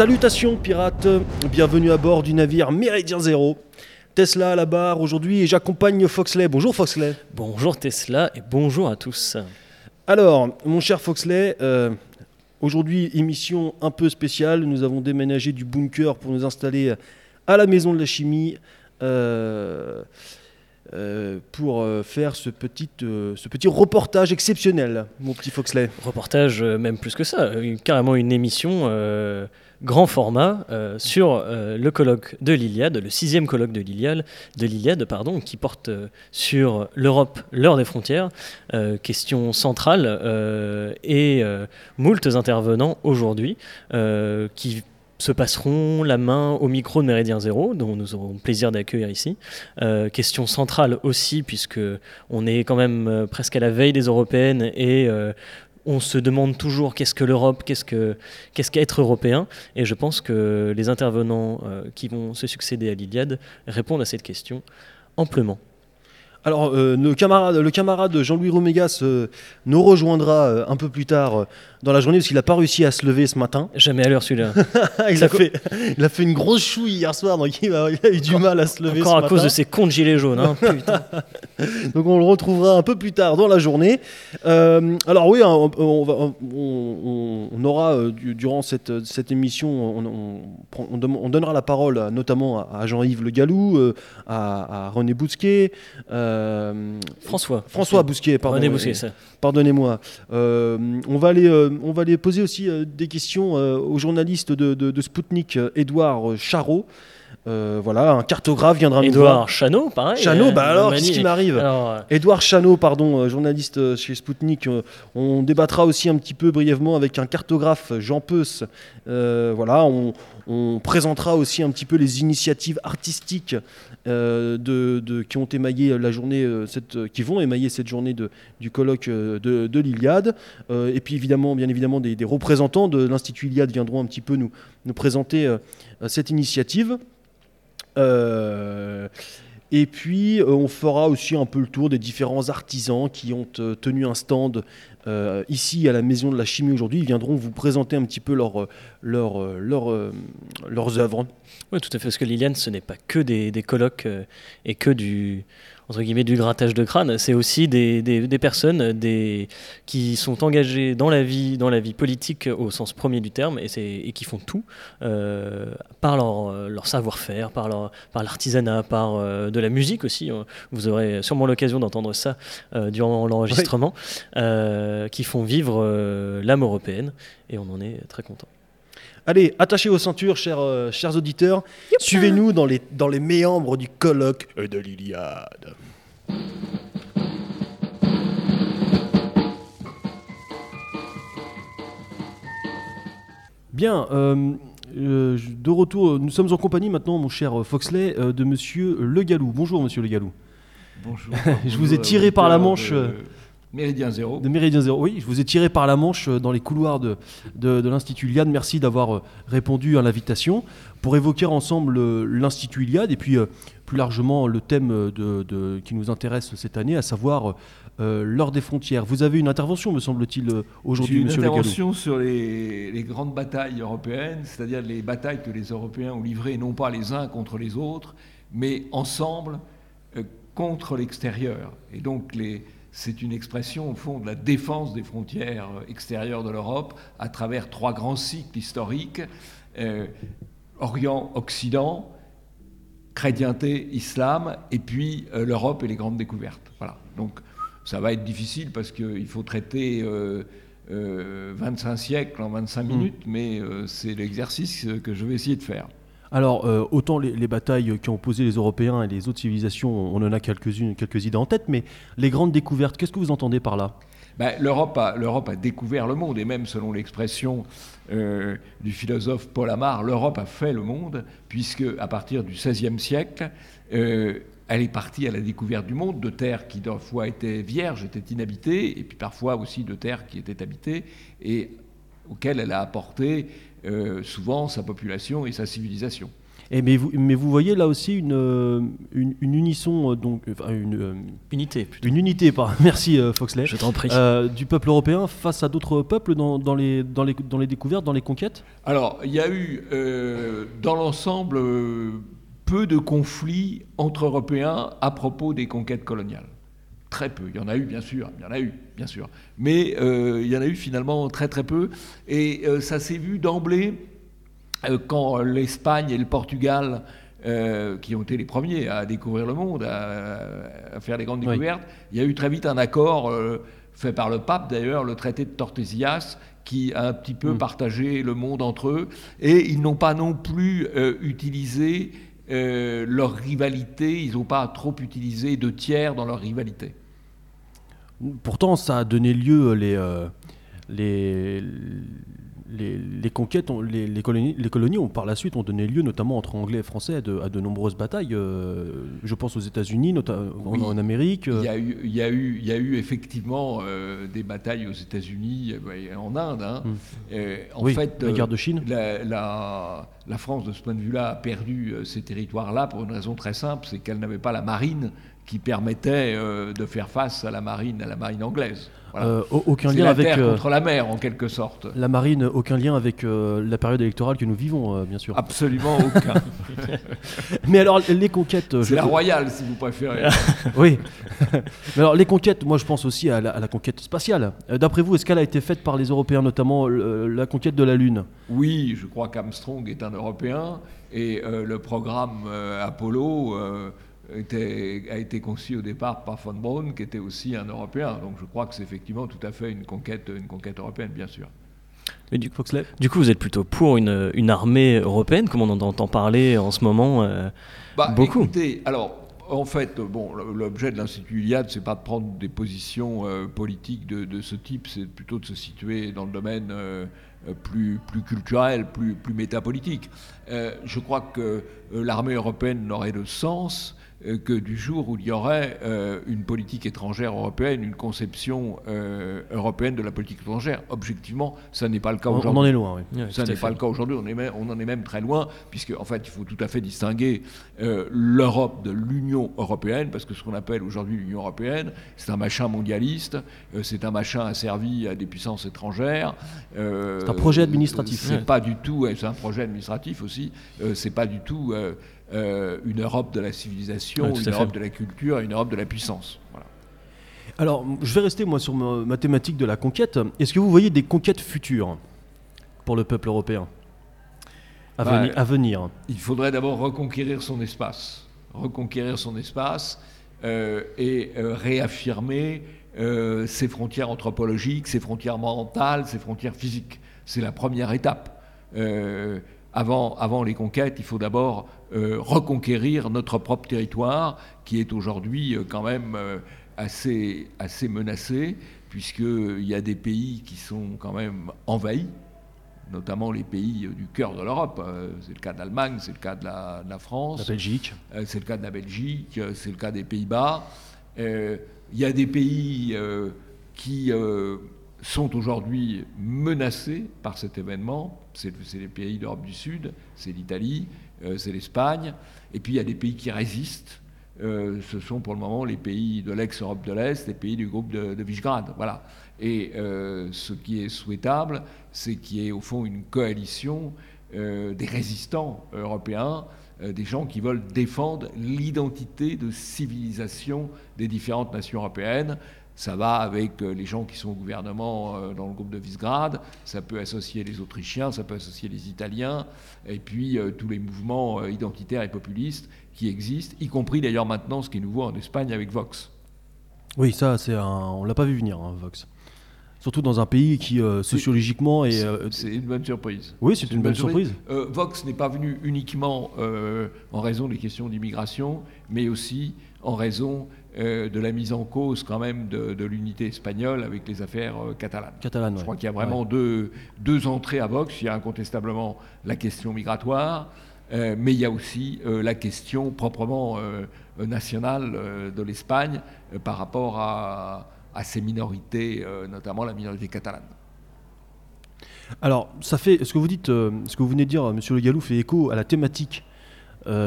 Salutations pirates, bienvenue à bord du navire Méridien Zéro. Tesla à la barre aujourd'hui et j'accompagne Foxley. Bonjour Foxley. Bonjour Tesla et bonjour à tous. Alors, mon cher Foxley, euh, aujourd'hui émission un peu spéciale. Nous avons déménagé du bunker pour nous installer à la maison de la chimie. euh, euh, pour euh, faire ce petit, euh, ce petit reportage exceptionnel, mon petit Foxley. Reportage, même plus que ça, carrément une émission grand format euh, sur euh, le colloque de l'Iliade, le sixième colloque de l'Iliade, de l'Iliade pardon, qui porte euh, sur l'Europe, l'heure des frontières, question centrale, et moultes intervenants aujourd'hui qui se passeront la main au micro de Méridien Zéro, dont nous aurons plaisir d'accueillir ici. Question centrale aussi, puisque on est quand même presque à la veille des européennes et on se demande toujours qu'est-ce que l'Europe, qu'est-ce que qu'est-ce qu'être européen. Et je pense que les intervenants euh, qui vont se succéder à l'Iliade répondent à cette question amplement. Alors, euh, le, camarade, Jean-Louis Romégas euh, nous rejoindra un peu plus tard dans la journée parce qu'il n'a pas réussi à se lever ce matin. Jamais à l'heure celui-là. il, a fait, il a fait une grosse chouille hier soir, donc il a, il a eu du mal à se lever Encore ce à cause de ces comptes gilets jaunes. hein. Putain. Donc on le retrouvera un peu plus tard dans la journée. Euh, alors oui, hein, on, on va- on- on- on aura euh, du- durant cette, cette émission, on, donnera la parole à- notamment à, Jean-Yves Le Gallou, euh, à, à René Bousquet, François. François Bousquet, pardon. René Bousquet, ça. Pardonnez-moi. On, va aller, on va aller poser aussi euh, des questions euh, au journaliste de, de, Spoutnik, euh, Édouard Charot. Euh, voilà, un cartographe viendra nous voir. Édouard Chanot, pareil. Chanot, euh, bah alors, qu'est-ce qui m'arrive Alors, euh, Chanot, pardon, journaliste chez Spoutnik. on débattra aussi un petit peu brièvement avec un cartographe, Jean Peus. Euh, voilà, on, on présentera aussi un petit peu les initiatives artistiques euh, de, de- qui ont émaillé la journée, cette, qui vont émailler cette journée de, du colloque de, de l'Iliade. Et puis évidemment, bien évidemment, des, des représentants de l'Institut Iliade viendront un petit peu nous, nous présenter cette initiative. Euh, et puis, euh, on fera aussi un peu le tour des différents artisans qui ont euh, tenu un stand ici à la Maison de la Chimie aujourd'hui. Ils viendront vous présenter un petit peu leur, leur, leur, leurs œuvres. Oui, tout à fait, parce que Liliane, ce n'est pas que des, colloques et que du, entre guillemets, du grattage de crâne, c'est aussi des, des- des personnes des, qui sont engagées dans la vie, dans la vie politique au sens premier du terme et, et qui font tout euh, par leur, leur savoir-faire, par leur- par l'artisanat, par euh, de la musique aussi. Vous aurez sûrement l'occasion d'entendre ça euh, durant l'enregistrement, qui font vivre l'âme européenne et on en est très content. Allez, attachez vos ceintures, chers, euh, chers auditeurs. Suivez-nous dans les, dans les méandres du colloque de l'Iliade. Bien, euh, euh, de retour, nous sommes en compagnie maintenant, mon cher Foxley, euh, de monsieur Le Gallou. Bonjour, monsieur Le Gallou. Bonjour. Je vous ai tiré par la manche, De euh, Méridien Zéro. De Méridien Zéro. Oui, je vous ai tiré par la manche euh, dans les couloirs de, de, de l'Institut Iliade. Merci d'avoir euh, répondu à l'invitation pour évoquer ensemble euh, l'Institut Iliade et puis plus largement le thème de, de- qui nous intéresse cette année, à savoir euh, l'heure des frontières. Vous avez une intervention, me semble-t-il, aujourd'hui, une monsieur Gallou. intervention sur les, les grandes batailles européennes, c'est-à-dire les batailles que les Européens ont livrées, non pas les uns contre les autres, mais ensemble euh, contre l'extérieur. Et donc les- c'est une expression au fond de la défense des frontières extérieures de l'Europe à travers trois grands cycles historiques euh, Orient-Occident, chrétienté, islam, et puis euh, l'Europe et les grandes découvertes. Voilà. Donc ça va être difficile parce qu'il faut traiter euh, euh, 25 siècles en 25 minutes, mais c'est l'exercice que je vais essayer de faire. Alors, euh, autant les, les batailles qui ont opposé les Européens et les autres civilisations, on en a quelques-unes, quelques idées en tête, mais les grandes découvertes, qu'est-ce que vous entendez par là? Ben, L'Europe a, découvert le monde, et même selon l'expression euh, du philosophe Paul Amar, l'Europe a fait le monde, puisque à partir du XVIe siècle, euh, elle est partie à la découverte du monde, de terres qui parfois étaient vierges, étaient inhabitées, et puis parfois aussi de terres qui étaient habitées, et auxquelles elle a apporté souvent sa population et sa civilisation. Et mais, vous, mais vous voyez là aussi une, euh, une, une unisson, euh, donc, enfin, une, euh, Unité, plutôt. une unité, par, merci euh, Foxley, Je t'en prie. euh, du peuple européen face à d'autres peuples dans, dans les, dans, les, dans les découvertes, dans les conquêtes? Alors, il y a eu, euh, dans l'ensemble, euh, peu de conflits entre Européens à propos des conquêtes coloniales. Très peu. Il y en a eu, bien sûr. Il y en a eu, bien sûr. Mais euh, il y en a eu finalement très très peu. Et euh, ça s'est vu d'emblée euh, quand l'Espagne et le Portugal, qui ont été les premiers à découvrir le monde, à, à faire les grandes Oui. découvertes, il y a eu très vite un accord fait par le pape d'ailleurs, le traité de Tordesillas, qui a un petit peu Mm. partagé le monde entre eux. Et ils n'ont pas non plus utilisé leur rivalité, ils n'ont pas trop utilisé de tiers dans leur rivalité. Pourtant, ça a donné lieu les, euh, les, les, les conquêtes, ont- les, les colonies, les colonies ont par la suite ont donné lieu, notamment entre Anglais et Français, à de, à de nombreuses batailles. euh, je pense aux États-Unis, en, Oui. en Amérique. euh, Il y a eu, il y a eu, il y a eu effectivement euh, des batailles aux États-Unis euh, et en Inde. hein. Mm. Euh, en oui, fait, la euh, guerre de Chine. La, la- la France, de ce point de vue-là, a perdu euh, ces territoires-là pour une raison très simple, c'est qu'elle n'avait pas la marine qui permettait euh, de faire face à la marine, à la marine anglaise. Voilà. Euh, au- aucun lien la avec terre euh, contre la mer, en quelque sorte. la marine, aucun lien avec la période électorale que nous vivons, bien sûr. Absolument aucun. Mais alors, les conquêtes. c'est la royale, si vous préférez. Oui. Mais alors, les conquêtes, moi je pense aussi à la, à la conquête spatiale. D'après vous, est-ce qu'elle a été faite par les Européens, notamment la conquête de la Lune? Oui, je crois qu'Armstrong est un Européen et le programme Apollo était- a été conçu au départ par von Braun, qui était aussi un Européen. Donc je crois que c'est effectivement tout à fait une conquête, une conquête européenne, bien sûr. Mais du, Foxley du coup, vous êtes plutôt pour une, une armée européenne, comme on en entend parler en ce moment euh, Bah, Beaucoup. Écoutez, alors, en fait, bon, l'objet de l'Institut Iliade, c'est pas de prendre des positions euh, politiques de, de ce type, c'est plutôt de se situer dans le domaine euh, euh, plus, plus culturel, plus, plus métapolitique. Euh, je crois que euh, l'armée européenne n'aurait de sens euh, que du jour où il y aurait euh, une politique étrangère européenne, une conception euh, européenne de la politique étrangère. Objectivement, ça n'est pas le cas on, on aujourd'hui. en est loin, oui. Ça n'est pas le cas aujourd'hui, on, est même- on en est même très loin, puisque en fait il faut tout à fait distinguer euh, l'Europe de l'Union européenne, parce que ce qu'on appelle aujourd'hui l'Union européenne, c'est un machin mondialiste, euh, c'est un machin asservi à des puissances étrangères. euh, C'est un projet administratif. C'est Ouais. pas du tout, c'est un projet administratif aussi, euh, c'est pas du tout euh, une Europe de la civilisation, une fait. Europe de la culture, une Europe de la puissance. Voilà. Alors, je vais rester moi sur ma, ma thématique de la conquête. Est-ce que vous voyez des conquêtes futures pour le peuple européen à, Bah, venir, à venir Il faudrait d'abord reconquérir son espace, reconquérir son espace euh, et euh, réaffirmer euh, ses frontières anthropologiques, ses frontières mentales, ses frontières physiques. C'est la première étape. Avant, avant les conquêtes, il faut d'abord reconquérir notre propre territoire, qui est aujourd'hui euh, quand même euh, assez, assez menacé, puisqu'il y a des pays qui sont quand même envahis, notamment les pays euh, du cœur de l'Europe. Euh, C'est le cas de l'Allemagne, c'est le cas de la, de la France. La Belgique Euh, c'est le cas de la Belgique, euh, c'est le cas des Pays-Bas. Euh, Il y a des pays euh, qui euh, sont aujourd'hui menacés par cet événement. C'est les pays d'Europe du Sud, c'est l'Italie, euh, c'est l'Espagne. Et puis il y a des pays qui résistent. Euh, ce sont pour le moment les pays de l'ex-Europe de l'Est, les pays du groupe de, de Visegrad. Voilà. Et euh, ce qui est souhaitable, c'est qu'il y ait au fond une coalition euh, des résistants européens, euh, des gens qui veulent défendre l'identité de civilisation des différentes nations européennes. Ça va avec euh, les gens qui sont au gouvernement euh, dans le groupe de Visegrad, ça peut associer les Autrichiens, ça peut associer les Italiens, et puis euh, tous les mouvements identitaires et populistes qui existent, y compris d'ailleurs maintenant ce qui est nouveau en Espagne avec Vox. Oui, ça, c'est un... on l'a pas vu venir, hein, Vox. Surtout dans un pays qui, euh, sociologiquement, est. euh, C'est une bonne surprise. Oui, c'est une bonne surprise. Euh, Vox n'est pas venu uniquement en raison des questions d'immigration, mais aussi en raison euh, de la mise en cause quand même de, de l'unité espagnole avec les affaires euh, catalanes. Catalane, Je ouais. crois qu'il y a vraiment deux, deux entrées à Vox. Il y a incontestablement la question migratoire, euh, mais il y a aussi la question proprement nationale de l'Espagne par rapport à, à ces minorités, notamment la minorité catalane. Alors, ça fait, ce que vous dites, ce que vous venez de dire, Monsieur Le Gallou, fait écho à la thématique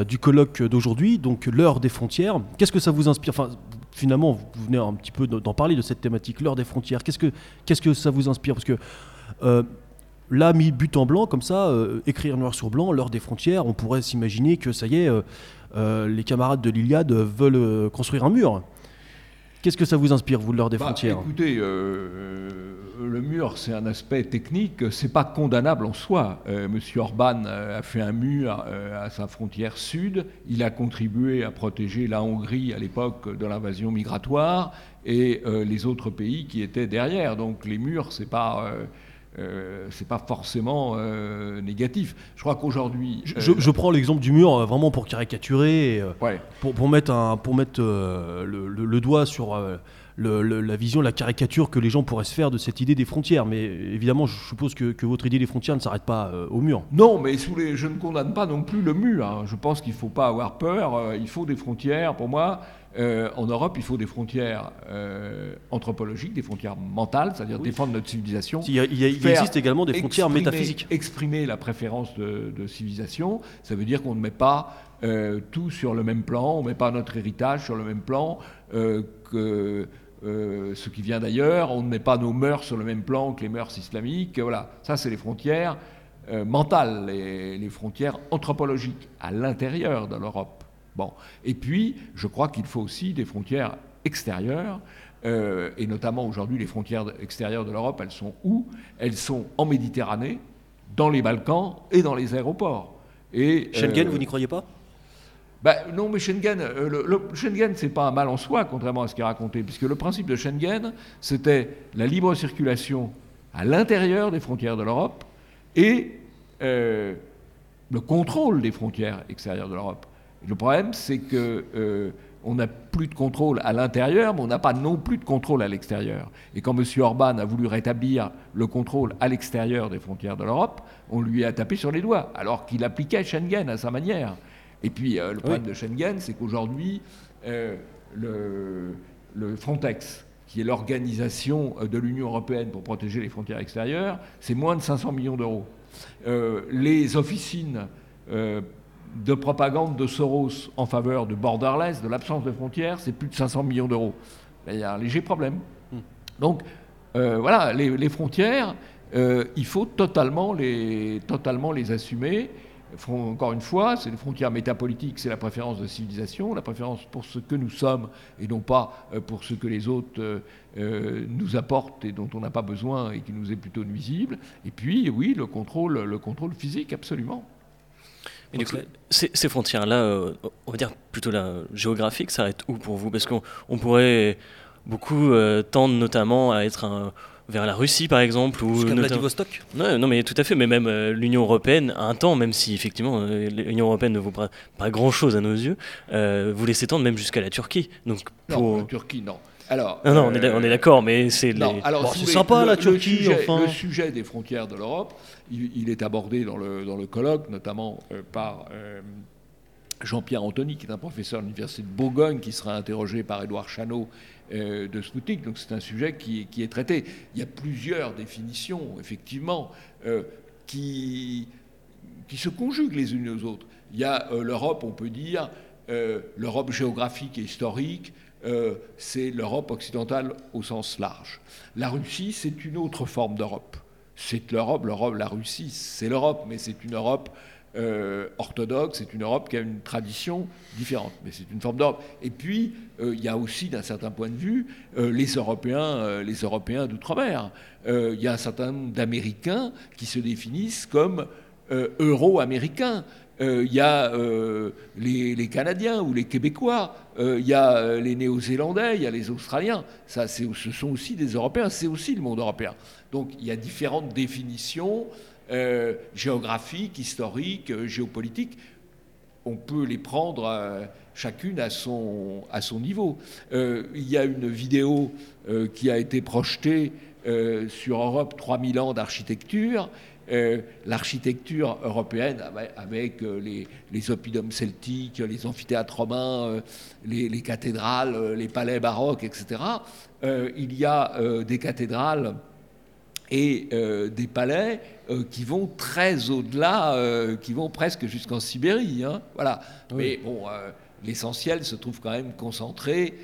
du colloque d'aujourd'hui, donc l'heure des frontières. Qu'est-ce que ça vous inspire? Enfin, Finalement, vous venez un petit peu d'en parler de cette thématique, l'heure des frontières. Qu'est-ce que, qu'est-ce que ça vous inspire? Parce que là, mis but en blanc, comme ça, écrire noir sur blanc, l'heure des frontières, on pourrait s'imaginer que ça y est, les camarades de l'Iliade veulent construire un mur. Qu'est-ce que ça vous inspire, vous, l'heure des bah, frontières Écoutez, euh, le mur, c'est un aspect technique, c'est pas condamnable en soi. Euh, Monsieur Orban a fait un mur euh, à sa frontière sud, il a contribué à protéger la Hongrie à l'époque de l'invasion migratoire et les autres pays qui étaient derrière. Donc les murs, c'est pas euh, c'est pas forcément euh, négatif. Je crois qu'aujourd'hui. Je, euh, prends l'exemple du mur vraiment pour caricaturer, pour, pour, mettre, un, pour mettre le, doigt sur la vision, la caricature que les gens pourraient se faire de cette idée des frontières. Mais évidemment, je suppose que, votre idée des frontières ne s'arrête pas au mur. Non, mais sous les, je ne condamne pas non plus le mur. Hein. Je pense qu'il ne faut pas avoir peur. il faut des frontières. Pour moi, euh, en Europe, il faut des frontières euh, anthropologiques, des frontières mentales, c'est-à-dire défendre notre civilisation. Il, existe également des frontières métaphysiques. Exprimer la préférence de, civilisation, ça veut dire qu'on ne met pas euh, tout sur le même plan, on ne met pas notre héritage sur le même plan que ce qui vient d'ailleurs, on ne met pas nos mœurs sur le même plan que les mœurs islamiques. Voilà, ça c'est les frontières mentales, les frontières anthropologiques à l'intérieur de l'Europe. Bon. Et puis, je crois qu'il faut aussi des frontières extérieures, euh, et notamment aujourd'hui, les frontières extérieures de l'Europe, elles sont où? Elles sont en Méditerranée, dans les Balkans et dans les aéroports. Et, Schengen, euh, vous n'y croyez pas? Ben, non, mais Schengen, euh, le, Schengen, c'est pas un mal en soi, contrairement à ce qui est raconté, puisque le principe de Schengen, c'était la libre circulation à l'intérieur des frontières de l'Europe et le contrôle des frontières extérieures de l'Europe. Le problème, c'est que euh, on n'a plus de contrôle à l'intérieur, mais on n'a pas non plus de contrôle à l'extérieur. Et quand M. Orban a voulu rétablir le contrôle à l'extérieur des frontières de l'Europe, on lui a tapé sur les doigts, alors qu'il appliquait Schengen à sa manière. Et puis euh, le problème de Schengen, c'est qu'aujourd'hui, euh, le, Frontex, qui est l'organisation de l'Union européenne pour protéger les frontières extérieures, c'est moins de 500 millions d'euros. les officines de propagande de Soros en faveur de borderless, de l'absence de frontières, c'est plus de 500 millions d'euros. Il y a un léger problème. Hmm. Donc, euh, voilà, les, frontières, euh, il faut totalement les, totalement les assumer. Encore une fois, c'est les frontières métapolitiques, c'est la préférence de civilisation, la préférence pour ce que nous sommes et non pas euh, pour ce que les autres nous apportent et dont on n'a pas besoin et qui nous est plutôt nuisible. Et puis, oui, le contrôle, le contrôle physique, absolument ces, frontières-là, euh, on va dire plutôt la géographique, ça être où pour vous? Parce qu'on pourrait beaucoup euh, tendre notamment à être un, vers la Russie par exemple ou Vladivostok. Non, non mais tout à fait mais même euh, l'Union européenne à un temps même si effectivement l'Union européenne ne vaut pas, pas grand chose à nos yeux vous laissez tendre même jusqu'à la Turquie. Donc pour... non la Turquie non alors, non, non, on est, est d'accord, mais c'est les... c'est sympa la Turquie. Le sujet, enfin. le sujet des frontières de l'Europe, il, est abordé dans le, dans le colloque, notamment euh, par euh, Jean-Pierre Anthony, qui est un professeur de l'Université de Bourgogne, qui sera interrogé par Édouard Chanot euh, de Sputnik. Donc c'est un sujet qui, qui, est traité. Il y a plusieurs définitions, effectivement, qui, qui se conjuguent les unes aux autres. Il y a l'Europe, on peut dire, l'Europe géographique et historique, c'est l'Europe occidentale au sens large. La Russie, c'est une autre forme d'Europe c'est l'Europe, l'Europe, la Russie, c'est l'Europe, mais c'est une Europe euh, orthodoxe, c'est une Europe qui a une tradition différente, mais c'est une forme d'Europe. Et puis, euh, il y a aussi, d'un certain point de vue, euh, les Européens, les Européens d'outre-mer. Il y a un certain nombre d'Américains qui se définissent comme euro-américains. Il y a les, Canadiens ou les Québécois, il y a les Néo-Zélandais, il y a les Australiens. Ça, ce sont aussi des Européens, c'est aussi le monde européen. Donc il y a différentes définitions euh, géographiques, historiques, euh, géopolitiques. On peut les prendre euh, chacune à son, à son niveau. il y a une vidéo qui a été projetée sur Europe 3000 ans d'architecture. L'architecture européenne avec, les, les, oppidums celtiques, les amphithéâtres romains, les, les, cathédrales, les palais baroques, etc. il y a des cathédrales et des palais qui vont très au-delà, qui vont presque jusqu'en Sibérie. Hein. voilà. Mais bon, l'essentiel se trouve quand même concentré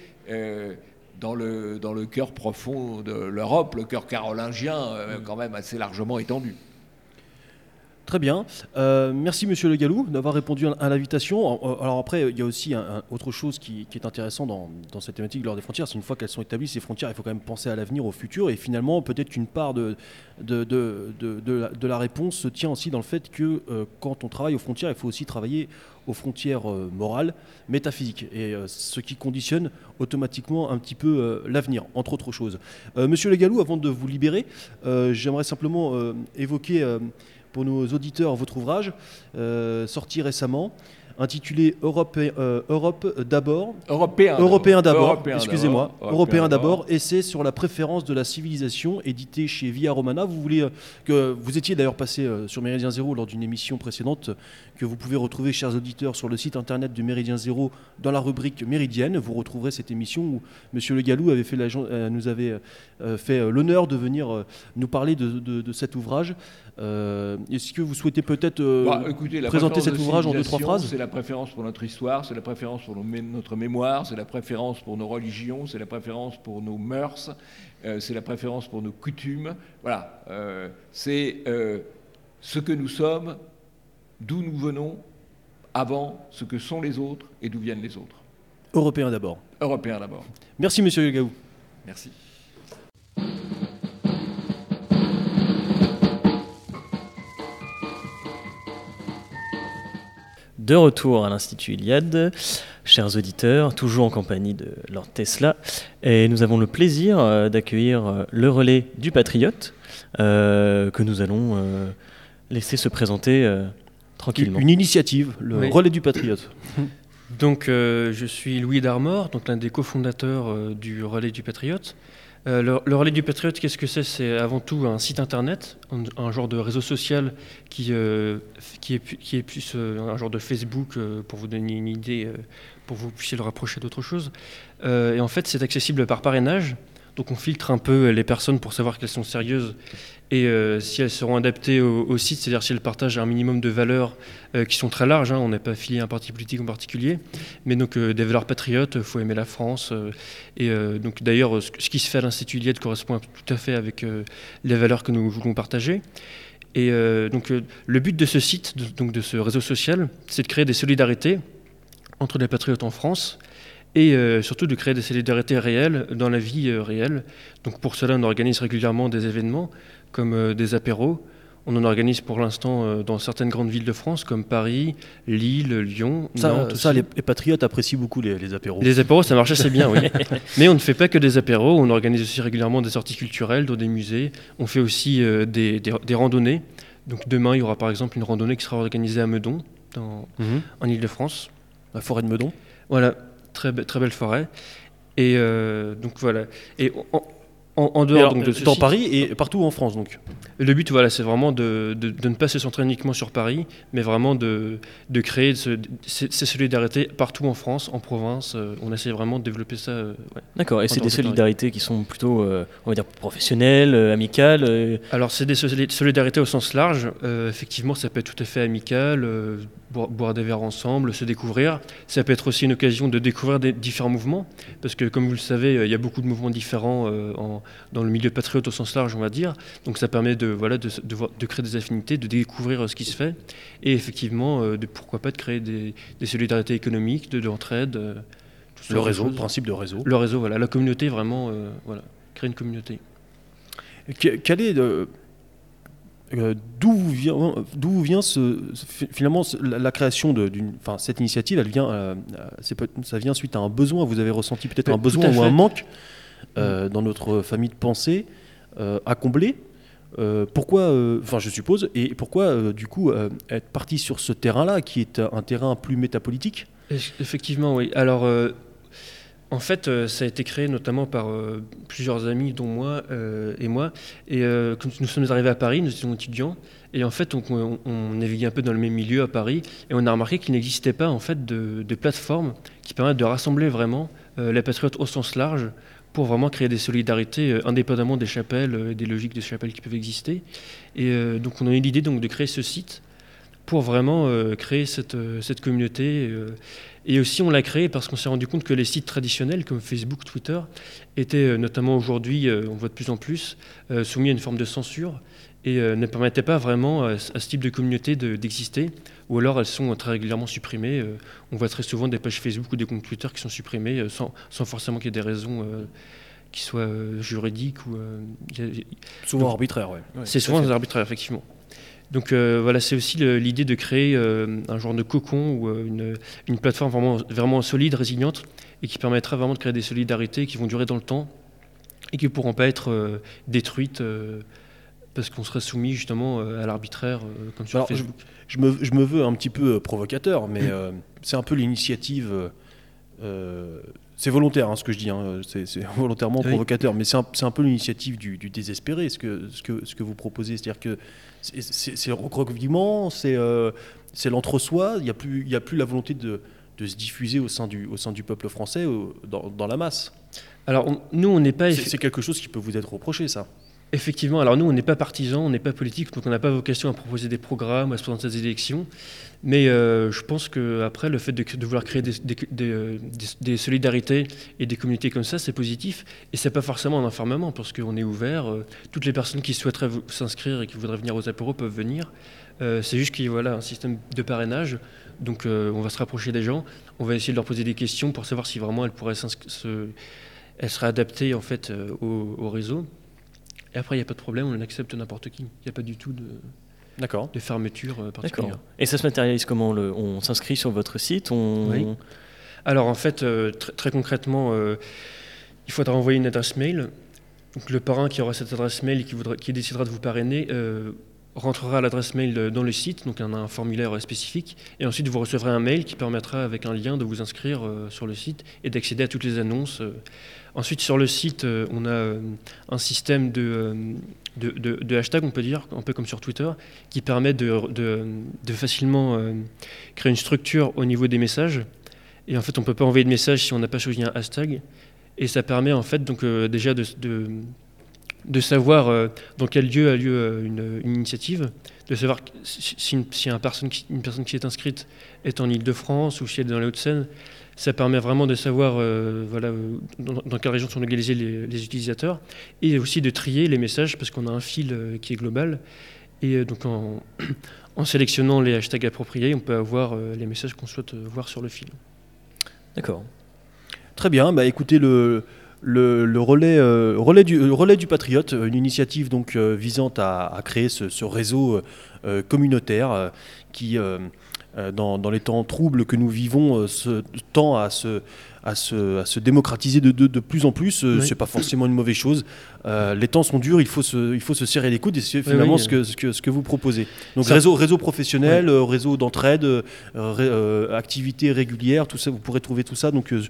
dans le, dans le cœur profond de l'Europe, le cœur carolingien, mm. quand même assez largement étendu. Très bien. Euh, merci Monsieur Le Gallou d'avoir répondu à, l'invitation. Euh, alors après, il y a aussi autre chose qui, est intéressant dans, cette thématique lors des frontières. C'est une fois qu'elles sont établies, ces frontières, il faut quand même penser à l'avenir, au futur. Et finalement, peut-être qu'une part de, de, de, la, réponse se tient aussi dans le fait que euh, quand on travaille aux frontières, il faut aussi travailler aux frontières morales, métaphysiques, et ce qui conditionne automatiquement un petit peu l'avenir, entre autres choses. Monsieur Le Gallou, avant de vous libérer, j'aimerais simplement évoquer pour nos auditeurs votre ouvrage, euh, sorti récemment, intitulé Europe, euh, Europe d'abord. Européen. Européen d'abord, excusez-moi. Européen d'abord, essai sur la préférence de la civilisation, édité chez Via Romana. Vous, voulez, euh, que, vous étiez d'ailleurs passé sur Méridien Zéro lors d'une émission précédente que vous pouvez retrouver, chers auditeurs, sur le site internet de Méridien Zéro dans la rubrique Méridienne. Vous retrouverez cette émission où M. Le Gallou avait fait nous avait fait l'honneur de venir nous parler de, de cet ouvrage. Euh, est-ce que vous souhaitez peut-être euh, bah, présenter cet ouvrage en deux, trois phrases? Préférence pour notre histoire, c'est la préférence pour notre mémoire, c'est la préférence pour nos religions, c'est la préférence pour nos mœurs, euh, c'est la préférence pour nos coutumes. Voilà, c'est ce que nous sommes, d'où nous venons, avant ce que sont les autres et d'où viennent les autres. Européens d'abord. Européens d'abord. Merci, monsieur Gaou. Merci. De retour à l'Institut Iliade, chers auditeurs, toujours en compagnie de Lord Tesla, et nous avons le plaisir euh, d'accueillir euh, le relais du Patriote, euh, que nous allons laisser se présenter tranquillement. Une initiative, le relais du Patriote. Donc, je suis Louis Darmor, donc l'un des cofondateurs du relais du Patriote. Euh, le, relais du Patriote, qu'est-ce que c'est? C'est avant tout un site internet, un, genre de réseau social qui, euh, qui, est, plus euh, un genre de Facebook, pour vous donner une idée, pour vous puissiez le rapprocher d'autre chose. et en fait, c'est accessible par parrainage. Donc on filtre un peu les personnes pour savoir qu'elles sont sérieuses et euh, si elles seront adaptées au, site, c'est-à-dire si elles partagent un minimum de valeurs euh, qui sont très larges, hein, on n'est pas affilié à un parti politique en particulier, mais donc euh, des valeurs patriotes, il faut aimer la France. et donc d'ailleurs, ce, qui se fait à l'Institut Iliade correspond tout à fait avec les valeurs que nous voulons partager. Et donc le but de ce site, donc de ce réseau social, c'est de créer des solidarités entre les patriotes en France et surtout de créer des solidarités réelles dans la vie réelle. Donc pour cela, on organise régulièrement des événements comme euh, des apéros. On en organise pour l'instant euh, dans certaines grandes villes de France, comme Paris, Lille, Lyon, ça, Nantes. Ça, les, patriotes apprécient beaucoup les, apéros. Les apéros, ça marche assez bien, oui. Mais on ne fait pas que des apéros, on organise aussi régulièrement des sorties culturelles dans des musées. On fait aussi euh, des, des, randonnées. Donc demain, il y aura par exemple une randonnée qui sera organisée à Meudon, dans, mhm. en Ile-de-France. La forêt de Meudon Voilà, très, très belle forêt. Et donc voilà. Et en, dehors donc, de dans Paris et partout en France donc. Le but voilà c'est vraiment de, de, ne pas se centrer uniquement sur Paris, mais vraiment de, de créer ces, solidarités partout en France, en province. Euh, on essaie vraiment de développer ça. Euh, D'accord. Et c'est des solidarités qui sont plutôt euh, on va dire professionnelles, amicales. Alors c'est des solidarités au sens large. effectivement ça peut être tout à fait amical, boire, des verres ensemble, se découvrir. Ça peut être aussi une occasion de découvrir des différents mouvements, parce que comme vous le savez il y a beaucoup de mouvements différents en dans le milieu patriote au sens large, on va dire. Donc ça permet de, voilà, de, de, créer des affinités, de découvrir euh, ce qui se fait, et effectivement, euh, de, pourquoi pas de créer des, solidarités économiques, de, l'entraide. Euh, le réseau, le principe de réseau. Le réseau, voilà. La communauté, vraiment, voilà. Créer une communauté. Quel est d'où vient, d'où vient ce, finalement la, création d'une, enfin cette initiative, elle vient, ça vient suite à un besoin. Vous avez ressenti peut-être un besoin ou un manque euh, dans notre famille de pensée euh, à combler. Euh, pourquoi, enfin je suppose, et pourquoi du coup être parti sur ce terrain-là, qui est un terrain plus métapolitique? Effectivement, oui. Alors, en fait, ça a été créé notamment par plusieurs amis, dont moi et moi. Et quand nous sommes arrivés à Paris, nous étions étudiants, et en fait, on, naviguait un peu dans le même milieu à Paris, et on a remarqué qu'il n'existait pas en fait de, plateformes qui permettent de rassembler vraiment les patriotes au sens large pour vraiment créer des solidarités euh, indépendamment des chapelles, euh, des logiques de chapelles qui peuvent exister. Et euh, donc on a eu l'idée donc de créer ce site pour vraiment créer cette, cette communauté. et aussi on l'a créé parce qu'on s'est rendu compte que les sites traditionnels comme Facebook, Twitter étaient notamment aujourd'hui, on voit de plus en plus, soumis à une forme de censure et ne permettaient pas vraiment à, ce type de communauté d'exister, ou alors elles sont très régulièrement supprimées. on voit très souvent des pages Facebook ou des comptes Twitter qui sont supprimés sans, sans forcément qu'il y ait des raisons qui soient juridiques ou souvent arbitraires. Ouais. c'est souvent arbitraire effectivement. Donc euh, voilà, c'est aussi l'idée de créer euh, un genre de cocon ou euh, une, une, plateforme vraiment, vraiment solide, résiliente, et qui permettra vraiment de créer des solidarités qui vont durer dans le temps et qui ne pourront pas être détruites parce qu'on serait soumis justement à l'arbitraire comme sur Facebook. Je, me, je, me, veux un petit peu provocateur, mais c'est un peu l'initiative c'est volontaire hein, ce que je dis, hein. c'est volontairement provocateur, mais c'est un, peu l'initiative du, désespéré, ce que, ce, que, ce que vous proposez. C'est-à-dire que c'est le recroquevillement, euh, c'est l'entre-soi, il n'y a, plus, a plus la volonté de, se diffuser au sein du, au sein du peuple français, dans, la masse. Alors, nous, on n'est pas. C'est quelque chose qui peut vous être reproché, ça. Effectivement, alors nous, on n'est pas partisans, on n'est pas politique, donc on n'a pas vocation à proposer des programmes, à se présenter des élections. Mais euh, je pense qu'après, le fait de, vouloir créer euh, des, solidarités et des communautés comme ça, c'est positif. Et c'est pas forcément un enfermement, parce qu'on est ouvert. Euh, toutes les personnes qui souhaiteraient s'inscrire et qui voudraient venir aux apéros peuvent venir. c'est juste qu'il y a un système de parrainage. Donc on va se rapprocher des gens, on va essayer de leur poser des questions pour savoir si vraiment elles pourraient elles seraient adaptées en fait, au réseau. Et après, il n'y a pas de problème, on accepte n'importe qui. Il n'y a pas du tout de, de fermeture euh, particulière. Et ça se matérialise comment le, On s'inscrit sur votre site on... Alors en fait, euh, très concrètement, euh, il faudra envoyer une adresse mail. Donc, le parrain qui aura cette adresse mail et qui, voudra, qui décidera de vous parrainer rentrera l'adresse mail dans le site, donc un, un, formulaire spécifique, et ensuite vous recevrez un mail qui permettra avec un lien de vous inscrire sur le site et d'accéder à toutes les annonces Ensuite, sur le site, euh, on a euh, un système euh, de, de, hashtag, on peut dire, un peu comme sur Twitter, qui permet de, facilement créer une structure au niveau des messages. Et en fait, on ne peut pas envoyer de message si on n'a pas choisi un hashtag. Et ça permet en fait donc déjà de, de, savoir dans quel lieu a lieu une, initiative, de savoir si, une, personne qui, une personne qui est inscrite est en Ile-de-France ou si elle est dans les Hauts-de-Seine ça permet vraiment de savoir euh, voilà, euh, dans, quelle région sont localisés les, utilisateurs et aussi de trier les messages parce qu'on a un fil euh, qui est global. Et donc en, sélectionnant les hashtags appropriés, on peut avoir les messages qu'on souhaite voir sur le fil. D'accord. Très bien. Bah, écoutez, le, le, relais, relais, du, relais du Patriote, une initiative donc visant à, créer ce, ce réseau communautaire qui euh, dans, les temps troubles que nous vivons, euh, ce, tend à se, à se, à se démocratiser de, de, plus en plus. Euh, Ce n'est pas forcément une mauvaise chose. les temps sont durs, il faut se, il faut se serrer les coudes et c'est finalement ce, que, ce, que, ce, que, vous proposez. Donc réseau, réseau professionnel, réseau d'entraide, activités régulières, tout ça, vous pourrez trouver tout ça. Donc euh,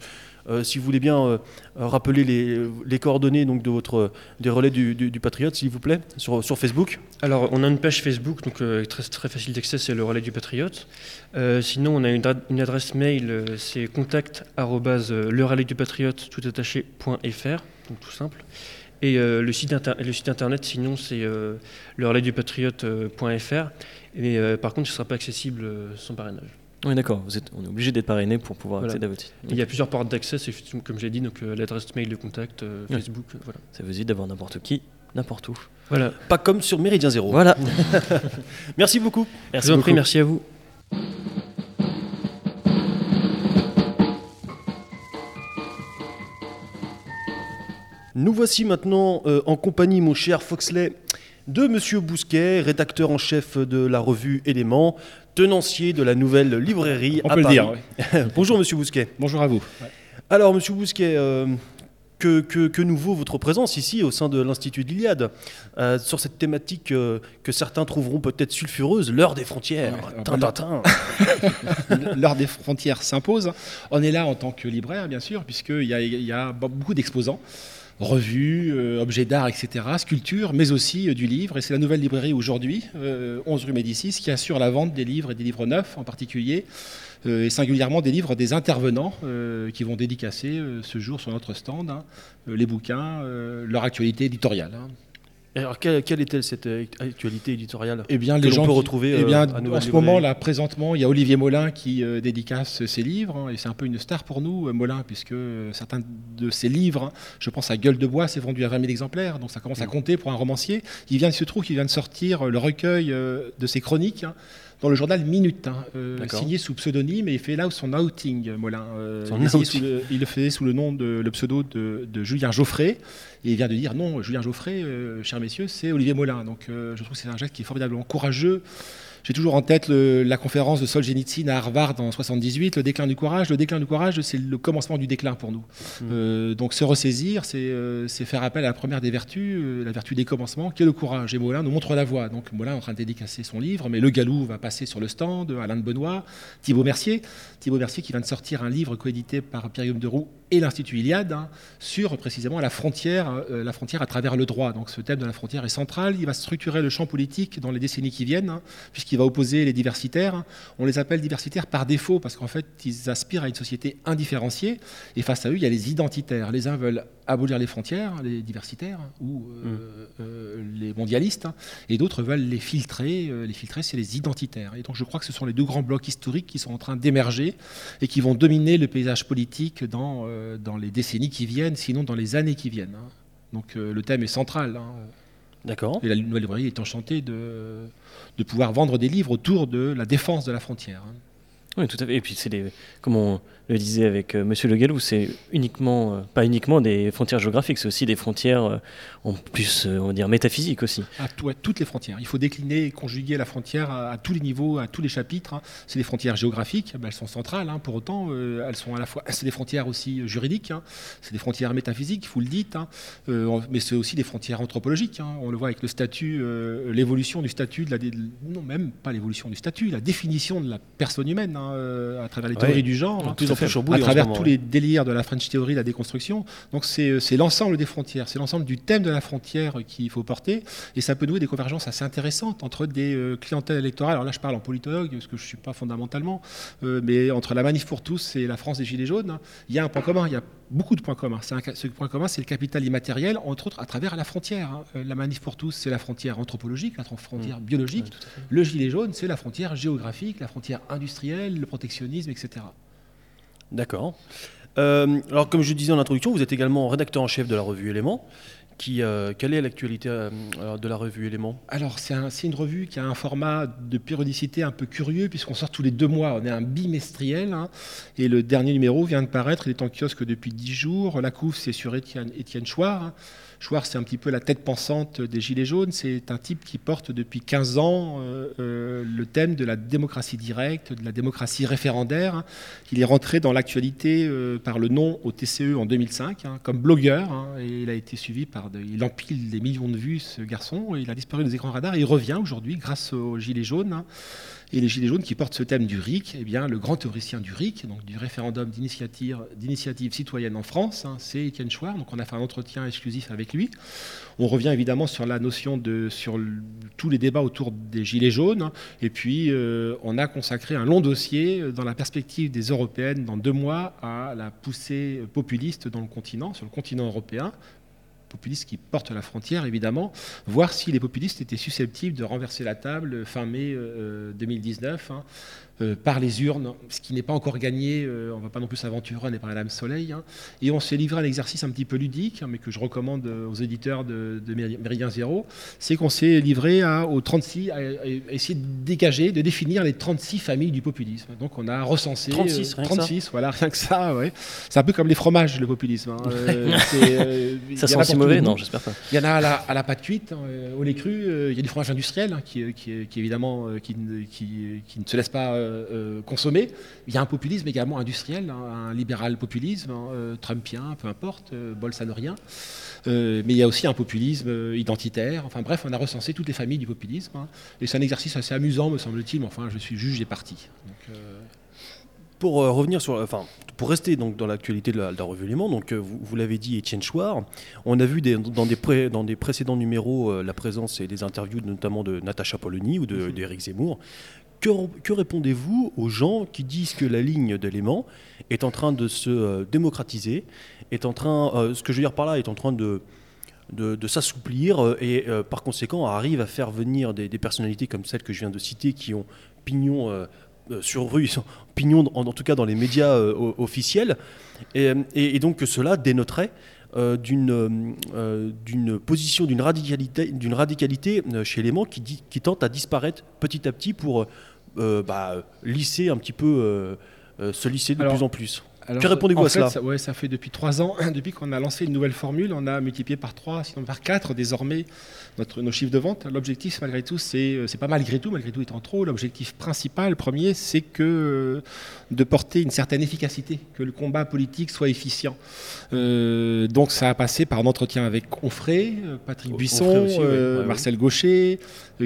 si vous voulez bien euh, rappeler les, coordonnées donc, de votre, des relais du, Patriote, s'il vous plaît, sur, Facebook. Alors, on a une page Facebook, donc euh, très, très facile d'accès, c'est le relais du Patriote. sinon, on a une, adresse mail, c'est contact le du Patriote, tout donc tout simple. Et le, site le site internet, sinon, c'est le relais du patriote.fr. Mais par contre, ce ne sera pas accessible sans parrainage. Oui, d'accord. on est obligé d'être parrainé pour pouvoir accéder à votre site. Il y a plusieurs portes d'accès, c'est comme j'ai dit, donc euh, l'adresse mail de contact, euh, Facebook, euh, voilà. Ça vous évite d'avoir n'importe qui, n'importe où. Voilà. Pas comme sur Méridien Zéro. Voilà. merci beaucoup. Merci Je vous en prie, merci à vous. Nous voici maintenant en compagnie, mon cher Foxley, de Monsieur Bousquet, rédacteur en chef de la revue Éléments, tenancier de la nouvelle librairie On peut le dire. Bonjour Monsieur Bousquet. Bonjour à vous. Alors Monsieur Bousquet, euh, que, que, nous vaut votre présence ici au sein de l'Institut de l'Iliade euh, sur cette thématique euh, que certains trouveront peut-être sulfureuse, l'heure des frontières. l'heure des frontières s'impose. On est là en tant que libraire, bien sûr, puisqu'il y, y, a beaucoup d'exposants. Revues, objets d'art, etc., sculptures, mais aussi du livre. Et c'est la nouvelle librairie aujourd'hui, 11 rue Médicis, qui assure la vente des livres et des livres neufs en particulier, et singulièrement des livres des intervenants qui vont dédicacer ce jour sur notre stand hein, les bouquins, leur actualité éditoriale. Hein. Alors, quelle, est cette euh, actualité éditoriale eh bien, les gens peut retrouver eh bien, euh, En ce moment, là, présentement, il y a Olivier Molin qui euh, dédicace ses livres, hein, et c'est un peu une star pour nous, Molin, puisque certains de ses livres, hein, je pense à Gueule de bois, c'est vendu à 20 000 exemplaires, donc ça commence à mm. compter pour un romancier. Il vient, il se trouve qu'il vient de sortir le recueil de ses chroniques. Hein, dans le journal Minute, hein, euh, signé sous pseudonyme, et il fait là son outing, Molin. Euh, il, le, fait sous le nom de le pseudo de, Julien Geoffrey, et il vient de dire non, Julien Geoffrey, euh, chers messieurs, c'est Olivier Molin. Donc je trouve que c'est un geste qui est formidablement courageux. J'ai toujours en tête la conférence de Solzhenitsyn à Harvard en 78, le déclin du courage. Le déclin du courage, c'est le commencement du déclin pour nous. Mmh. Euh, donc se ressaisir, euh, c'est faire appel à la première des vertus, euh, la vertu des commencements, qui est le courage. Et Molin nous montre la voie. Donc Molin est en train de dédicacer son livre, mais Le Galou va passer sur le stand, Alain de Benoît, Thibaut Mercier. Thibaut Mercier qui vient de sortir un livre coédité par Pierre-Guillaume Deroux et l'Institut Iliade hein, sur précisément la frontière, la frontière à travers le droit. Donc ce thème de la frontière est central. Il va structurer le champ politique dans les décennies qui viennent, hein, puisqu'il va opposer les diversitaires. On les appelle diversitaires par défaut parce qu'en fait, ils aspirent à une société indifférenciée. Et face à eux, il y a les identitaires. Les uns veulent abolir les frontières, les diversitaires ou euh, mm. euh, les mondialistes, et d'autres veulent les filtrer. Euh, les filtrer, c'est les identitaires. Et donc, je crois que ce sont les deux grands blocs historiques qui sont en train d'émerger et qui vont dominer le paysage politique dans, dans les décennies qui viennent, sinon dans les années qui viennent. Hein. Donc, le thème est central. Hein. D'accord. Et la nouvelle librairie est enchantée de, de pouvoir vendre des livres autour de la défense de la frontière. Hein. Oui, tout à fait. Et puis, c'est des, comme on le disait avec M. Monsieur Le Gallou, c'est uniquement, euh, pas uniquement des frontières géographiques, c'est aussi des frontières euh, en plus, euh, on va dire, métaphysiques aussi. À, toutes les frontières. Il faut décliner et conjuguer la frontière à, tous les niveaux, à tous les chapitres. Hein. C'est des frontières géographiques, elles sont centrales. Hein. Pour autant, elles sont à la fois, c'est des frontières aussi juridiques, hein. c'est des frontières métaphysiques, vous le dites, mais c'est aussi des frontières anthropologiques. On le voit avec le statut, l'évolution du statut, de la, non même pas l'évolution du statut, la définition de la personne humaine à travers les théories du genre à travers tous les délires de la French Theory, la déconstruction. Donc c'est l'ensemble des frontières, c'est l'ensemble du thème de la frontière qu'il faut porter, et ça peut nouer des convergences assez intéressantes entre des euh, clientèles électorales. Alors là, je parle en politologue, parce que je ne suis pas fondamentalement, euh, mais entre la manif pour tous et la France des Gilets jaunes, il y a un point commun, il y a beaucoup de points communs. ce point commun, c'est le capital immatériel, entre autres à travers la frontière. Hein. Euh, la manif pour tous, c'est la frontière anthropologique, la frontière mmh. biologique. le gilet jaune, c'est la frontière géographique, la frontière industrielle, le protectionnisme, etc. D'accord. Euh, alors, comme je disais en introduction, vous êtes également rédacteur en chef de la revue Éléments. Qui, euh, quelle est l'actualité euh, de la revue Éléments Alors, c'est une revue qui a un format de périodicité un peu curieux, puisqu'on sort tous les deux mois. On est un bimestriel. Hein, et le dernier numéro vient de paraître. Il est en kiosque depuis dix jours. La couve, c'est sur Étienne, Étienne. Hein. Chouard, c'est un petit peu la tête pensante des Gilets jaunes. C'est un type qui porte depuis 15 ans euh, euh, le thème de la démocratie directe, de la démocratie référendaire. Il est rentré dans l'actualité euh, par le nom au TCE en 2005, hein, comme blogueur. Hein, et il a été suivi par. il empile des millions de vues, ce garçon. Et il a disparu des écrans radars. Et il revient aujourd'hui grâce aux Gilets jaunes. Hein. Et les Gilets jaunes qui portent ce thème du RIC, eh bien, le grand théoricien du RIC, donc du référendum d'initiative citoyenne en France, hein, c'est Étienne Chouard. Donc on a fait un entretien exclusif avec lui. On revient évidemment sur la notion de sur tous les débats autour des Gilets jaunes. Hein. et puis euh, on a consacré un long dossier euh, dans la perspective des européennes dans deux mois à la poussée populiste dans le continent, sur le continent européen, populistes qui portent la frontière, évidemment, voir si les populistes étaient susceptibles de renverser la table fin mai 2019. Euh, par les urnes, ce qui n'est pas encore gagné, euh, on ne va pas non plus s'aventurer, on n'est pas à l'âme soleil. Hein. Et on s'est livré à un exercice un petit peu ludique, hein, mais que je recommande euh, aux éditeurs de, de Méridien Zéro, c'est qu'on s'est livré à, aux 36, à, essayer de dégager, de définir les 36 familles du populisme. Donc on a recensé 36, 36 voilà, rien que ça. Ouais. C'est un peu comme les fromages, le populisme. Hein. ça sent si mauvais, non, j'espère pas. Il y en a à la, à la pâte cuite, au lait cru, il y a du fromage industriel qui, qui, qui, évidemment qui, qui, ne se laisse pas euh, euh, consommer. Il y a un populisme également industriel, hein, un libéral populisme, hein, euh, trumpien, peu importe, bolsanorien. mais il y a aussi un populisme identitaire. Enfin bref, on a recensé toutes les familles du populisme. Hein. et c'est un exercice assez amusant, me semble-t-il. Enfin, je suis juge et parti. pour revenir sur, enfin, pour rester donc dans l'actualité de la, revue Léman, donc vous, l'avez dit, Étienne Chouard, on a vu dans, des dans des précédents numéros la présence et des interviews notamment de Natacha Polony ou d'Éric de, Zemmour. Que, répondez-vous aux gens qui disent que la ligne d'éléments est en train de se euh, démocratiser, est en train, euh, ce que je veux dire par là, est en train de, de, s'assouplir euh, et par conséquent arrive à faire venir des, personnalités comme celles que je viens de citer qui ont pignon sur rue, pignon en, tout cas dans les médias officiels, et, donc que cela dénoterait d'une position, d'une radicalité, d'une radicalité chez les qui, qui tente à disparaître petit à petit pour bah, lisser un petit peu, euh, euh, se lisser de plus en plus. Que répondez-vous à cela ça, ouais, ça fait depuis trois ans, depuis qu'on a lancé une nouvelle formule, on a multiplié par trois, sinon par quatre désormais notre, nos chiffres de vente. L'objectif, malgré tout, c'est, c'est pas malgré tout, malgré tout étant trop, l'objectif principal, premier, c'est que de porter une certaine efficacité, que le combat politique soit efficient. donc ça a passé par un entretien avec Onfray, Patrick Buisson, Marcel Gaucher,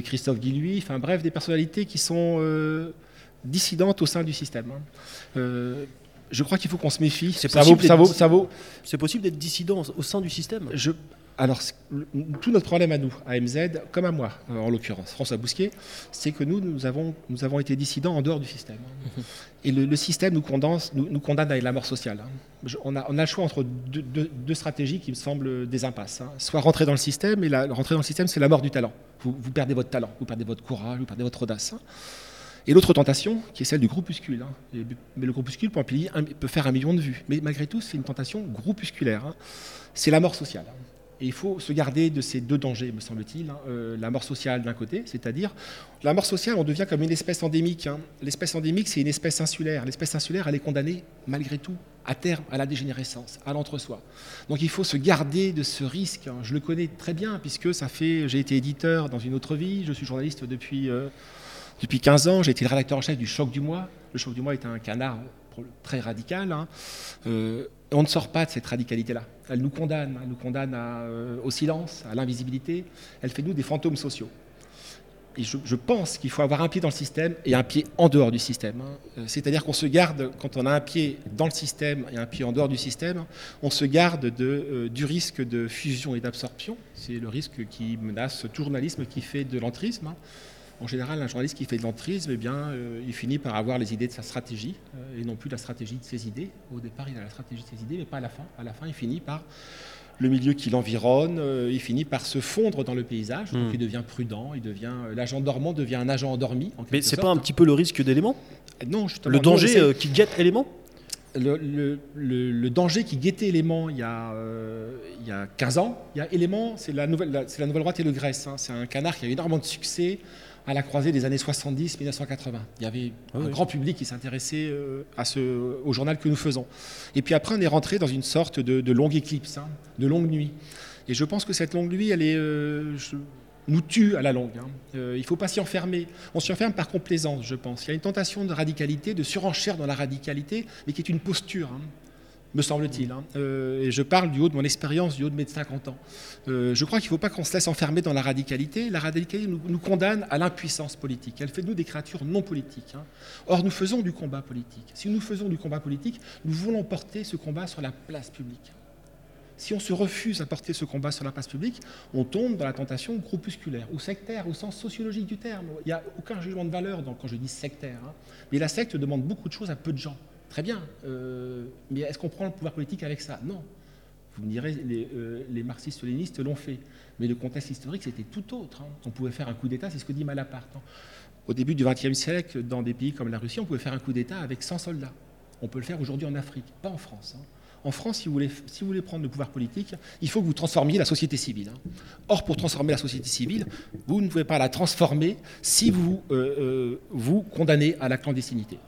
Christophe Guilluy, enfin bref, des personnalités qui sont euh, dissidentes au sein du système. Hein. Euh, je crois qu'il faut qu'on se méfie. C'est possible, ça vaut, ça vaut, C'est possible d'être dissident au sein du système? Je, alors, tout notre problème à nous, à MZ, comme à moi, en l'occurrence, François Bousquet, c'est que nous, nous avons, nous avons été dissidents en dehors du système. Et le, système nous, condense, nous, condamne à la mort sociale. Hein. On a, on a le choix entre deux, stratégies qui me semblent des impasses. Hein. Soit rentrer dans le système, et la, rentrer dans le système, c'est la mort du talent. Vous, vous, perdez votre talent, vous perdez votre courage, vous perdez votre audace. Hein. Et l'autre tentation, qui est celle du groupuscule. mais le groupuscule peut, peut, faire un million de vues. Mais malgré tout, c'est une tentation groupusculaire. C'est la mort sociale. Et il faut se garder de ces deux dangers, me semble-t-il. Hein. Euh, la mort sociale d'un côté, c'est-à-dire la mort sociale, on devient comme une espèce endémique. Hein. L'espèce endémique, c'est une espèce insulaire. L'espèce insulaire, elle est condamnée, malgré tout, à terme, à la dégénérescence, à l'entre-soi. Donc il faut se garder de ce risque. Hein. Je le connais très bien, puisque ça fait, j'ai été éditeur dans une autre vie, je suis journaliste depuis, euh, depuis 15 ans, j'ai été le rédacteur en chef du Choc du Mois. Le Choc du Mois est un canard très radical. Euh, on ne sort pas de cette radicalité-là. Elle nous condamne, elle nous condamne euh, au silence, à l'invisibilité. Elle fait de nous des fantômes sociaux. Et je, pense qu'il faut avoir un pied dans le système et un pied en dehors du système. Hein. Euh, c'est-à-dire qu'on se garde, quand on a un pied dans le système et un pied en dehors du système, on se garde de, du risque de fusion et d'absorption. C'est le risque qui menace tout journalisme qui fait de l'entrisme. Hein. En général, un journaliste qui fait de l'entrisme, eh bien, il finit par avoir les idées de sa stratégie et non plus la stratégie de ses idées. Au départ, il a la stratégie de ses idées, mais pas à la fin. À la fin, il finit par le milieu qui l'environne, euh, il finit par se fondre dans le paysage, donc hmm. il devient prudent, il devient euh, l'agent dormant devient un agent endormi. Mais c'est pas un petit peu le risque d'éléments Non, justement. Le danger euh, qui guette éléments le, danger qui guettait éléments il y, a, il y a 15 ans, il y a éléments, c'est la nouvelle, la, la nouvelle droite et le Grèce. Hein. C'est un canard qui a eu énormément de succès à la croisée des années 70-1980. Il y avait ah un grand public qui s'intéressait euh, à ce, au journal que nous faisons. Et puis après, on est rentré dans une sorte de, longue éclipse, hein, de longue nuit. Et je pense que cette longue nuit, elle est, euh, nous tue à la longue. Hein. Euh, il ne faut pas s'y enfermer. On s'y enferme par complaisance, je pense. Il y a une tentation de radicalité, de surenchère dans la radicalité, mais qui est une posture. Hein me semble-t-il. Hein. Euh, et je parle du haut de mon expérience, du haut de mes 50 ans. Euh, je crois qu'il ne faut pas qu'on se laisse enfermer dans la radicalité. La radicalité nous, condamne à l'impuissance politique. Elle fait de nous des créatures non politiques. Hein. Or, nous faisons du combat politique. Si nous faisons du combat politique, nous voulons porter ce combat sur la place publique. Si on se refuse à porter ce combat sur la place publique, on tombe dans la tentation groupusculaire ou sectaire au sens sociologique du terme. Il n'y a aucun jugement de valeur quand je dis sectaire. Hein. Mais la secte demande beaucoup de choses à peu de gens. Très bien, euh, mais est-ce qu'on prend le pouvoir politique avec ça? Non. Vous me direz, les, euh, marxistes-lénistes l'ont fait. Mais le contexte historique, c'était tout autre. Hein. On pouvait faire un coup d'État, c'est ce que dit Malaparte. Hein. Au début du XXe siècle, dans des pays comme la Russie, on pouvait faire un coup d'État avec 100 soldats. On peut le faire aujourd'hui en Afrique, pas en France. Hein. En France, si vous, voulez, prendre le pouvoir politique, il faut que vous transformiez la société civile. Or, pour transformer la société civile, vous ne pouvez pas la transformer si vous euh, vous condamnez à la clandestinité.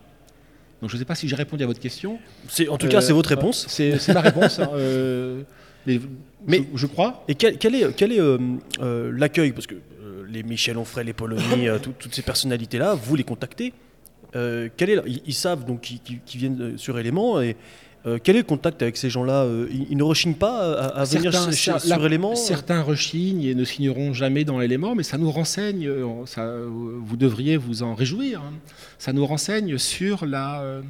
Donc je ne sais pas si j'ai répondu à votre question. En tout cas, c'est votre réponse. C'est ma réponse. Hein, euh, mais, je, crois. Et quel, est, quel est euh, euh, l'accueil? Parce que les Michel Onfray, les Polony, toutes ces personnalités-là, vous les contactez. quel est, ils, savent donc qu'ils viennent sur éléments et euh, quel est le contact avec ces gens-là euh, ils, ne rechignent pas à, venir sur, l'élément Certains rechignent et ne signeront jamais dans l'élément, mais ça nous renseigne, euh, ça, vous devriez vous en réjouir, hein. ça nous renseigne sur la,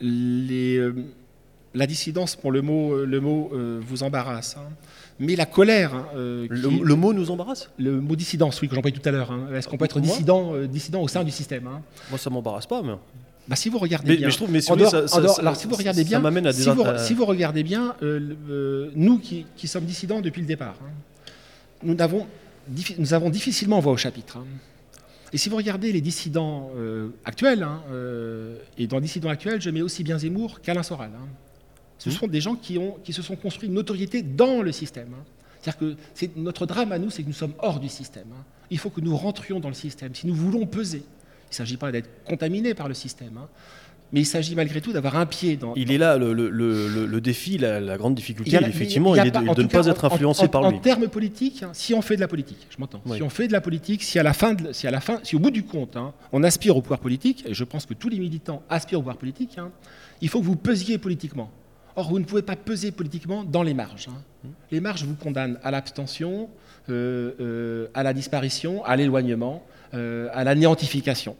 les, la dissidence, pour le mot, le mot vous embarrasse. Hein. Mais la colère. Hein, le, mot nous embarrasse? Le mot dissidence, oui, que j'emploie tout à l'heure. Est-ce qu'on peut être dissident, dissident au sein du système Moi, ça m'embarrasse pas, mais. Bah, si vous regardez bien, mais je trouve, mais si alors si vous regardez bien, à si, vous, si, vous, regardez bien, nous qui, qui, sommes dissidents depuis le départ, hein, nous, avons, nous avons difficilement voix au chapitre. Hein. Et si vous regardez les dissidents euh, actuels, hein, euh, et dans dissidents actuels, je mets aussi bien Zemmour qu'Alain Soral. Ce mmh. sont des gens qui, ont, qui se sont construits une notoriété dans le système. C'est-à-dire que notre drame à nous, c'est que nous sommes hors du système. Il faut que nous rentrions dans le système. Si nous voulons peser, il ne s'agit pas d'être contaminé par le système, hein. mais il s'agit malgré tout d'avoir un pied dans. Il est là le, défi, la, grande difficulté, effectivement, il est de, ne pas être influencé par lui. En termes politiques, hein, si on fait de la politique, je m'entends, si on fait de la politique, si à la fin, si à la fin, si au bout du compte, hein, on aspire au pouvoir politique, et je pense que tous les militants aspirent au pouvoir politique, il faut que vous pesiez politiquement. Or, vous ne pouvez pas peser politiquement dans les marges. Les marges vous condamnent à l'abstention, euh, euh, à la disparition, à l'éloignement. Euh, à la néantification.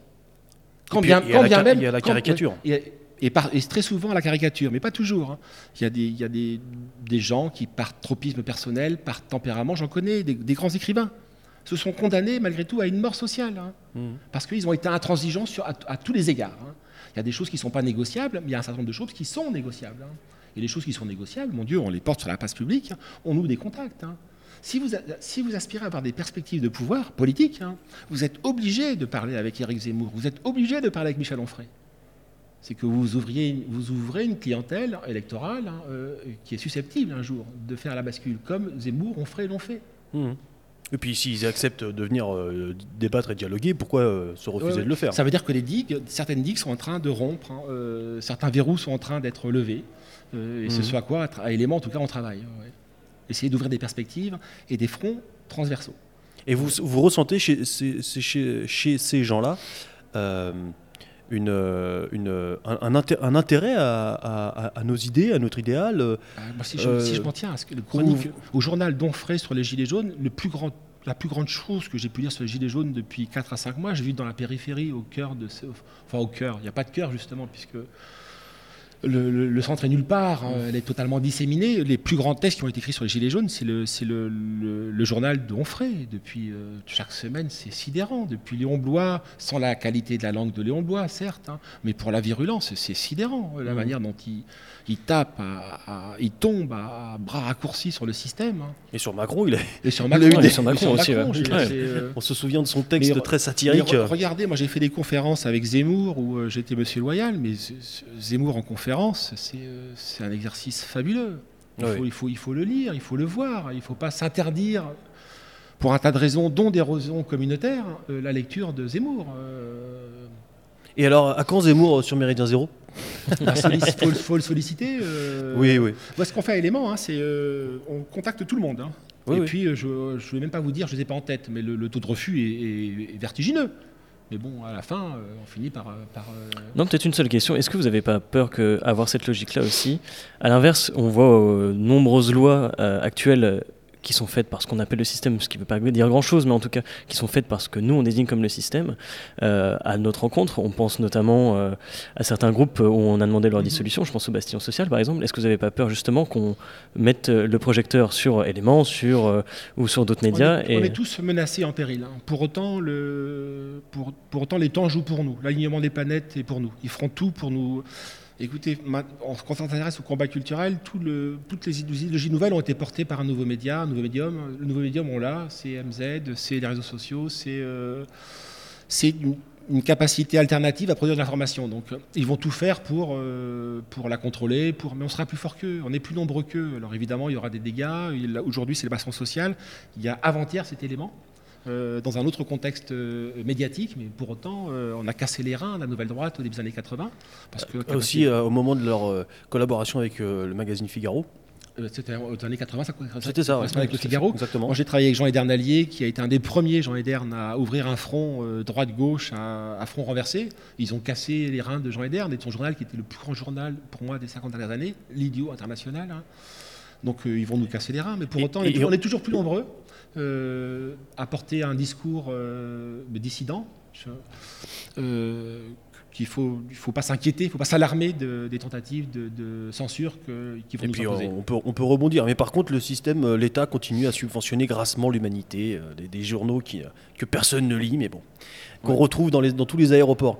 Quand bien, quand bien même. Il y a la caricature. et, très souvent à la caricature, mais pas toujours. Hein. Il y a, des, il y a des, des, gens qui, par tropisme personnel, par tempérament, j'en connais, des, grands écrivains, se sont condamnés malgré tout à une mort sociale. Hein. Mmh. Parce qu'ils ont été intransigeants sur, à, tous les égards. Hein. Il y a des choses qui ne sont pas négociables, mais il y a un certain nombre de choses qui sont négociables. Et les choses qui sont négociables, mon Dieu, on les porte sur la place publique, on ouvre des contacts. Si vous, si vous, aspirez à avoir des perspectives de pouvoir politique, hein, vous êtes obligé de parler avec Éric Zemmour, vous êtes obligé de parler avec Michel Onfray. C'est que vous, ouvriez, vous ouvrez une clientèle électorale hein, euh, qui est susceptible un jour de faire la bascule, comme Zemmour, Onfray l'ont fait. Mmh. Et puis s'ils acceptent de venir euh, débattre et dialoguer, pourquoi euh, se refuser de le faire? Ça veut dire que les digues, certaines digues sont en train de rompre, hein, certains verrous sont en train d'être levés, et ce mmh. soit quoi, à élément en tout cas, on travaille essayer d'ouvrir des perspectives et des fronts transversaux. Et vous, vous ressentez chez, chez, chez ces gens-là euh, une, une, un, un, intérêt à, à, nos idées, à notre idéal euh, ah, si, je, si, je, m'en tiens à ce que le chronique, au journal d'Onfray sur les Gilets jaunes, le plus grand, la plus grande chose que j'ai pu lire sur les Gilets jaunes depuis 4 à 5 mois, je vis dans la périphérie, au cœur de... Enfin, au cœur, il n'y a pas de cœur justement, puisque le, centre est nulle part, hein. elle est totalement disséminée. Les plus grands textes qui ont été écrits sur les Gilets jaunes, c'est le, le, journal de Onfray. Depuis euh, chaque semaine, c'est sidérant. Depuis Léon Blois, sans la qualité de la langue de Léon Blois, certes, hein, mais pour la virulence, c'est sidérant. La mmh. manière dont il, il tape, à, il tombe à, bras raccourcis sur le système. Hein. Et sur Macron, il est. Et sur Macron, il sur Macron, aussi. Euh, On se souvient de son texte très satirique. regardez, moi j'ai fait des conférences avec Zemmour où euh, j'étais Monsieur Loyal, mais Zemmour en conférence, c'est euh, un exercice fabuleux. Il, faut, il, faut, il, faut, le lire, il faut le voir, il ne faut pas s'interdire, pour un tas de raisons, dont des raisons communautaires, la lecture de Zemmour. Et alors, à quand Zemmour sur Méridien Zéro Il bah, faut, le solliciter. Euh. Oui, oui. ce qu'on fait à Élément, hein, c'est euh, on contacte tout le monde. Hein. et puis, euh, je ne vais même pas vous dire, je ne les ai pas en tête, mais le, taux de refus est, vertigineux. Mais bon, à la fin, on finit par. Non, peut-être une seule question. Est-ce que vous n'avez pas peur qu'avoir cette logique-là aussi? À l'inverse, on voit nombreuses lois actuelles qui sont faites par ce qu'on appelle le système, ce qui ne veut pas dire grand-chose, mais en tout cas qui sont faites parce que nous, on désigne comme le système, euh, à notre rencontre. On pense notamment euh, à certains groupes où on a demandé leur dissolution, je pense au Bastillon Social par exemple. Est-ce que vous n'avez pas peur justement qu'on mette le projecteur sur Éléments sur, euh, ou sur d'autres médias on est, et... on est, tous menacés en péril. Hein. Pour, autant, le, pour, pour autant, les temps jouent pour nous. L'alignement des planètes est pour nous. Ils feront tout pour nous Écoutez, quand on s'intéresse au combat culturel, toutes les idéologies nouvelles ont été portées par un nouveau média, un nouveau médium. Le nouveau médium, on l'a, c'est MZ, c'est les réseaux sociaux, c'est euh, une, capacité alternative à produire de l'information. Donc, ils vont tout faire pour, euh, la contrôler, mais on sera plus fort qu'eux, on est plus nombreux qu'eux. Alors évidemment, il y aura des dégâts. Aujourd'hui, c'est le bassin social. Il y a avant-hier cet élément. Euh, dans un autre contexte euh, médiatique, mais pour autant, euh, on a cassé les reins de la nouvelle droite au début des années 80. Parce que, Aussi au moment de leur collaboration avec le magazine Figaro. C'était aux années 80, ça C'était ça, avec le Figaro. Exactement. Moi, j'ai travaillé avec Jean Edernalier, qui a été un des premiers, Jean Edern, à ouvrir un front droite-gauche, un, front renversé. Ils ont cassé les reins de Jean Edern et de son journal, qui était le plus grand journal pour moi des 50 dernières années, l'Idiot international. Hein. Donc, ils vont nous casser les reins, mais pour autant, on est toujours plus nombreux apporter euh, un discours euh, dissident, euh, qu'il faut, il faut pas s'inquiéter, il faut pas s'alarmer des tentatives de, censure qui vont et nous puis imposer. On peut, on peut rebondir, mais par contre le système, l'État continue à subventionner grassement l'humanité, des, journaux qui, que personne ne lit, mais bon, qu'on retrouve dans, les, dans tous les aéroports.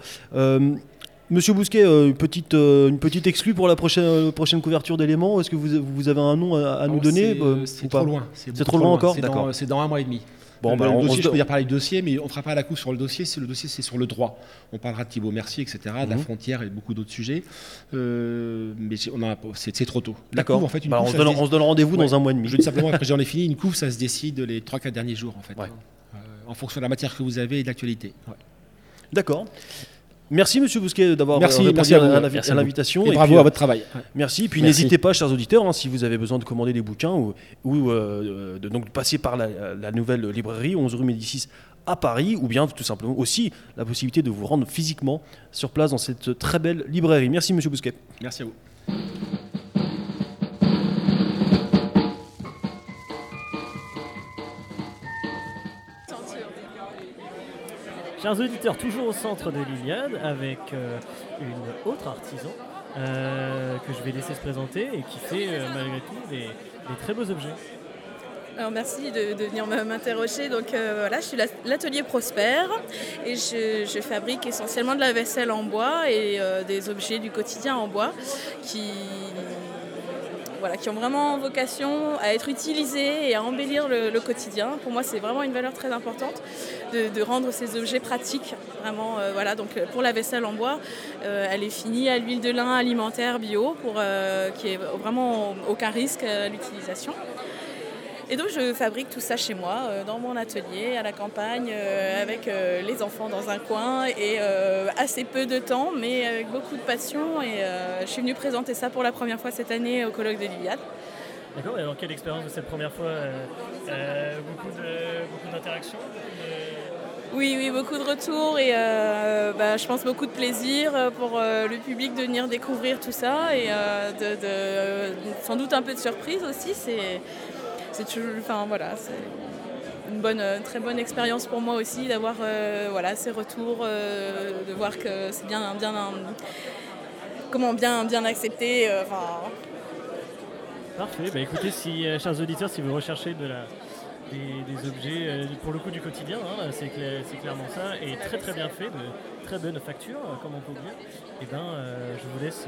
Monsieur Bousquet, une, petite, une petite exclue pour la prochaine, prochaine couverture d'éléments. Est-ce que vous, vous, avez un nom à, nous donner C'est trop loin. C'est trop, loin encore C'est dans un mois et demi. Bon, bah, le dossier, je peux dire parler du dossier, mais on ne fera pas la coup sur le dossier. le dossier, c'est sur le droit. On parlera de Thibault Mercier, etc., de la mhm. frontière et beaucoup d'autres sujets. Euh, mais c'est trop tôt. D'accord. En fait, bah, on, se donne, rendez-vous dans un mois et demi. Je dis simplement, après j'en ai fini, une couve, ça se décide les 3-4 derniers jours, en fait. Euh, en fonction de la matière que vous avez et de l'actualité. D'accord. Merci Monsieur Bousquet d'avoir euh, répondu à, l'invitation. Et, bravo à votre travail. Merci. Puis n'hésitez pas, chers auditeurs, hein, si vous avez besoin de commander des bouquins ou, ou euh, de donc passer par la, nouvelle librairie 11 rue Médicis à Paris, ou bien tout simplement aussi la possibilité de vous rendre physiquement sur place dans cette très belle librairie. Merci Monsieur Bousquet. Merci à vous. Chers auditeurs, toujours au centre de l'Iliade avec euh, une autre artisan euh, que je vais laisser se présenter et qui fait euh, malgré tout des, très beaux objets. Alors merci de, venir m'interroger. Donc voilà, je suis l'atelier Prosper et je, je, fabrique essentiellement de la vaisselle en bois et des objets du quotidien en bois qui voilà, qui ont vraiment vocation à être utilisés et à embellir le, quotidien. Pour moi, c'est vraiment une valeur très importante de, rendre ces objets pratiques. Vraiment, euh, voilà, donc euh, pour la vaisselle en bois, euh, elle est finie à l'huile de lin alimentaire bio pour qui est vraiment aucun risque à l'utilisation. Et donc je fabrique tout ça chez moi, euh, dans mon atelier, à la campagne, euh, avec euh, les enfants dans un coin et assez peu de temps, mais avec beaucoup de passion. Et je suis venue présenter ça pour la première fois cette année au colloque de l'Iliade. D'accord, et alors quelle expérience de cette première fois Beaucoup d'interactions oui, oui, beaucoup de retours et bah, je pense beaucoup de plaisir pour le public de venir découvrir tout ça et de, sans doute un peu de surprise aussi. C'est c'est toujours, enfin voilà, c'est une bonne, très bonne expérience pour moi aussi d'avoir euh, voilà ces retours, euh, de voir que c'est bien, bien, comment bien, bien accepté. Euh, Parfait. Bah, écoutez, si chers auditeurs, si vous recherchez de la des, objets pour le coup du quotidien, hein, c'est clairement ça, et très très bien fait, de très bonne facture, comme on peut dire. Et eh ben, je vous laisse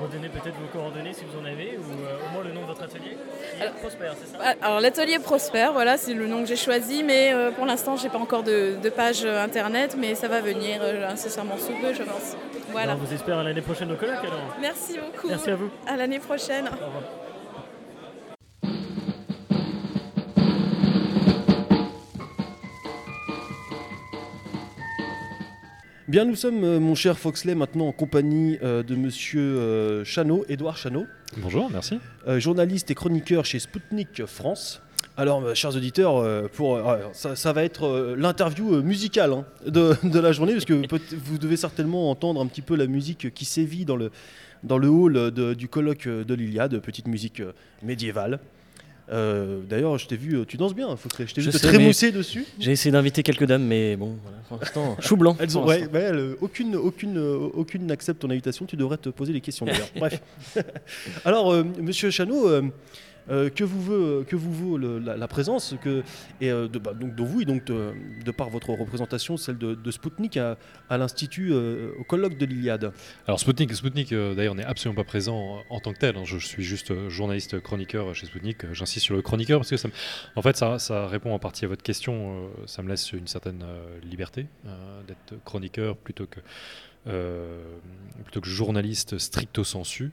redonner peut-être vos coordonnées si vous en avez, ou euh, au moins le nom de votre atelier alors, Prosper, c'est ça? Alors l'atelier Prosper, voilà, c'est le nom que j'ai choisi, mais euh, pour l'instant, j'ai pas encore de, page euh, internet, mais ça va venir incessamment sous peu, je pense. Voilà. Alors, vous espère à l'année prochaine au colloque alors? Merci beaucoup. Merci à vous. À l'année prochaine. Au revoir. Bien, nous sommes, euh, mon cher Foxley, maintenant en compagnie euh, de monsieur euh, Chano, Édouard Chano. Bonjour, merci. journaliste et chroniqueur chez Spoutnik France. Alors, chers auditeurs, pour, ça, va être l'interview musicale hein, de, la journée, parce que vous devez certainement entendre un petit peu la musique qui sévit dans le, dans le hall du colloque de l'Iliade, petite musique médiévale. Euh, d'ailleurs, je t'ai vu, euh, tu danses bien, faut que je t'ai vu te trémousser dessus. J'ai essayé d'inviter quelques dames, mais bon, voilà, pour l'instant, chou blanc. Elles ont, ouais, aucune, aucune, aucune n'accepte ton invitation. Tu devrais te poser des questions d'ailleurs. Bref. Alors, euh, Monsieur Chano, euh, que vous veut, que vous vaut la, présence et, euh, de, bah, donc, de vous et donc de, par votre représentation, celle de, de Spoutnik à, l'Institut, euh, au colloque de l'Iliade Alors Spoutnik, d'ailleurs n'est absolument pas présent en tant que tel. Hein. Je, suis juste journaliste chroniqueur chez Spoutnik. J'insiste sur le chroniqueur parce que ça, en fait ça, répond en partie à votre question. ça me laisse une certaine liberté d'être chroniqueur plutôt que plutôt que journaliste stricto sensu.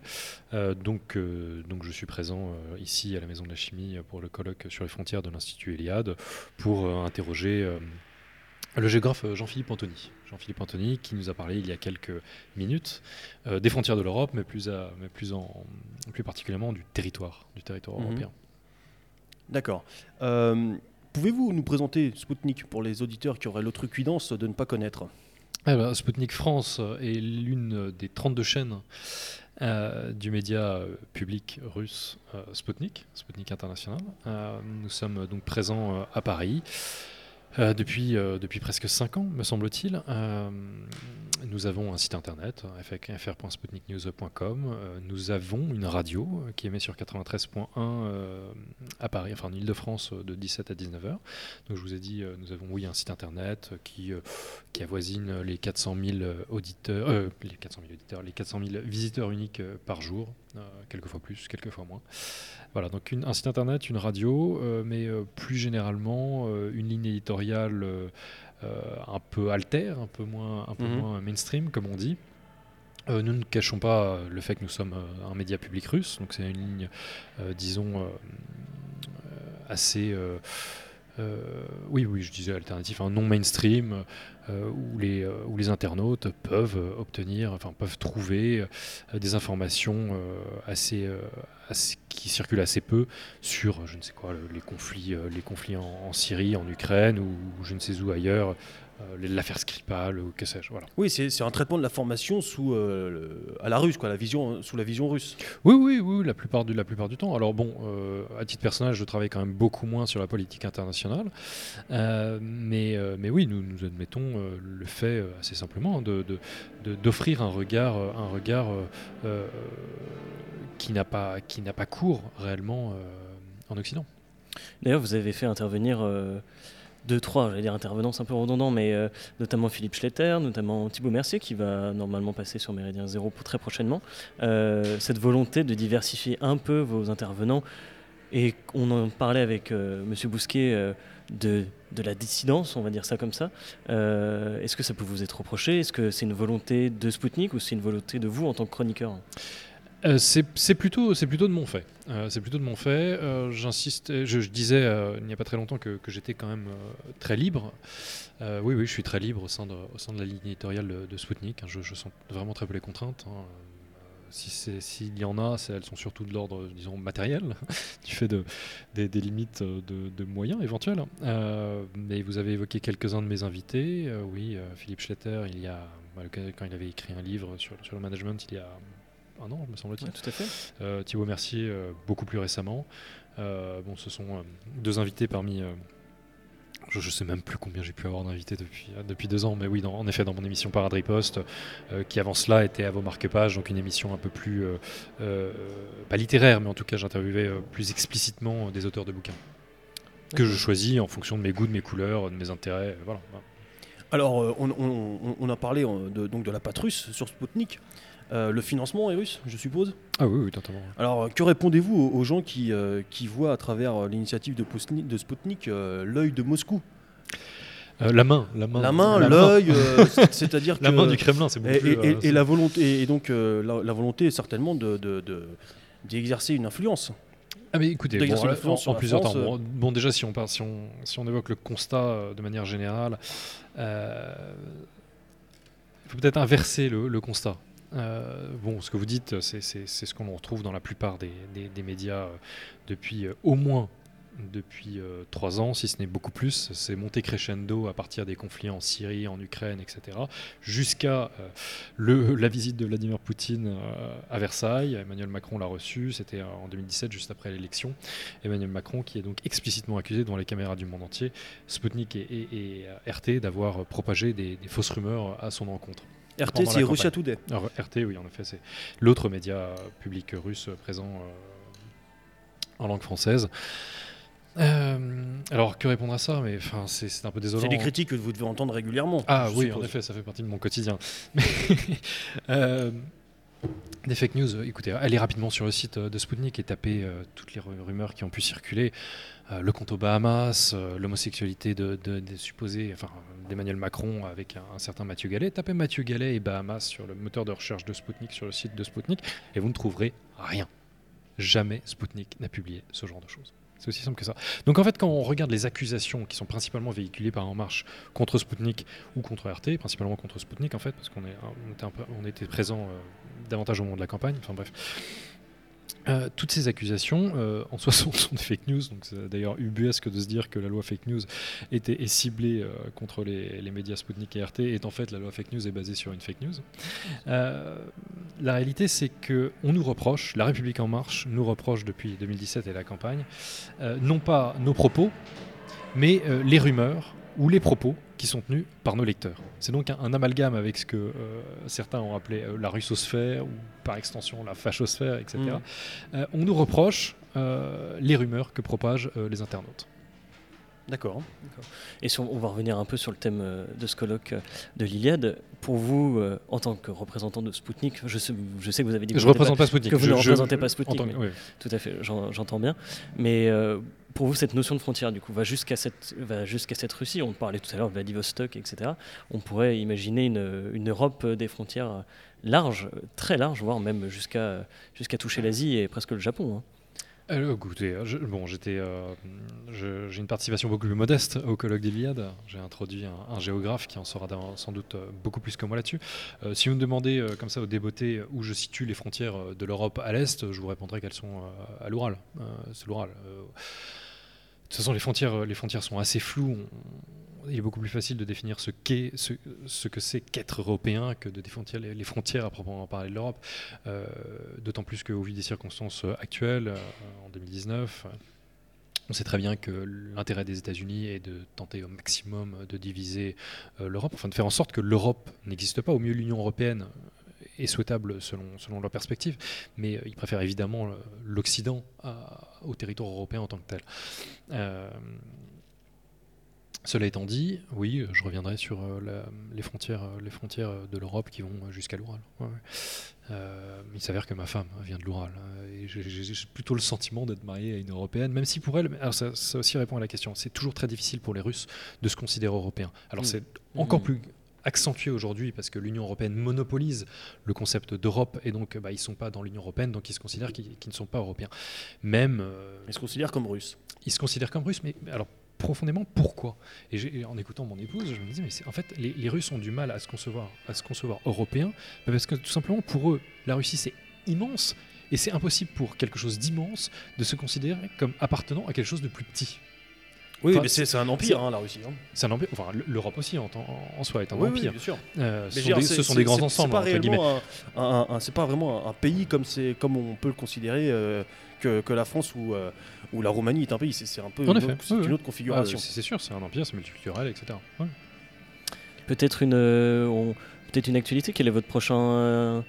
Euh, donc, euh, donc je suis présent ici à la Maison de la Chimie pour le colloque sur les frontières de l'Institut Eliade pour interroger le géographe Jean-Philippe Antony. Jean-Philippe Antony qui nous a parlé il y a quelques minutes des frontières de l'Europe, mais, plus, mais plus, en, plus particulièrement du territoire, du territoire mhm. européen. D'accord. Pouvez-vous nous présenter Spoutnik pour les auditeurs qui auraient l'autre cuidance de ne pas connaître? Eh ben, Sputnik France est l'une des 32 chaînes euh, du média euh, public russe euh, Sputnik, Sputnik International. nous sommes donc présents à Paris depuis, depuis presque 5 ans, me semble-t-il. nous avons un site internet, fr.sputniknews.com. nous avons une radio qui émet sur 93.1 à Paris, enfin en Ile-de-France, de 17 à 19h. Donc je vous ai dit, nous avons oui un site internet qui, qui avoisine les 400 000 auditeurs, les 400 000 auditeurs, les 400 000 visiteurs uniques par jour, quelquefois plus, quelquefois moins. Voilà, donc un site internet, une radio, mais plus généralement une ligne éditoriale un peu alter, un peu moins, un peu mhm. moins mainstream, comme on dit. nous ne cachons pas le fait que nous sommes un média public russe, donc c'est une ligne, disons, assez oui, oui, je disais alternatif, un non mainstream où, les, où les internautes peuvent obtenir, enfin peuvent trouver des informations assez, qui circulent assez peu sur, je ne sais quoi, les conflits, les conflits en, Syrie, en Ukraine ou je ne sais où ailleurs, euh, l'affaire Skripal ou que sais-je. Voilà. Oui, c'est un traitement de l'information sous euh, à la russe, quoi, la vision, sous la vision russe. Oui, oui, oui, la plupart du, la plupart du temps. Alors bon, euh, à titre personnel, je travaille quand même beaucoup moins sur la politique internationale, mais, mais oui, nous, nous admettons le fait assez simplement de d'offrir un regard, un regard qui n'a pas qui n'a pas cours réellement en Occident. D'ailleurs, vous avez fait intervenir deux, trois, j'allais dire intervenants, c'est un peu redondant, mais euh, notamment Philippe Schletter, notamment Thibaut Mercier, qui va normalement passer sur Méridien Zéro très prochainement. Euh, cette volonté de diversifier un peu vos intervenants, et on en parlait avec euh, Monsieur Bousquet de, de, la dissidence, on va dire ça comme ça. Est-ce que ça peut vous être reproché? Est-ce que c'est une volonté de Spoutnik ou c'est une volonté de vous en tant que chroniqueur? Euh, c'est plutôt, de mon fait. Euh, c'est plutôt de mon fait. Euh, j'insiste, je, disais il n'y a pas très longtemps que, j'étais quand même très libre. oui, oui, je suis très libre au sein de, la ligne éditoriale de, de Spoutnik. Hein. je, sens vraiment très peu les contraintes. Hein. S'il y en a, elles sont surtout de l'ordre, disons, matériel, du fait de, des, limites de, moyens éventuels. mais vous avez évoqué quelques-uns de mes invités. oui, Philippe Schletter, il y a, bah, quand il avait écrit un livre sur le management, il y a un an, me semble-t-il. tout à fait. Euh, Thibaut Mercier, euh, beaucoup plus récemment. Euh, bon, ce sont deux invités parmi. je ne sais même plus combien j'ai pu avoir d'invités depuis, depuis deux ans, mais oui, en effet, dans mon émission Paradri Post, qui avant cela était à vos marque-pages, donc une émission un peu plus, pas littéraire, mais en tout cas, j'interviewais plus explicitement des auteurs de bouquins que je choisis en fonction de mes goûts, de mes couleurs, de mes intérêts. Voilà. Alors, on, a parlé de, donc de la patte russe sur Sputnik. Euh, le financement est russe, je suppose Ah oui, oui, totalement. Alors, que répondez-vous aux, gens qui, euh, qui voient à travers euh, l'initiative de, de Sputnik l'œil de Moscou? La main, la main, la main, l'œil, c'est-à-dire que la main du Kremlin, c'est beaucoup et, plus, et, et, la volonté, et donc la, volonté est certainement de, d'exercer une influence. Ah mais écoutez, bon, en, plusieurs temps. Bon, déjà si on, si on, si on évoque le constat de manière générale, il faut peut-être inverser le, le constat. Euh, bon, ce que vous dites, c'est ce qu'on retrouve dans la plupart des, médias euh, depuis euh, au moins depuis trois ans, si ce n'est beaucoup plus. C'est monté crescendo à partir des conflits en Syrie, en Ukraine, etc., jusqu'à la visite de Vladimir Poutine à Versailles. Emmanuel Macron l'a reçu, c'était en 2017, juste après l'élection. Emmanuel Macron qui est donc explicitement accusé devant les caméras du monde entier, Sputnik et, RT, d'avoir propagé des fausses rumeurs à son encontre. RT, c'est Russia Today. RT, oui, en effet, c'est l'autre média public russe présent euh, en langue française. Euh, alors, que répondre à ça? Mais enfin, c'est un peu désolant. C'est des critiques que vous devez entendre régulièrement. Ah oui, en effet, ça fait partie de mon quotidien. Euh, des fake news, écoutez, allez rapidement sur le site de Sputnik et tapez toutes les rumeurs qui ont pu circuler. le compte aux Bahamas, l'homosexualité de, de, des supposés, enfin, d'Emmanuel Macron avec un, certain Mathieu Gallet. Tapez Mathieu Gallet et Bahamas sur le moteur de recherche de Spoutnik, sur le site de Spoutnik, et vous ne trouverez rien. Jamais Spoutnik n'a publié ce genre de choses. C'est aussi simple que ça. Donc en fait, quand on regarde les accusations qui sont principalement véhiculées par En Marche contre Spoutnik ou contre RT, principalement contre Spoutnik en fait, parce qu'on était, on était présent euh, davantage au moment de la campagne, enfin bref, euh, toutes ces accusations, euh, en soi, sont, des fake news. Donc, c'est d'ailleurs ubuesque de se dire que la loi fake news était, est ciblée euh, contre les, médias Sputnik et RT, et en fait, la loi fake news est basée sur une fake news. la réalité, c'est que on nous reproche, La République en marche nous reproche depuis 2017 et la campagne, non pas nos propos, mais les rumeurs ou les propos qui sont tenus par nos lecteurs. C'est donc un, amalgame avec ce que euh, certains ont appelé euh, la russosphère ou par extension la fachosphère, etc. Mm. Euh, on nous reproche les rumeurs que propagent les internautes. D'accord. Et si on, va revenir un peu sur le thème de ce colloque de l'Iliade, pour vous, en tant que représentant de Spoutnik, je sais, je sais que vous avez dit que, je représente pas, Spoutnik. que vous ne représentez pas Spoutnik. Tout à fait, j'entends bien. Mais pour vous, cette notion de frontière, du coup, va jusqu'à cette, jusqu'à cette Russie. On parlait tout à l'heure de Vladivostok, etc. On pourrait imaginer une, une Europe des frontières larges, très larges, voire même jusqu'à, jusqu'à toucher l'Asie et presque le Japon. Hein. Euh, bon, euh, j'ai une participation beaucoup plus modeste au colloque d'Iliade. J'ai introduit un, géographe qui en saura sans doute euh, beaucoup plus que moi là-dessus. si vous me demandez comme ça au débeauté où je situe les frontières de l'Europe à l'est, je vous répondrai qu'elles sont à l'Oural. c'est l'Oural. De toute façon, les frontières, les frontières sont assez floues. il est beaucoup plus facile de définir ce, qu'est, ce, que c'est qu'être européen que de définir les, frontières à proprement parler de l'Europe. Euh, d'autant plus qu'au vu des circonstances actuelles, euh, en 2019, on sait très bien que l'intérêt des États-Unis est de tenter au maximum de diviser euh, l'Europe, enfin de faire en sorte que l'Europe n'existe pas. Au mieux, l'Union européenne est souhaitable selon, selon leur perspective, mais ils préfèrent évidemment l'Occident au territoire européen en tant que tel. Euh, cela étant dit, oui, je reviendrai sur euh, les, frontières, euh, les frontières de l'Europe qui vont jusqu'à l'Oural. il s'avère que ma femme vient de l'Oural. et j'ai plutôt le sentiment d'être marié à une Européenne, même si pour elle, alors ça, aussi répond à la question, c'est toujours très difficile pour les Russes de se considérer européens. Alors mm. c'est encore mm. plus accentué aujourd'hui parce que l'Union européenne monopolise le concept d'Europe et donc bah, ils ne sont pas dans l'Union européenne, donc ils se considèrent qu'ils ne sont pas européens. Même. Euh, ils se considèrent comme russes. Ils se considèrent comme russes, mais alors profondément pourquoi? Et en écoutant mon épouse, je me disais, mais en fait, les, Russes ont du mal à se concevoir, à se concevoir européen, parce que tout simplement pour eux, la Russie c'est immense et c'est impossible pour quelque chose d'immense de se considérer comme appartenant à quelque chose de plus petit. Oui, mais c'est un empire, hein, la Russie. Hein. C'est un empire. Enfin, l'Europe aussi en, en, soi est un oui, empire. bien sûr. Euh, ce, sont des, grands ensembles. C'est pas, vraiment un, pays comme, comme on peut le considérer euh, que, que, la France ou, euh, ou la Roumanie est un pays. C'est un peu une, autre, une autre configuration. Ah, c'est sûr, c'est un empire, c'est multiculturel, etc. Peut-être une, peut-être une actualité. Quel est votre prochain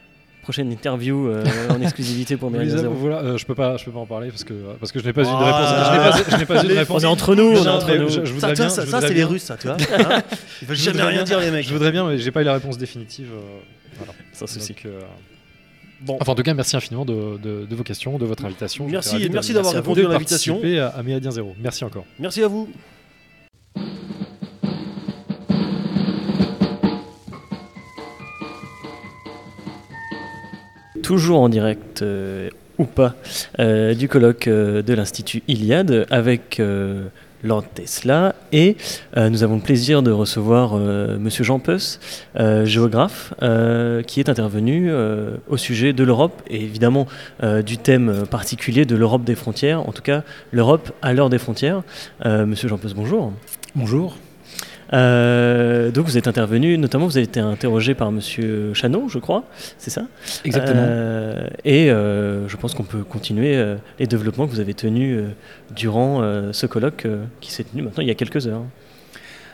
prochaine interview euh, en exclusivité pour mes Voilà, euh, je peux pas, je peux pas en parler parce que parce que je n'ai pas eu de réponse. Je n'ai pas, eu de réponse. On est entre nous, on est entre nous. ça, ça, ça c'est les Russes, ça, tu vois. Hein Ils veulent jamais rien dire les mecs. Je voudrais bien, mais j'ai pas eu la réponse définitive. Euh, voilà. Sans souci. Bon. Enfin, en tout cas, merci infiniment de, de, de vos questions, de votre invitation. Merci, merci d'avoir répondu à l'invitation. À, à Méridien Zéro. Merci encore. Merci à vous. Toujours en direct euh, ou pas euh, du colloque euh, de l'Institut Iliade avec Lord Tesla et nous avons le plaisir de recevoir Monsieur Jean Peus, géographe, qui est intervenu au sujet de l'Europe et évidemment du thème particulier de l'Europe des frontières, en tout cas l'Europe à l'heure des frontières. Monsieur Jean Peus, bonjour. Bonjour. Euh, donc vous êtes intervenu, notamment vous avez été interrogé par Monsieur Chanot, je crois, c'est ça? Exactement. Euh, et euh, je pense qu'on peut continuer les développements que vous avez tenus durant ce colloque qui s'est tenu maintenant il y a quelques heures.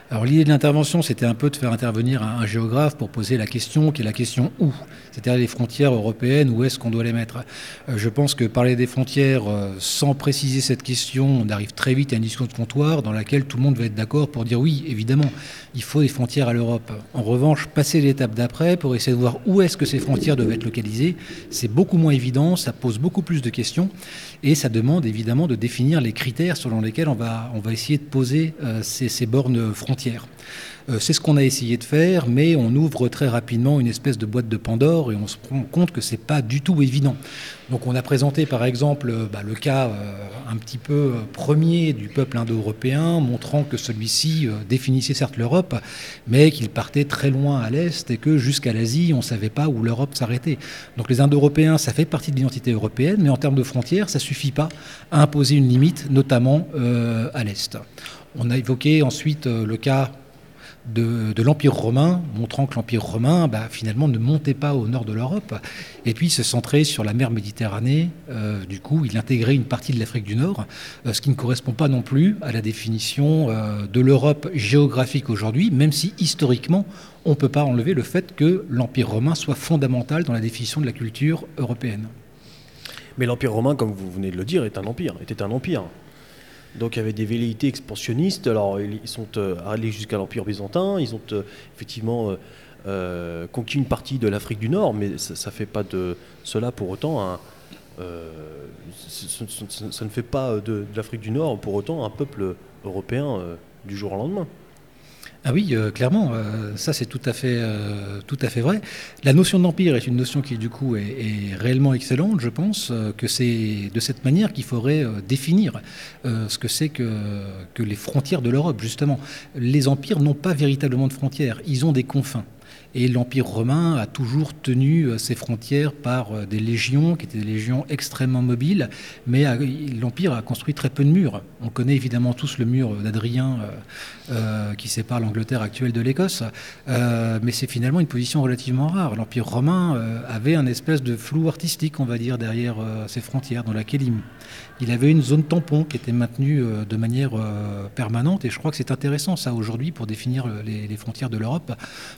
Alors l'idée de l'intervention, c'était un peu de faire intervenir un, géographe pour poser la question qui est la question où C'est-à-dire les frontières européennes, où est-ce qu'on doit les mettre? Euh, Je pense que parler des frontières euh, sans préciser cette question, on arrive très vite à une discussion de comptoir dans laquelle tout le monde va être d'accord pour dire oui, évidemment, il faut des frontières à l'Europe. En revanche, passer l'étape d'après pour essayer de voir où est-ce que ces frontières doivent être localisées, c'est beaucoup moins évident, ça pose beaucoup plus de questions et ça demande évidemment de définir les critères selon lesquels on va, on va essayer de poser euh, ces, ces bornes frontières c'est ce qu'on a essayé de faire, mais on ouvre très rapidement une espèce de boîte de Pandore et on se rend compte que c'est pas du tout évident. Donc on a présenté par exemple euh, bah, le cas euh, un petit peu premier du peuple indo-européen, montrant que celui-ci définissait certes l'Europe, mais qu'il partait très loin à l'est et que jusqu'à l'Asie, on ne savait pas où l'Europe s'arrêtait. Donc les indo-européens, ça fait partie de l'identité européenne, mais en termes de frontières, ça suffit pas à imposer une limite, notamment à l'est. On a évoqué ensuite euh, le cas de, l'Empire romain, montrant que l'Empire romain, bah, finalement, ne montait pas au nord de l'Europe, et puis se centrait sur la mer Méditerranée. Euh, du coup, il intégrait une partie de l'Afrique du Nord, euh, ce qui ne correspond pas non plus à la définition euh, de l'Europe géographique aujourd'hui, même si historiquement, on ne peut pas enlever le fait que l'Empire romain soit fondamental dans la définition de la culture européenne. Mais l'Empire romain, comme vous venez de le dire, est un empire, était un empire. Donc il y avait des velléités expansionnistes. Alors ils sont euh, allés jusqu'à l'Empire byzantin. Ils ont euh, effectivement euh, conquis une partie de l'Afrique du Nord, mais ça ne fait pas de cela pour autant fait pas de l'Afrique du Nord pour autant un peuple européen du jour au lendemain. Ah oui, euh, clairement, euh, ça c'est tout, à fait, euh, tout à fait vrai. La notion d'empire est une notion qui du coup est, réellement excellente. Je pense que c'est de cette manière qu'il faudrait définir ce que c'est que les frontières de l'Europe, justement. Les empires n'ont pas véritablement de frontières, ils ont des confins. Et l'Empire romain a toujours tenu euh, ses frontières par euh, des légions, qui étaient des légions extrêmement mobiles, mais l'Empire a construit très peu de murs. On connaît évidemment tous le mur d'Adrien euh, qui sépare l'Angleterre actuelle de l'Écosse, mais c'est finalement une position relativement rare. L'Empire romain avait un espèce de flou artistique, on va dire, derrière ses frontières, dans laquelle il, il avait une zone tampon qui était maintenue euh, de manière euh, permanente. Et je crois que c'est intéressant, ça, aujourd'hui, pour définir euh, les, frontières de l'Europe,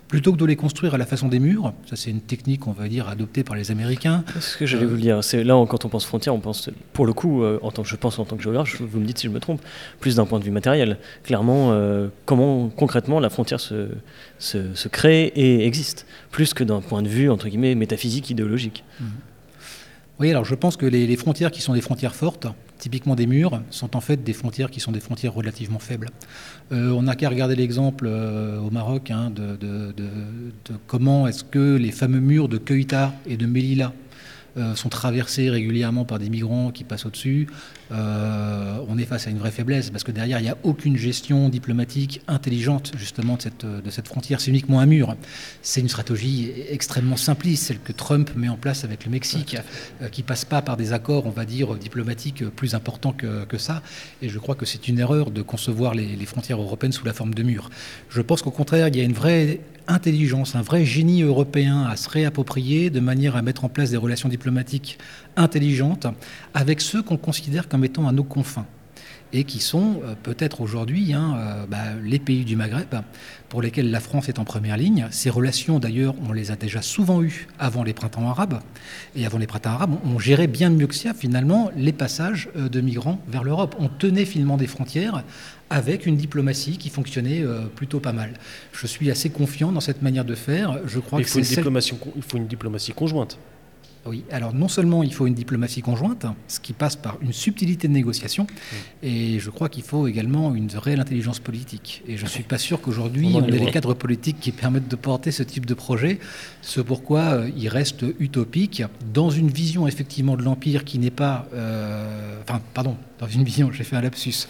plutôt que de les construire à la façon des murs. Ça, c'est une technique, on va dire, adoptée par les Américains. Ce que j'allais vous dire. C'est là, quand on pense frontières, on pense, pour le coup, en tant que je pense en tant que géographe, vous me dites si je me trompe, plus d'un point de vue matériel. Clairement, comment concrètement la frontière se, se, crée et existe, plus que d'un point de vue, entre guillemets, métaphysique, idéologique. Mmh. Oui, alors je pense que les, frontières qui sont des frontières fortes, typiquement des murs, sont en fait des frontières qui sont des frontières relativement faibles. Euh, on n'a qu'à regarder l'exemple euh, au Maroc hein, de, comment est-ce que les fameux murs de Keuta et de Melilla euh, sont traversés régulièrement par des migrants qui passent au-dessus. Euh, on est face à une vraie faiblesse parce que derrière, il n'y a aucune gestion diplomatique intelligente justement de cette, de cette frontière. C'est uniquement un mur. C'est une stratégie extrêmement simpliste, celle que Trump met en place avec le Mexique, euh, qui passe pas par des accords, on va dire, diplomatiques plus importants que, que ça. Et je crois que c'est une erreur de concevoir les, les frontières européennes sous la forme de murs. Je pense qu'au contraire, il y a une vraie intelligence, un vrai génie européen à se réapproprier de manière à mettre en place des relations diplomatiques intelligentes avec ceux qu'on considère comme étant à nos confins et qui sont euh, peut-être aujourd'hui hein, euh, bah, les pays du Maghreb pour lesquels la France est en première ligne. Ces relations, d'ailleurs, on les a déjà souvent eues avant les printemps arabes. Et avant les printemps arabes, on, gérait bien mieux que ça, finalement, les passages euh, de migrants vers l'Europe. On tenait finalement des frontières avec une diplomatie qui fonctionnait plutôt pas mal. Je suis assez confiant dans cette manière de faire. Je crois il faut, une diplomatie, il faut une diplomatie conjointe. Oui, alors non seulement il faut une diplomatie conjointe, ce qui passe par une subtilité de négociation, et je crois qu'il faut également une réelle intelligence politique. Et je ne suis pas sûr qu'aujourd'hui on ait les cadres politiques qui permettent de porter ce type de projet, ce pourquoi euh, il reste utopique dans une vision effectivement de l'Empire qui n'est pas... Euh, enfin, pardon, dans une vision, j'ai fait un lapsus,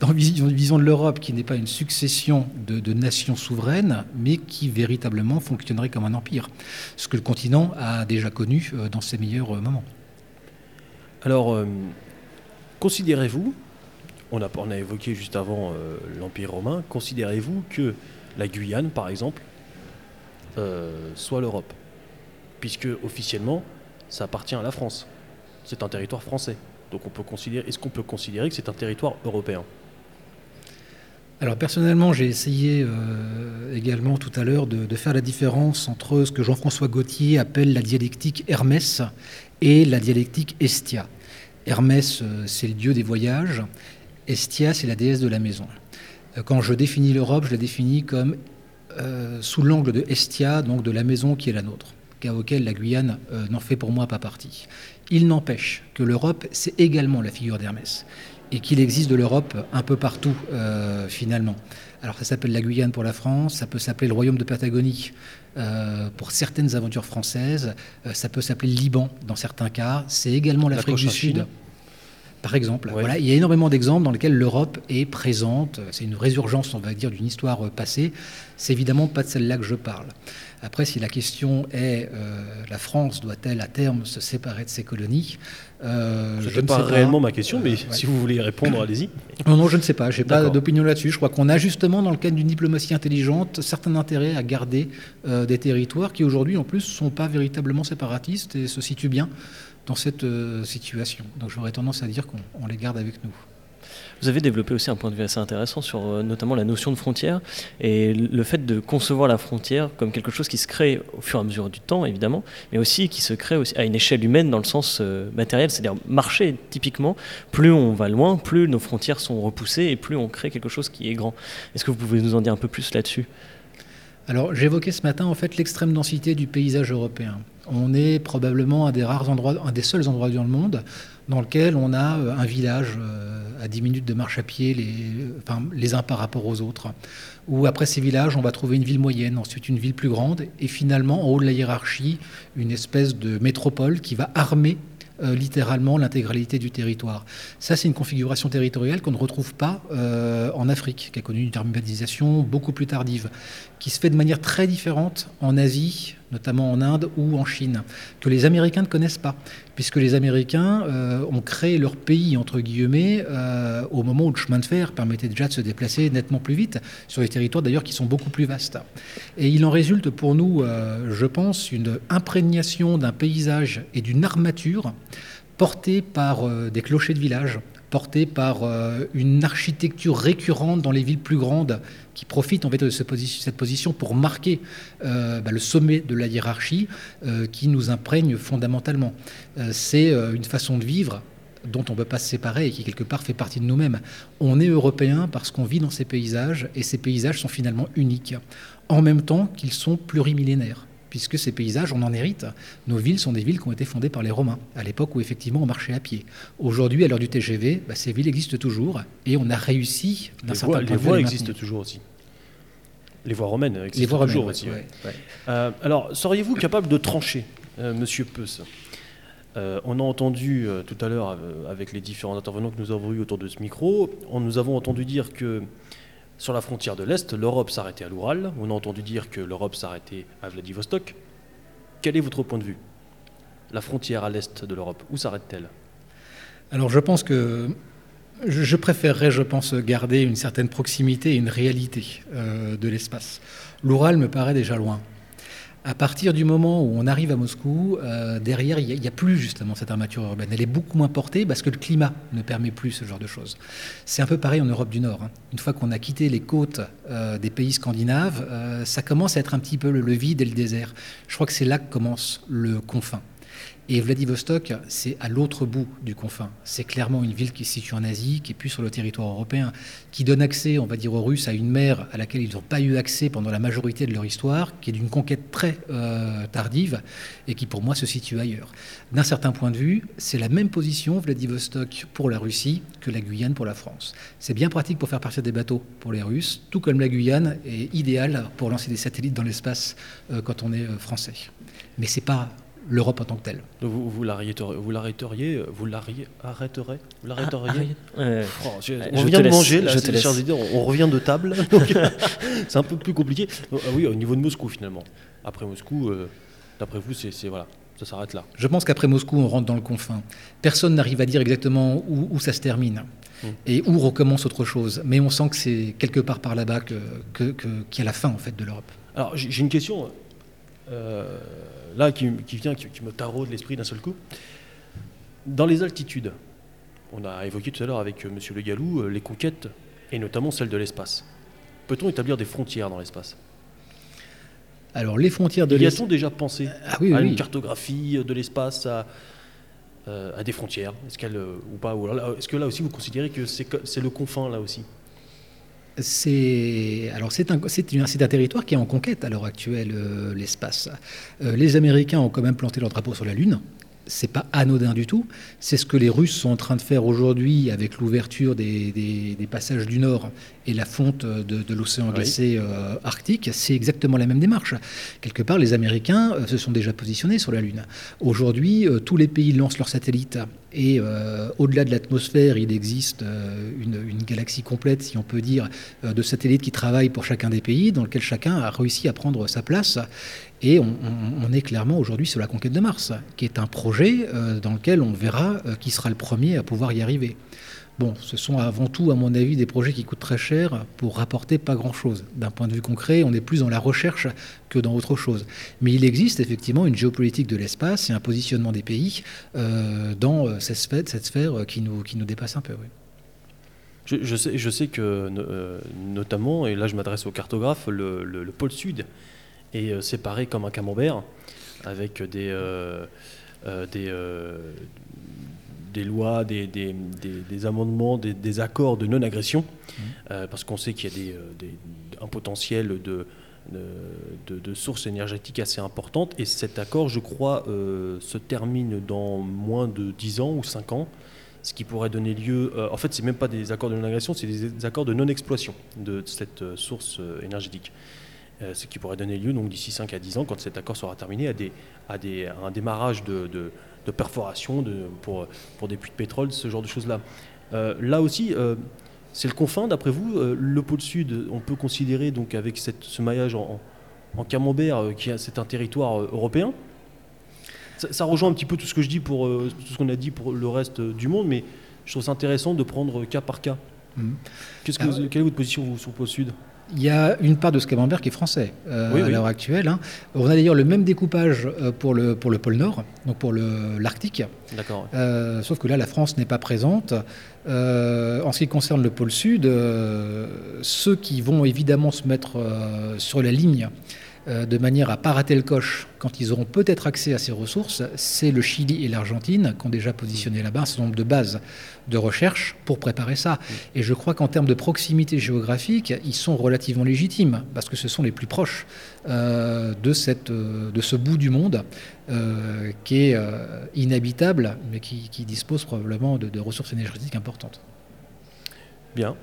dans une vision, de l'Europe qui n'est pas une succession de, nations souveraines, mais qui véritablement fonctionnerait comme un empire, ce que le continent a déjà connu euh, dans ses meilleurs euh, moments. Alors, euh, considérez-vous, on a, on a, évoqué juste avant l'Empire romain, considérez-vous que la Guyane, par exemple, soit l'Europe? Puisque officiellement, ça appartient à la France. C'est un territoire français. Donc on peut considérer, est-ce qu'on peut considérer que c'est un territoire européen? Alors personnellement, j'ai essayé euh, également tout à l'heure de, faire la différence entre ce que Jean-François Gauthier appelle la dialectique Hermès et la dialectique Estia. Hermès, euh, c'est le dieu des voyages, Estia, c'est la déesse de la maison. Euh, quand je définis l'Europe, je la définis comme sous l'angle de Estia, donc de la maison qui est la nôtre, auquel la Guyane n'en fait pour moi pas partie. Il n'empêche que l'Europe, c'est également la figure d'Hermès et qu'il existe de l'Europe un peu partout euh, finalement. Alors ça s'appelle la Guyane pour la France, ça peut s'appeler le Royaume de Patagonie euh, pour certaines aventures françaises, euh, ça peut s'appeler le Liban dans certains cas, c'est également l'Afrique du Sud. Par exemple, voilà, il y a énormément d'exemples dans lesquels l'Europe est présente. C'est une résurgence, on va dire, d'une histoire passée. C'est évidemment pas de celle-là que je parle. Après, si la question est la France doit-elle à terme se séparer de ses colonies euh, je ne sais pas réellement ma question, mais si vous voulez répondre, allez-y. Non, non, je ne sais pas. Je n'ai pas d'opinion là-dessus. Je crois qu'on a justement, dans le cadre d'une diplomatie intelligente, certains intérêts à garder euh, des territoires qui aujourd'hui, en plus, ne sont pas véritablement séparatistes et se situent bien dans cette euh, situation. Donc j'aurais tendance à dire qu'on les garde avec nous. Vous avez développé aussi un point de vue assez intéressant sur euh, notamment la notion de frontière et le fait de concevoir la frontière comme quelque chose qui se crée au fur et à mesure du temps, évidemment, mais aussi qui se crée à une échelle humaine dans le sens euh, matériel, c'est-à-dire marcher typiquement. Plus on va loin, plus nos frontières sont repoussées et plus on crée quelque chose qui est grand. Est-ce que vous pouvez nous en dire un peu plus là-dessus? Alors j'évoquais ce matin en fait l'extrême densité du paysage européen. On est probablement un des rares endroits, un des seuls endroits dans le monde dans lequel on a euh, un village euh, à 10 minutes de marche à pied, les, enfin, uns par rapport aux autres. Où après ces villages, on va trouver une ville moyenne, ensuite une ville plus grande, et finalement, en haut de la hiérarchie, une espèce de métropole qui va armer euh, littéralement l'intégralité du territoire. Ça, c'est une configuration territoriale qu'on ne retrouve pas en Afrique, qui a connu une urbanisation beaucoup plus tardive, qui se fait de manière très différente en Asie, notamment en Inde ou en Chine, que les Américains ne connaissent pas, puisque les Américains euh, ont créé leur pays, entre guillemets, au moment où le chemin de fer permettait déjà de se déplacer nettement plus vite, sur des territoires d'ailleurs qui sont beaucoup plus vastes. Et il en résulte pour nous, je pense, une imprégnation d'un paysage et d'une armature porté par euh, des clochers de village, porté par euh, une architecture récurrente dans les villes plus grandes qui profitent en fait de cette position pour marquer euh, bah, le sommet de la hiérarchie qui nous imprègne fondamentalement. C'est une façon de vivre dont on ne peut pas se séparer et qui quelque part fait partie de nous-mêmes. On est européen parce qu'on vit dans ces paysages et ces paysages sont finalement uniques, en même temps qu'ils sont plurimillénaires puisque ces paysages, on en hérite. Nos villes sont des villes qui ont été fondées par les Romains, à l'époque où effectivement on marchait à pied. Aujourd'hui, à l'heure du TGV, bah, ces villes existent toujours, et on a réussi d'un certain point Les voies existent toujours aussi. Les voies romaines existent les voies toujours aussi. Euh, alors, seriez-vous capable de trancher, euh, Monsieur Peus? Euh, on a entendu tout à l'heure avec les différents intervenants que nous avons eus autour de ce micro, on, nous avons entendu dire que sur la frontière de l'Est, l'Europe s'arrêtait à l'Oural. On a entendu dire que l'Europe s'arrêtait à Vladivostok. Quel est votre point de vue? La frontière à l'Est de l'Europe, où s'arrête-t-elle? Alors je pense que je préférerais, je pense, garder une certaine proximité et une réalité euh, de l'espace. L'Oural me paraît déjà loin. À partir du moment où on arrive à Moscou, euh, derrière, il n'y a, plus justement cette armature urbaine. Elle est beaucoup moins portée parce que le climat ne permet plus ce genre de choses. C'est un peu pareil en Europe du Nord. Hein. Une fois qu'on a quitté les côtes euh, des pays scandinaves, euh, ça commence à être un petit peu le vide et le désert. Je crois que c'est là que commence le confin. Et Vladivostok, c'est à l'autre bout du confin. C'est clairement une ville qui se situe en Asie, qui est plus sur le territoire européen, qui donne accès, on va dire, aux Russes à une mer à laquelle ils n'ont pas eu accès pendant la majorité de leur histoire, qui est d'une conquête très euh, tardive et qui, pour moi, se situe ailleurs. D'un certain point de vue, c'est la même position, Vladivostok, pour la Russie que la Guyane pour la France. C'est bien pratique pour faire partir des bateaux pour les Russes, tout comme la Guyane est idéale pour lancer des satellites dans l'espace euh, quand on est euh, français. Mais c'est pas l'Europe en tant que telle. Vous, vous l'arrêteriez, vous l'arrêteriez, vous l'arrêterez, vous l'arrêteriez. Ah, oh, on vient de manger, là, on, revient de table, c'est un peu plus compliqué. Ah oui, au niveau de Moscou finalement. Après Moscou, euh, d'après vous, c'est, voilà, ça s'arrête là. Je pense qu'après Moscou, on rentre dans le confin. Personne n'arrive à dire exactement où, ça se termine. Hmm. Et où recommence autre chose. Mais on sent que c'est quelque part par là-bas que, que, que, qu'il y a la fin en fait de l'Europe. Alors j'ai une question. Euh, là qui, vient, qui, me taraude l'esprit d'un seul coup. Dans les altitudes, on a évoqué tout à l'heure avec euh, M. Le Gallou euh, les conquêtes, et notamment celles de l'espace. Peut-on établir des frontières dans l'espace? Alors, les frontières de l'espace. Y a-t-on déjà pensé ah à une cartographie de l'espace, à, à, des frontières? Est-ce qu'elle ou pas? Est-ce que là aussi vous considérez que c'est le confin là aussi? C'est alors c'est un, territoire qui est en conquête à l'heure actuelle, euh, l'espace. Euh, les Américains ont quand même planté leur drapeau sur la Lune. C'est pas anodin du tout. C'est ce que les Russes sont en train de faire aujourd'hui avec l'ouverture des, passages du Nord et la fonte de, l'océan glacé euh, arctique. C'est exactement la même démarche. Quelque part, les Américains se sont déjà positionnés sur la Lune. Aujourd'hui, tous les pays lancent leurs satellites et euh, au-delà de l'atmosphère, il existe euh, une, galaxie complète, si on peut dire, euh, de satellites qui travaillent pour chacun des pays, dans lequel chacun a réussi à prendre sa place. Et on, est clairement aujourd'hui sur la conquête de Mars, qui est un projet dans lequel on verra qui sera le premier à pouvoir y arriver. Bon, ce sont avant tout, à mon avis, des projets qui coûtent très cher pour rapporter pas grand-chose. D'un point de vue concret, on est plus dans la recherche que dans autre chose. Mais il existe effectivement une géopolitique de l'espace et un positionnement des pays euh, dans euh, cette sphère, qui, nous, dépasse un peu. Je, sais, que, euh, notamment, et là je m'adresse au cartographe, le, pôle sud est séparé comme un camembert, avec des, des, des lois, des, amendements, des, accords de non-agression, mmh. euh, parce qu'on sait qu'il y a des, euh, un potentiel de, de, sources énergétiques assez importantes. Et cet accord, je crois, euh, se termine dans moins de 10 ans ou 5 ans, ce qui pourrait donner lieu... en fait, ce n'est même pas des accords de non-agression, c'est des accords de non-exploitation de cette source énergétique. Ce qui pourrait donner lieu, donc d'ici 5 à 10 ans, quand cet accord sera terminé, à, des, à, des, à un démarrage de de perforation de, pour, pour des puits de pétrole, ce genre de choses-là. Euh, là aussi, euh, c'est le confin, d'après vous. Euh, le pôle sud, on peut considérer, donc avec cette, ce maillage en, en camembert, qui c'est un territoire européen. Ça, rejoint un petit peu tout ce que je dis pour tout ce qu'on a dit pour le reste du monde, mais je trouve ça intéressant de prendre cas par cas. Mmh. Que quelle est votre position sur le pôle sud? Il y a une part de ce camembert qui est français euh, à l'heure actuelle. Hein. On a d'ailleurs le même découpage euh, pour le, pour le pôle Nord, donc pour l'Arctique. D'accord. Euh, sauf que là, la France n'est pas présente. en ce qui concerne le pôle Sud, ceux qui vont évidemment se mettre sur la ligne de manière à pas rater le coche quand ils auront peut-être accès à ces ressources, c'est le Chili et l'Argentine qui ont déjà positionné là-bas un certain nombre de bases de recherche pour préparer ça. Et je crois qu'en termes de proximité géographique, ils sont relativement légitimes parce que ce sont les plus proches euh, de, cette, euh, de ce bout du monde qui est inhabitable, mais qui, dispose probablement de, de ressources énergétiques importantes. Bien.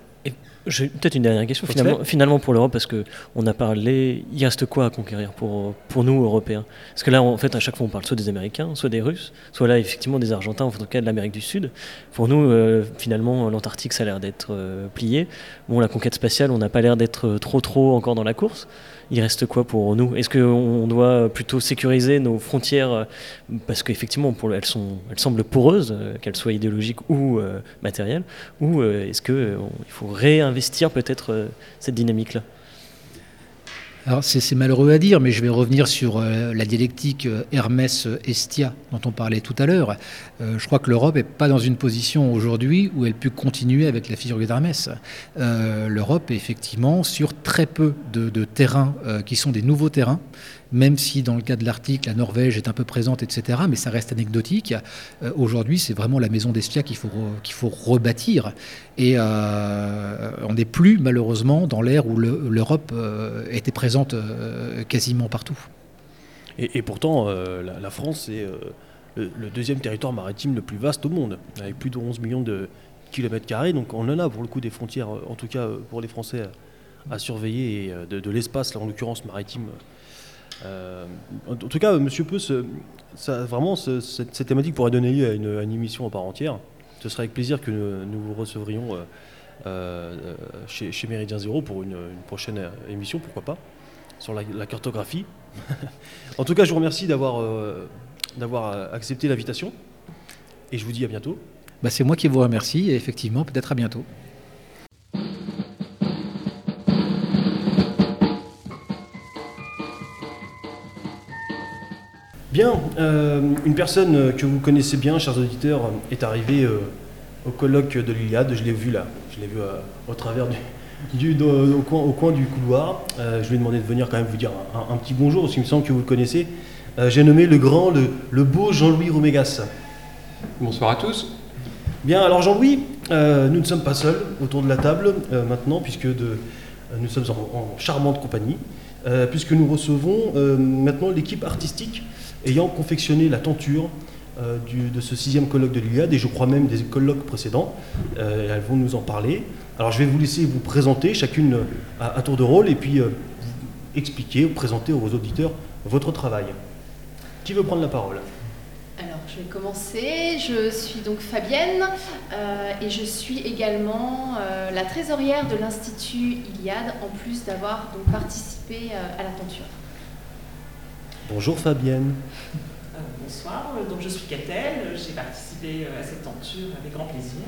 J'ai peut-être une dernière question finalement, finalement pour l'Europe parce que on a parlé, il reste quoi à conquérir pour, pour nous Européens? Parce que là en fait à chaque fois on parle soit des Américains, soit des Russes, soit là effectivement des Argentins, en tout cas de l'Amérique du Sud. Pour nous euh, finalement l'Antarctique ça a l'air d'être euh, plié. Bon la conquête spatiale on n'a pas l'air d'être trop trop encore dans la course il reste quoi pour nous? Est-ce qu'on doit plutôt sécuriser nos frontières euh, parce qu'effectivement elles, semblent poreuses, euh, qu'elles soient idéologiques ou euh, matérielles, ou est-ce qu'il faut réinvestir peut-être cette dynamique-là? Alors c'est malheureux à dire, mais je vais revenir sur euh, la dialectique euh, Hermès-Estia dont on parlait tout à l'heure. Euh, je crois que l'Europe n'est pas dans une position aujourd'hui où elle peut continuer avec la figure d'Hermès. L'Europe est effectivement sur très peu de, de terrains qui sont des nouveaux terrains même si dans le cas de l'Arctique, la Norvège est un peu présente, etc., mais ça reste anecdotique. Euh, aujourd'hui, c'est vraiment la maison d'Estia qu'il faut, qu'il faut rebâtir. Et euh, on n'est plus, malheureusement, dans l'ère où l'Europe euh, était présente quasiment partout. Et, pourtant, la, France est le, deuxième territoire maritime le plus vaste au monde, avec plus de 11 millions de kilomètres carrés. Donc on en a pour le coup des frontières, en tout cas pour les Français, à, surveiller, et de, de l'espace, en l'occurrence maritime, euh, en tout cas, Monsieur Peus, ça, vraiment, cette, thématique pourrait donner lieu à une, émission en part entière. Ce serait avec plaisir que nous, vous recevrions euh, euh, chez, Méridien Zéro pour une, prochaine émission, pourquoi pas, sur la, cartographie. en tout cas, je vous remercie d'avoir d'avoir accepté l'invitation et je vous dis à bientôt. Bah, C'est moi qui vous remercie et effectivement, peut-être à bientôt. Bien, euh, une personne que vous connaissez bien, chers auditeurs, est arrivée euh, au colloque de l'Iliade. Je l'ai vu là, je l'ai vu euh, au travers du, au, coin, du couloir. je lui ai demandé de venir quand même vous dire un, petit bonjour, parce qu'il me semble que vous le connaissez. J'ai nommé le grand, le, beau Jean-Louis Romégas. Bonsoir à tous. Bien, alors Jean-Louis, nous ne sommes pas seuls autour de la table maintenant, puisque nous sommes en charmante compagnie, puisque nous recevons maintenant l'équipe artistique ayant confectionné la tenture euh, de ce sixième colloque de l'Iliade, et je crois même des colloques précédents. Euh, elles vont nous en parler. Alors je vais vous laisser vous présenter chacune à, tour de rôle, et puis euh, expliquer, présenter aux auditeurs votre travail. Qui veut prendre la parole? Je vais commencer. Je suis donc Fabienne et je suis également la trésorière de l'Institut Iliade, en plus d'avoir donc participé à la tenture. Bonjour Fabienne. bonsoir, donc je suis Catel, j'ai participé à cette tenture avec grand plaisir.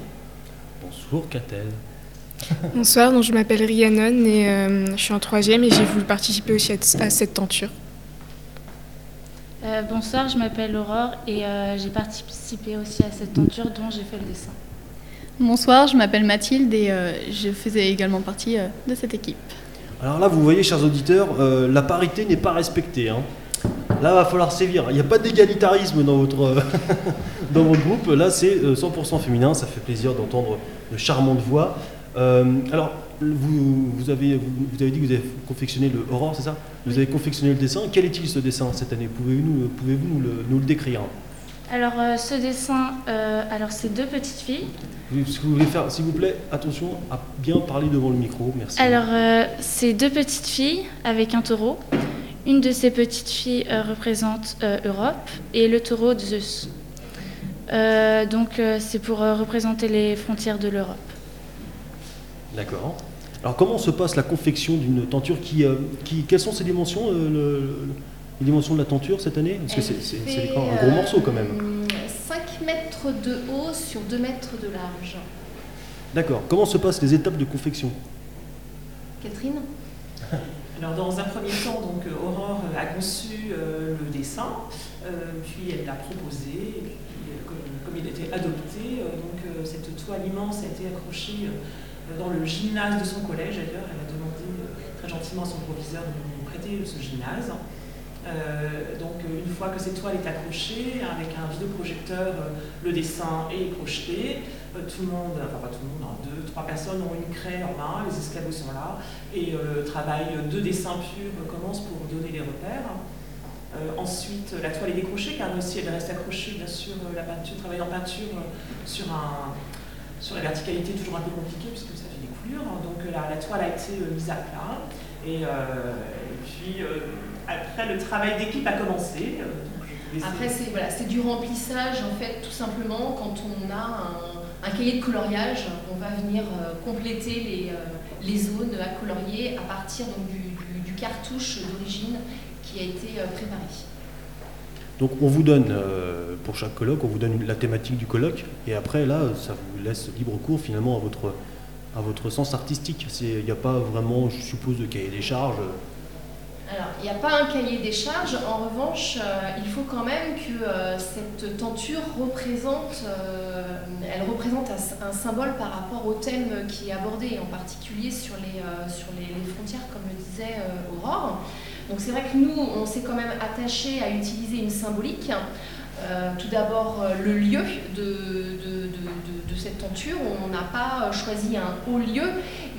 Bonsoir Catel. Bonsoir, donc je m'appelle Rhiannon et je suis en troisième et j'ai voulu participer aussi à, cette tenture. Bonsoir, je m'appelle Aurore et j'ai participé aussi à cette tenture dont j'ai fait le dessin. Bonsoir, je m'appelle Mathilde et je faisais également partie de cette équipe. Alors là, vous voyez, chers auditeurs, la parité n'est pas respectée. Hein. Là, va falloir sévir. Il n'y a pas d'égalitarisme dans votre, dans votre groupe. Là, c'est 100% féminin. Ça fait plaisir d'entendre de charmantes voix. Euh, alors, vous, vous, avez, vous, avez dit que vous avez confectionné le Aurore, c'est ça Vous avez confectionné le dessin. Quel est-il ce dessin cette année Pouvez-vous nous, pouvez -vous nous, le, nous le décrire alors euh, ce dessin, euh, alors c'est deux petites filles. Si vous voulez faire, s'il vous plaît, attention à bien parler devant le micro, merci. Alors c'est deux petites filles avec un taureau. Une de ces petites filles représente Europe et le taureau Zeus. donc c'est pour représenter les frontières de l'Europe. D'accord. Alors comment se passe la confection d'une tenture qui, euh, qui, Quelles sont ses dimensions, euh, les dimensions de la tenture cette année? Parce que c'est un gros morceau quand même. 5 euh, mètres de haut sur 2 mètres de large. D'accord. Comment se passent les étapes de confection? Catherine? Alors dans un premier temps, donc, Aurore a conçu le dessin, puis elle l'a proposé, et puis comme, il était adopté, donc cette toile immense a été accrochée dans le gymnase de son collège d'ailleurs. Elle a demandé euh, très gentiment à son proviseur de lui prêter ce gymnase. Euh, donc une fois que cette toile est accrochée, avec un vidéoprojecteur, euh, le dessin est projeté, tout le monde, enfin pas tout le monde, hein, deux, trois personnes ont une craie en main, les escabeaux sont là, et le travail de dessin pur commence pour donner les repères. ensuite, la toile est décrochée, car aussi elle reste accrochée, bien sûr, la peinture, travail en peinture sur un, sur la verticalité, toujours un peu compliqué puisque Hein. Donc la, toile a été euh, mise à plat. Et, euh, puis euh, après, le travail d'équipe a commencé. après, c'est voilà, du remplissage, en fait, tout simplement. Quand on a un, cahier de coloriage, on va venir compléter les, les, zones à colorier à partir donc, du, du cartouche d'origine qui a été préparé. Donc on vous donne, euh, pour chaque colloque, on vous donne la thématique du colloque, et après là, ça vous laisse libre cours finalement à votre, à votre sens artistique. Il n'y a pas vraiment, je suppose, de cahier des charges. Alors, il n'y a pas un cahier des charges. En revanche, euh, il faut quand même que euh, cette tenture représente, elle représente un, symbole par rapport au thème qui est abordé, en particulier sur les, sur les, frontières, comme le disait Aurore. Donc c'est vrai que nous, on s'est quand même attaché à utiliser une symbolique. Euh, tout d'abord, euh, le lieu de, cette tenture. On n'a pas euh, choisi un haut lieu,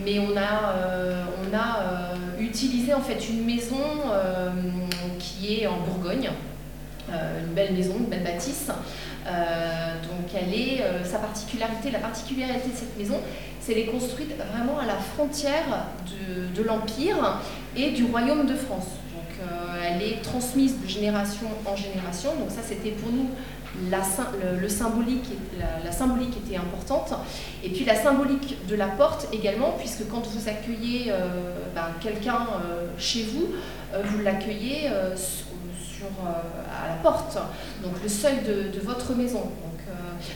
mais on a, utilisé en fait une maison qui est en Bourgogne. une belle maison, une belle bâtisse. donc elle est, sa particularité, la particularité de cette maison, c'est qu'elle est construite vraiment à la frontière de l'Empire et du Royaume de France. Euh, elle est transmise de génération en génération. Donc ça, c'était pour nous la, le, symbolique, la, symbolique était importante. Et puis la symbolique de la porte également, puisque quand vous accueillez euh, ben, quelqu'un euh, chez vous, vous l'accueillez à la porte, donc le seuil de, votre maison. Donc,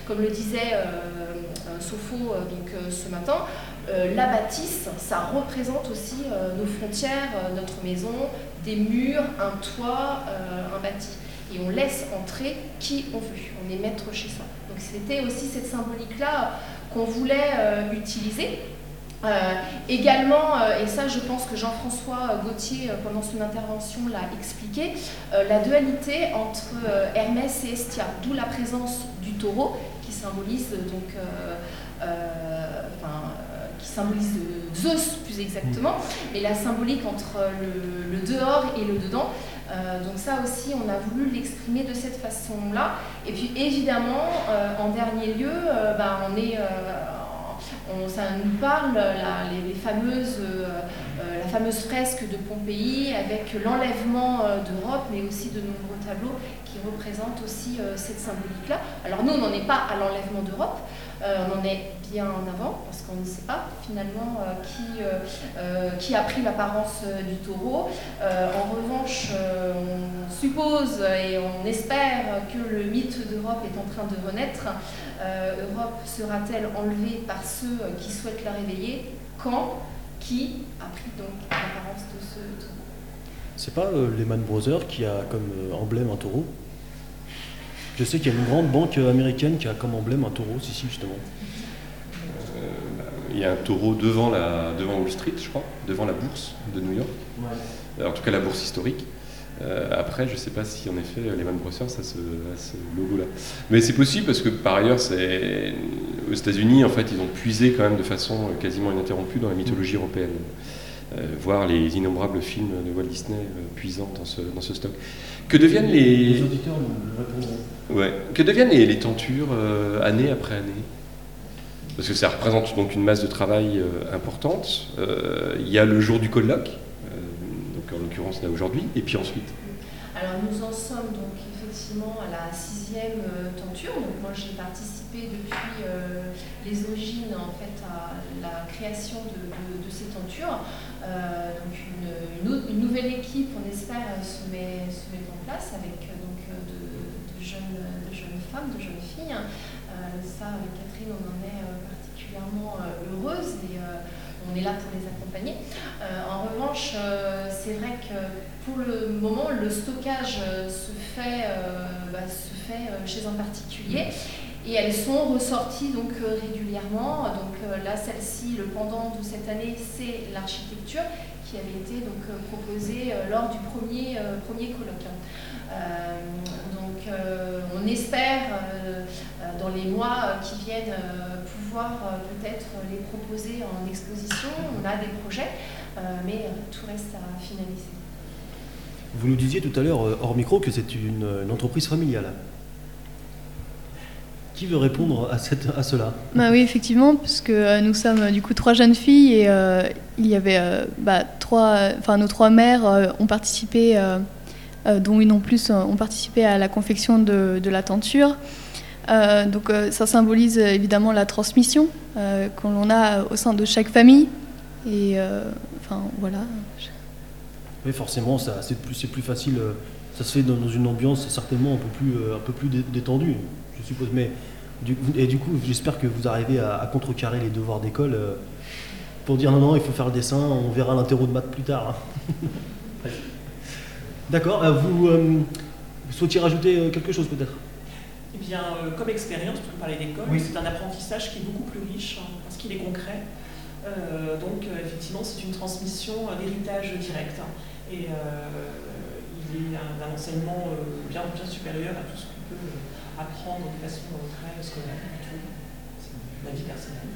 comme le disait Sopho donc, ce matin, la bâtisse, ça représente aussi nos frontières, notre maison, des murs, un toit, euh, un bâti. Et on laisse entrer qui on veut. On est maître chez soi. Donc c'était aussi cette symbolique-là qu'on voulait euh, utiliser. Euh, également, et ça je pense que Jean-François Gauthier pendant son intervention l'a expliqué, la dualité entre Hermès et Estia, d'où la présence du taureau qui symbolise donc qui symbolise Zeus plus exactement, mais la symbolique entre le, dehors et le dedans. Euh, donc ça aussi, on a voulu l'exprimer de cette façon-là. Et puis évidemment, euh, en dernier lieu, euh, bah, on est, ça nous parle les, fameuses la fameuse fresque de Pompéi avec l'enlèvement d'Europe, mais aussi de nombreux tableaux qui représentent aussi cette symbolique-là. Alors nous, on n'en est pas à l'enlèvement d'Europe, on en est bien en avant, parce qu'on ne sait pas finalement euh, qui, euh, euh, qui a pris l'apparence du taureau. en revanche, on suppose et on espère que le mythe d'Europe est en train de renaître. Europe sera-t-elle enlevée par ceux qui souhaitent la réveiller? Quand? Qui a pris donc l'apparence de ce taureau? C'est pas Lehman Brothers qui a comme emblème un taureau? Je sais qu'il y a une grande banque américaine qui a comme emblème un taureau, si, si, justement il y a un taureau devant, la, devant Wall Street, je crois, devant la bourse de New York. En tout cas, la bourse historique. Euh, après, je ne sais pas si en effet les Lehman Brothers a ce, ce logo-là. Mais c'est possible parce que par ailleurs, aux États-Unis, en fait, ils ont puisé quand même de façon quasiment ininterrompue dans la mythologie européenne. Euh, voir les innombrables films de Walt Disney euh, puisant dans ce, dans ce stock. Que deviennent les. Les auditeurs nous répondront. Ouais. Que deviennent les, les tentures année après année? Parce que ça représente donc une masse de travail euh, importante. Euh, il y a le jour du colloque, euh, donc en l'occurrence là aujourd'hui, et puis ensuite. Alors nous en sommes donc à la sixième tenture. Donc moi j'ai participé depuis les origines en fait à la création de, ces tentures. donc une, nouvelle équipe, on espère, se met, en place avec donc de, jeunes, jeunes femmes, de jeunes filles. ça avec Catherine on en est euh, heureuse et euh, on est là pour les accompagner. Euh, en revanche, c'est vrai que pour le moment, le stockage se fait, bah, se fait chez un particulier. Et elles sont ressorties donc régulièrement. Donc là, celle-ci, le pendant de cette année, c'est l'architecture qui avait été donc proposée lors du premier, premier colloque. Donc on espère dans les mois qui viennent euh, peut-être les proposer en exposition. On a des projets, euh, mais tout reste à finaliser. Vous nous disiez tout à l'heure, euh, hors micro, que c'est une, entreprise familiale. Qui veut répondre à, cette, à cela? Bah Oui, effectivement, puisque nous sommes du coup trois jeunes filles et il y avait bah, trois, enfin nos trois mères ont participé, dont une en plus, ont participé à la confection de, la tenture. Euh, donc euh, ça symbolise euh, évidemment la transmission qu'on a au sein de chaque famille. Et enfin voilà. Oui, forcément, c'est plus, plus facile. ça se fait dans, une ambiance certainement un peu plus, un peu plus détendue, je suppose. Mais et du coup, j'espère que vous arrivez à, contrecarrer les devoirs d'école pour dire non, non, il faut faire le dessin, on verra l'interro de maths plus tard. D'accord. vous, vous souhaitiez rajouter quelque chose peut-être? Eh bien, euh, comme expérience, pour parler d'école, c'est un apprentissage qui est beaucoup plus riche hein, parce qu'il est concret. Euh, donc, euh, effectivement, c'est une transmission d'héritage direct. Hein. et il est d'un enseignement bien, bien supérieur à tout ce qu'on peut apprendre de façon très scolaire, la vie personnelle.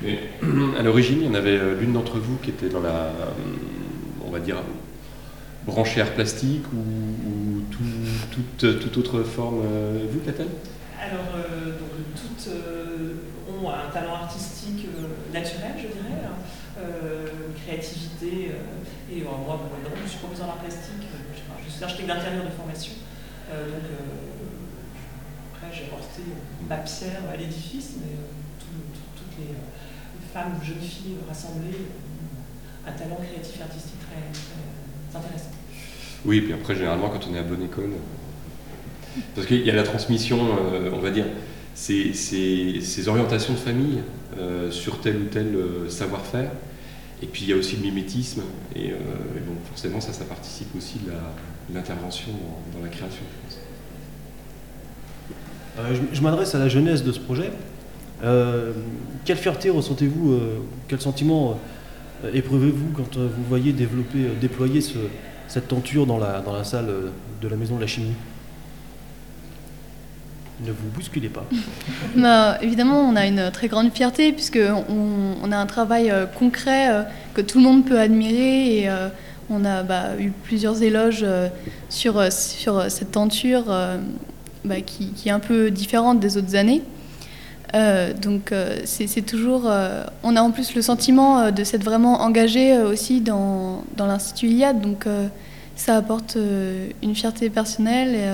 Mais, à l'origine, il y en avait l'une d'entre vous qui était dans la, on va dire, branché art plastique ou, toute, autre forme euh, Vous, Catel Alors, euh, toutes euh, ont un talent artistique naturel, je dirais, hein. créativité. et moi, je suis professeur d'art plastique, je, suis architecte d'intérieur de formation. donc, après, j'ai apporté ma pierre à l'édifice, mais toutes les, femmes ou jeunes filles rassemblées un talent créatif et artistique très intéressant. Oui, puis après, généralement, quand on est à bonne école, parce qu'il y a la transmission, euh, on va dire, ces, orientations de famille euh, sur tel ou tel euh, savoir-faire. Et puis il y a aussi le mimétisme, et, donc forcément ça, ça participe aussi de l'intervention dans, la création. Je, je m'adresse à la jeunesse de ce projet. quelle fierté ressentez-vous, quel sentiment éprouvez-vous quand vous voyez développer, déployer ce, cette tenture dans la, dans la salle de la maison de la chimie ne vous bousculez pas. bah, évidemment, on a une très grande fierté puisqu'on on a un travail euh, concret euh, que tout le monde peut admirer et euh, on a bah, eu plusieurs éloges sur, sur cette tenture bah, qui, est un peu différente des autres années. Donc c'est toujours, on a en plus le sentiment de s'être vraiment engagé aussi dans, dans l'Institut Iliade, donc ça apporte une fierté personnelle et,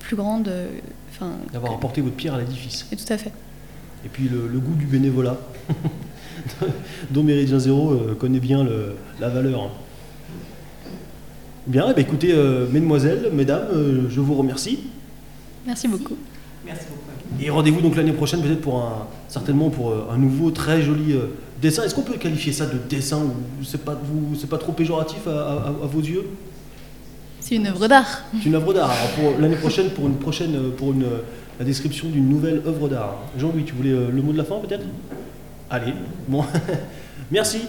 plus grande. D'avoir apporté votre pierre à l'édifice. Et tout à fait. Et puis le, goût du bénévolat, dont Méridien Zéro connaît bien la valeur. Bien, eh ben, écoutez, euh, mesdemoiselles, mesdames, euh, je vous remercie. Merci beaucoup. Merci beaucoup. Et rendez-vous donc l'année prochaine peut-être pour un, certainement pour euh, un nouveau très joli dessin. Est-ce qu'on peut qualifier ça de dessin ou c'est pas, c'est pas trop péjoratif à, vos yeux? C'est une œuvre d'art. C'est une œuvre d'art. pour l'année prochaine, pour une prochaine, pour une, la description d'une nouvelle œuvre d'art. Jean-Louis, tu voulais le mot de la fin peut-être? Allez, bon, merci.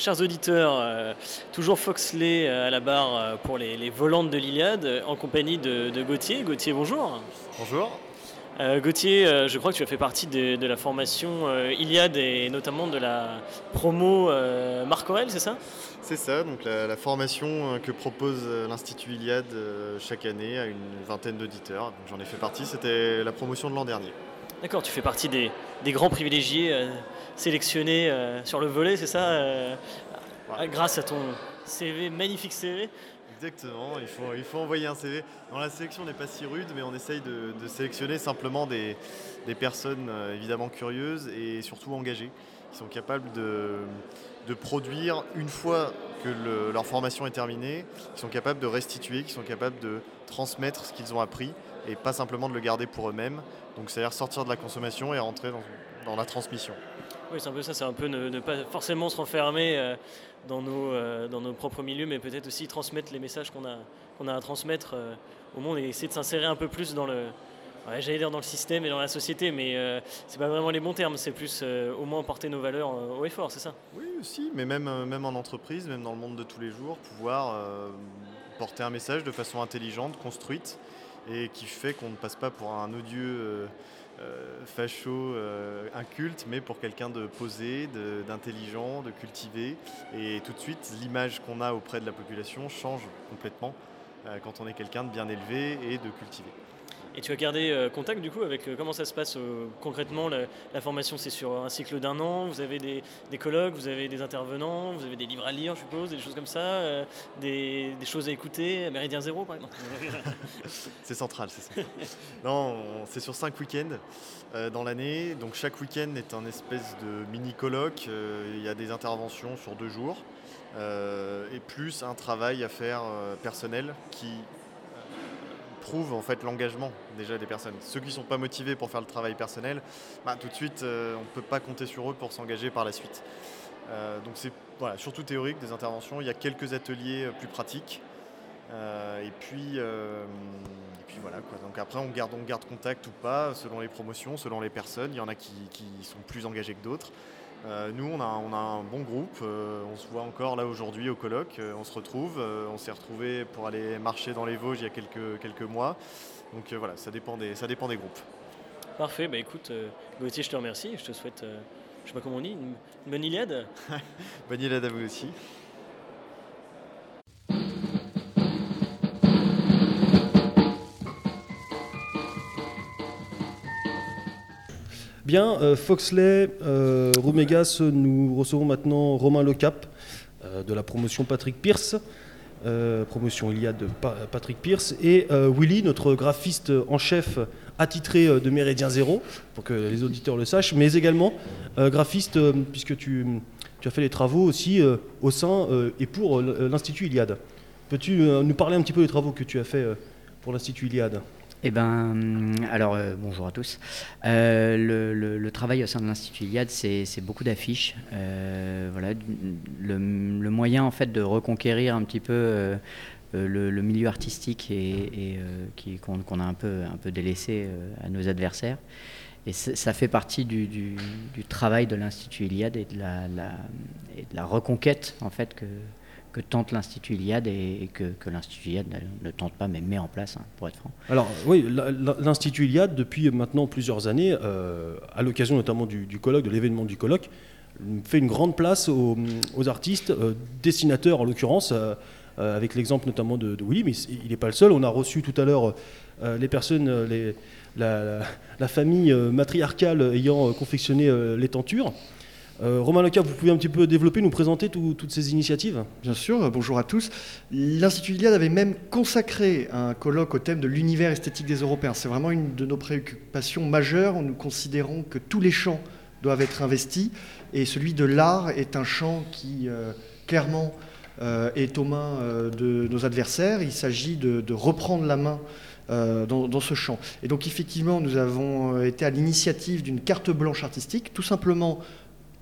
Chers auditeurs, euh, toujours Foxley euh, à la barre euh, pour les, volantes de l'Iliade, en compagnie de, Gauthier. Gauthier, bonjour. Bonjour. Gauthier, je crois que tu as fait partie de, la formation Iliade et notamment de la promo Marc Aurel, c'est ça? C'est ça, donc la, formation que propose l'Institut Iliade chaque année à une vingtaine d'auditeurs. J'en ai fait partie, c'était la promotion de l'an dernier. D'accord, tu fais partie des, grands privilégiés sélectionné euh, sur le volet, c'est ça euh, Grâce à ton CV, magnifique CV. Exactement, il faut, il faut envoyer un CV. Dans la sélection n'est pas si rude, mais on essaye de, sélectionner simplement des, personnes euh, évidemment curieuses et surtout engagées, qui sont capables de, de produire une fois que leur formation est terminée, qui sont capables de restituer, qui sont capables de transmettre ce qu'ils ont appris et pas simplement de le garder pour eux-mêmes. Donc c'est-à-dire sortir de la consommation et rentrer dans, dans la transmission. Oui, c'est un peu ça, c'est un peu ne, pas forcément se renfermer euh, dans, nos, euh, dans nos propres milieux, mais peut-être aussi transmettre les messages qu'on a, a à transmettre euh, au monde et essayer de s'insérer un peu plus dans le, j'allais dire dans le système et dans la société, mais c'est pas vraiment les bons termes, c'est plus au moins porter nos valeurs au effort, c'est ça? Oui, aussi, mais même, même en entreprise, même dans le monde de tous les jours, pouvoir porter un message de façon intelligente, construite, et qui fait qu'on ne passe pas pour un odieux euh, facho euh, inculte, mais pour quelqu'un de posé, d'intelligent, de, cultivé. Et tout de suite, l'image qu'on a auprès de la population change complètement euh, quand on est quelqu'un de bien élevé et de cultivé. Et tu as gardé euh, contact du coup avec euh, comment ça se passe euh, concrètement la, formation? C'est sur un cycle d'un an, vous avez des, colloques, vous avez des intervenants, vous avez des livres à lire, je suppose, des choses comme ça, des, choses à écouter, Méridien Zéro par exemple C'est central, c'est central. non, c'est sur cinq week-ends dans l'année, donc chaque week-end est un espèce de mini-colloque, il y a des interventions sur deux jours. et plus un travail à faire personnel qui prouve en fait l'engagement déjà des personnes. Ceux qui ne sont pas motivés pour faire le travail personnel, bah, tout de suite euh, on ne peut pas compter sur eux pour s'engager par la suite. Euh, donc c'est voilà, surtout théorique des interventions. Il y a quelques ateliers euh, plus pratiques. et puis, voilà quoi. Donc après on garde, on garde contact ou pas selon les promotions, selon les personnes. Il y en a qui sont plus engagés que d'autres. Euh, nous, on a, on a, un bon groupe. Euh, on se voit encore là aujourd'hui au colloque. Euh, on se retrouve. on s'est retrouvé pour aller marcher dans les Vosges il y a quelques, quelques mois. Donc voilà, ça dépend, des, ça dépend des groupes. Parfait. Bah, écoute, Gauthier, je te remercie. Je te souhaite, je sais pas comment on dit, une bonne Iliade. bonne Iliade à vous aussi. Bien, euh, Foxley, euh, nous recevons maintenant Romain Lecap euh, de la promotion Patrick Pierce, promotion Iliade de Patrick Pierce, et Willy, notre graphiste en chef attitré de Méridien Zéro, pour que les auditeurs le sachent, mais également graphiste, puisque tu, tu, as fait les travaux aussi au sein et pour l'Institut Iliade. Peux-tu nous parler un petit peu des travaux que tu as fait pour l'Institut Iliade? Eh ben, alors euh, bonjour à tous. Euh, le, travail au sein de l'Institut Iliade, c'est beaucoup d'affiches. Euh, voilà, le, moyen en fait de reconquérir un petit peu le, milieu artistique et, qu'on a un peu, un peu délaissé à nos adversaires. Et ça fait partie du, travail de l'Institut Iliade et de la, et de la, reconquête en fait que, que tente l'Institut Iliade et, que, l'Institut Iliade ne, tente pas, mais met en place, hein, pour être franc. Alors oui, l'Institut Iliade, depuis maintenant plusieurs années, euh, à l'occasion notamment du, colloque, de l'événement du colloque, fait une grande place aux, artistes, dessinateurs en l'occurrence, avec l'exemple notamment de, Willy, mais il n'est pas le seul. On a reçu tout à l'heure les personnes, la, famille matriarcale ayant confectionné les tentures. Euh, Romain Leca, vous pouvez un petit peu développer, nous présenter toutes ces initiatives? Bien sûr, euh, bonjour à tous. L'Institut Iliade avait même consacré un colloque au thème de l'univers esthétique des Européens. C'est vraiment une de nos préoccupations majeures. Nous considérons que tous les champs doivent être investis et celui de l'art est un champ qui euh, clairement est aux mains de nos adversaires. Il s'agit de, reprendre la main dans, dans, ce champ. Et donc effectivement, nous avons été à l'initiative d'une carte blanche artistique, tout simplement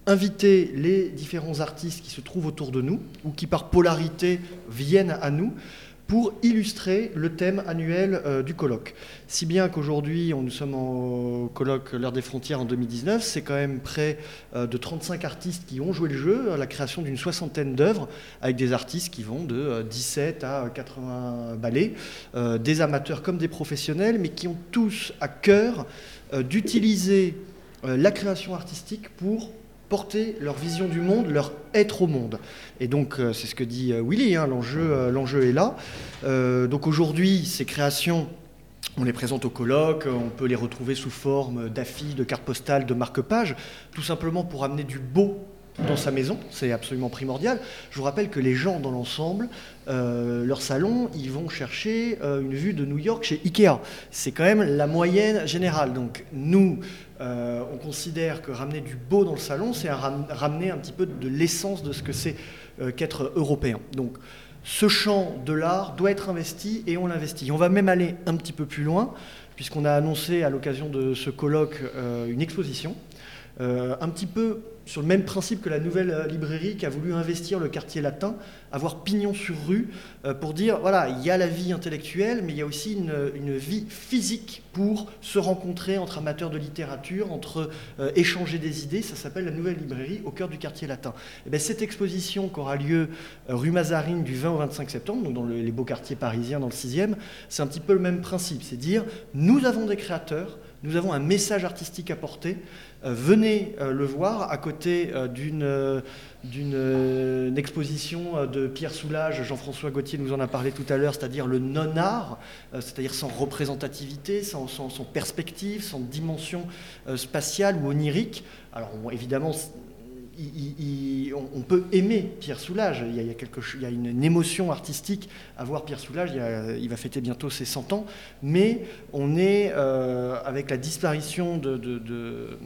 inviter les différents artistes qui se trouvent autour de nous ou qui par polarité viennent à nous pour illustrer le thème annuel euh, du colloque. Si bien qu'aujourd'hui, nous sommes au colloque L'heure des frontières en 2019, c'est quand même près euh, de 35 artistes qui ont joué le jeu, à la création d'une soixantaine d'œuvres, avec des artistes qui vont de 17 euh, à 80 ballets, des amateurs comme des professionnels, mais qui ont tous à cœur d'utiliser la création artistique pour porter leur vision du monde, leur être au monde. Et donc, euh, c'est ce que dit euh, Willy, hein, euh, l'enjeu est là. donc aujourd'hui, ces créations, on les présente au colloque, on peut les retrouver sous forme d'affiches, de cartes postales, de marque-pages, tout simplement pour amener du beau dans sa maison, c'est absolument primordial. Je vous rappelle que les gens dans l'ensemble, leur salon, ils vont chercher une vue de New York chez Ikea. C'est quand même la moyenne générale. Donc nous, euh, on considère que ramener du beau dans le salon, c'est ramener un petit peu de l'essence de ce que c'est euh, qu'être européen. Donc ce champ de l'art doit être investi et on l'investit. On va même aller un petit peu plus loin, puisqu'on a annoncé à l'occasion de ce colloque euh, une exposition, un petit peu sur le même principe que la nouvelle euh, librairie qui a voulu investir le quartier latin, avoir pignon sur rue euh, pour dire voilà, il y a la vie intellectuelle, mais il y a aussi une, vie physique pour se rencontrer entre amateurs de littérature, entre euh, échanger des idées. Ça s'appelle la nouvelle librairie au cœur du quartier latin. Eh cette exposition qui aura lieu rue Mazarine du 20 au 25 septembre, donc dans les beaux quartiers parisiens, dans le 6e, c'est un petit peu le même principe. C'est dire nous avons des créateurs, nous avons un message artistique à porter. Euh, venez euh, le voir à côté euh, d'une exposition de Pierre Soulages, Jean-François Gauthier nous en a parlé tout à l'heure, c'est-à-dire le non-art, c'est-à-dire sans représentativité, sans, sans, perspective, sans dimension spatiale ou onirique. Alors évidemment, on, peut aimer Pierre Soulages. Il y a, quelque, il y a une, émotion artistique à voir Pierre Soulages. Il, va fêter bientôt ses 100 ans. Mais on est, euh, avec la disparition de, de,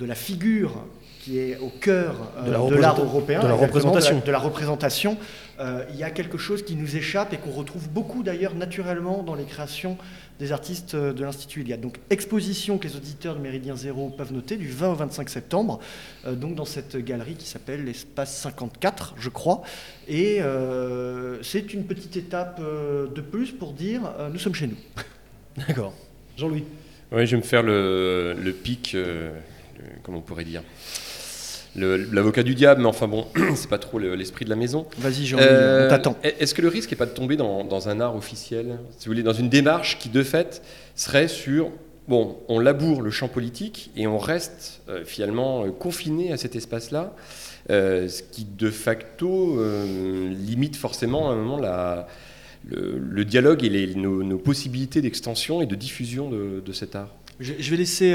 la figure qui est au cœur de euh, l'art européen, de la représentation, de la, représentation euh, il y a quelque chose qui nous échappe et qu'on retrouve beaucoup d'ailleurs naturellement dans les créations des artistes euh, de l'Institut Iliade. Donc exposition que les auditeurs de Méridien Zéro peuvent noter du 20 au 25 septembre, euh, donc dans cette galerie qui s'appelle l'espace 54, je crois. Et euh, c'est une petite étape de plus pour dire nous sommes chez nous. D'accord. Jean-Louis. Oui, je vais me faire le, le pic, comment on pourrait dire l'avocat du diable, mais enfin bon, c'est pas trop l'esprit de la maison. Vas-y, Jean, euh, on t'attend. Est-ce que le risque n'est pas de tomber dans, un art officiel, si vous voulez, dans une démarche qui de fait serait sur bon, on laboure le champ politique et on reste euh, finalement euh, confiné à cet espace-là, ce qui de facto limite forcément à un moment la, le, dialogue et les, nos, possibilités d'extension et de diffusion de, cet art. Je, je vais laisser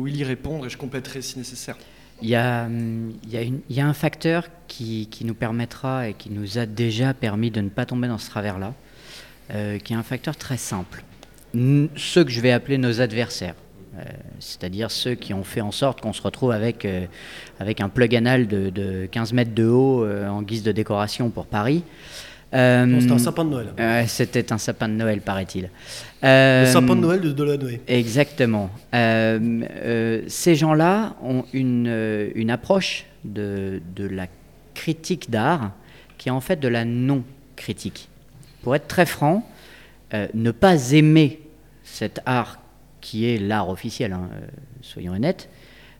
Willy répondre et je compléterai si nécessaire. Il y, a, un facteur qui, nous permettra et qui nous a déjà permis de ne pas tomber dans ce travers-là, euh, qui est un facteur très simple. ceux que je vais appeler nos adversaires, euh, c'est-à-dire ceux qui ont fait en sorte qu'on se retrouve avec, euh, un plug anal de, de 15 mètres de haut en guise de décoration pour Paris, euh, c'était un sapin de Noël. c'était un sapin de Noël, paraît-il. le sapin de Noël de, de la Noël. Exactement. Euh, euh, ces gens-là ont une, une approche de, de, la critique d'art qui est en fait de la non-critique. Pour être très franc, ne pas aimer cet art qui est l'art officiel, hein, soyons honnêtes,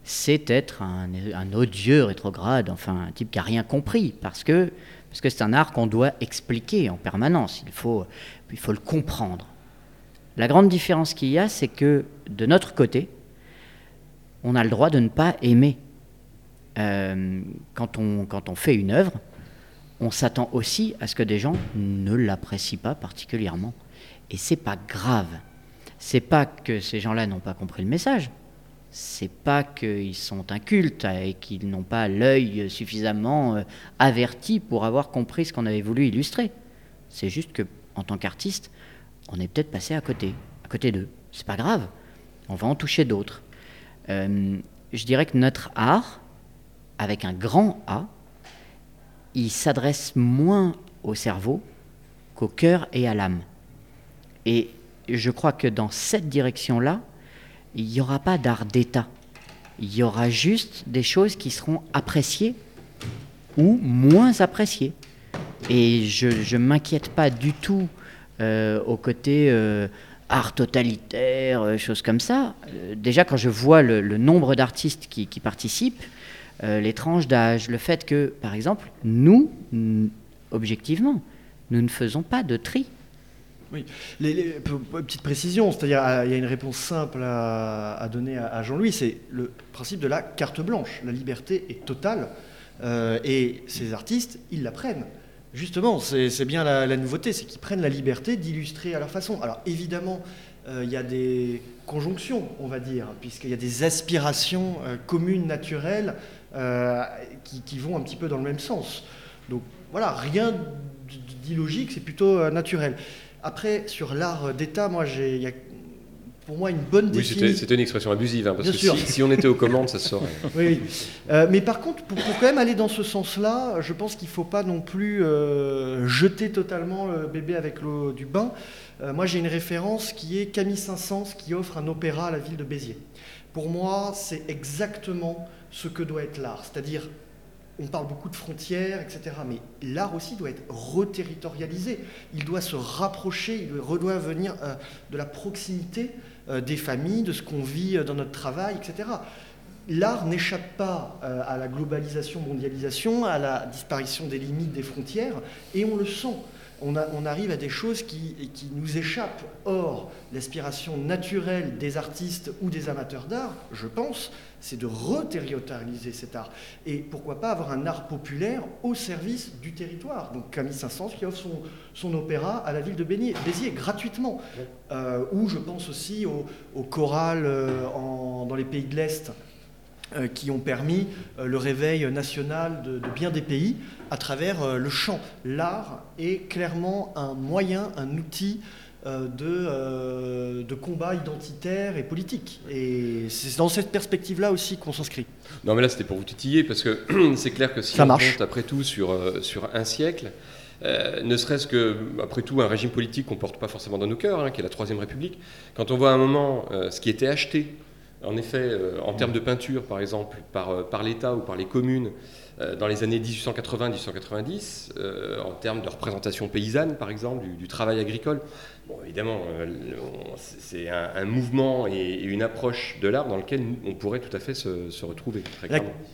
c'est être un, un, odieux rétrograde, enfin un type qui n'a rien compris, parce que parce que c'est un art qu'on doit expliquer en permanence, il faut, le comprendre. La grande différence qu'il y a, c'est que de notre côté, on a le droit de ne pas aimer. quand, on, quand on fait une œuvre, on s'attend aussi à ce que des gens ne l'apprécient pas particulièrement. Et c'est pas grave. C'est pas que ces gens-là n'ont pas compris le message. C'est pas qu'ils sont incultes et qu'ils n'ont pas l'œil suffisamment euh, averti pour avoir compris ce qu'on avait voulu illustrer. C'est juste que, en tant qu'artiste, on est peut-être passé à côté, à côté d'eux. C'est pas grave. On va en toucher d'autres. Euh, je dirais que notre art, avec un grand A, il s'adresse moins au cerveau qu'au cœur et à l'âme. Et je crois que dans cette direction-là, il n'y aura pas d'art d'État. Il y aura juste des choses qui seront appréciées ou moins appréciées. Et je ne m'inquiète pas du tout euh, au côté euh, art totalitaire, euh, choses comme ça. déjà, quand je vois le, nombre d'artistes qui, qui, participent, les tranches d'âge, le fait que, par exemple, nous, objectivement, nous ne faisons pas de tri. Oui, les, petite précision, c'est-à-dire ah, il y a une réponse simple à, donner à, Jean-Louis, c'est le principe de la carte blanche. La liberté est totale euh, et ces artistes, ils la prennent. Justement, c'est bien la, nouveauté, c'est qu'ils prennent la liberté d'illustrer à leur façon. Alors évidemment, euh, il y a des conjonctions, on va dire, puisqu'il y a des aspirations euh, communes, naturelles, qui, qui, vont un petit peu dans le même sens. Donc voilà, rien d'illogique, c'est plutôt naturel. Après, sur l'art d'État, moi, j'ai, pour moi une bonne définition. Oui, c'était une expression abusive, hein, parce que si, on était aux commandes, ça se saurait. oui, euh, mais par contre, pour, quand même aller dans ce sens-là, je pense qu'il ne faut pas non plus euh, jeter totalement le bébé avec l'eau du bain. Euh, moi, j'ai une référence qui est Camille Saint-Saëns, qui offre un opéra à la ville de Béziers. Pour moi, c'est exactement ce que doit être l'art, c'est-à-dire on parle beaucoup de frontières, etc. Mais l'art aussi doit être reterritorialisé. Il doit se rapprocher, il doit venir euh, de la proximité euh, des familles, de ce qu'on vit euh, dans notre travail, etc. L'art n'échappe pas à la globalisation, mondialisation, à la disparition des limites des frontières, et on le sent on, arrive à des choses qui, nous échappent. Or, l'aspiration naturelle des artistes ou des amateurs d'art, je pense, c'est de reterritorialiser cet art. Et pourquoi pas avoir un art populaire au service du territoire. Donc Camille Saint-Saëns qui offre son, opéra à la ville de Béziers gratuitement. Euh, ou je pense aussi aux, chorales euh, dans les pays de l'Est euh, qui ont permis le réveil national de, bien des pays à travers le chant. L'art est clairement un moyen, un outil de, de, combat identitaire et politique. Et c'est dans cette perspective-là aussi qu'on s'inscrit. Non, mais là, c'était pour vous titiller, parce que c'est clair que si Ça on marche. compte après tout sur, sur un siècle, ne serait-ce que, après tout, un régime politique qu'on ne porte pas forcément dans nos cœurs, hein, qui est la Troisième République, quand on voit à un moment ce qui était acheté en effet, euh, en termes de peinture, par exemple, par, euh, par l'État ou par les communes, euh, dans les années 1880-1890, en termes de représentation paysanne, par exemple, du, travail agricole, bon, évidemment, c'est un, mouvement et, une approche de l'art dans lequel on pourrait tout à fait se, retrouver. Très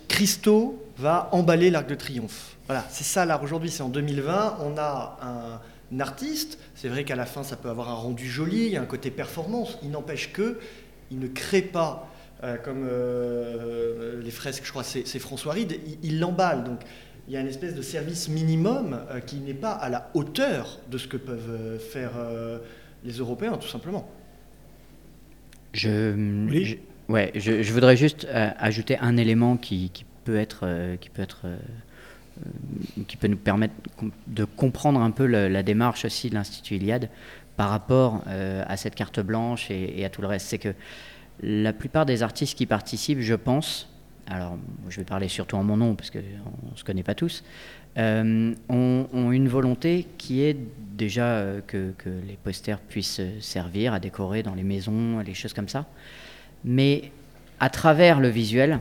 Christo va emballer l'Arc de Triomphe. Voilà, c'est ça l'art aujourd'hui, c'est en 2020. On a un artiste, c'est vrai qu'à la fin ça peut avoir un rendu joli, un côté performance, il n'empêche que il ne crée pas euh, comme euh, les fresques, je crois, c'est François Ride, il l'emballe. Donc il y a une espèce de service minimum euh, qui n'est pas à la hauteur de ce que peuvent faire les Européens, tout simplement. Je, ouais, je, voudrais juste ajouter un élément qui, peut être, qui peut être qui peut nous permettre de comprendre un peu la, démarche aussi de l'Institut Iliade par rapport euh, à cette carte blanche et, à tout le reste. C'est que la plupart des artistes qui participent, je pense, alors je vais parler surtout en mon nom parce qu'on ne se connaît pas tous, euh, ont, une volonté qui est déjà euh, que, les posters puissent servir à décorer dans les maisons, les choses comme ça. Mais à travers le visuel,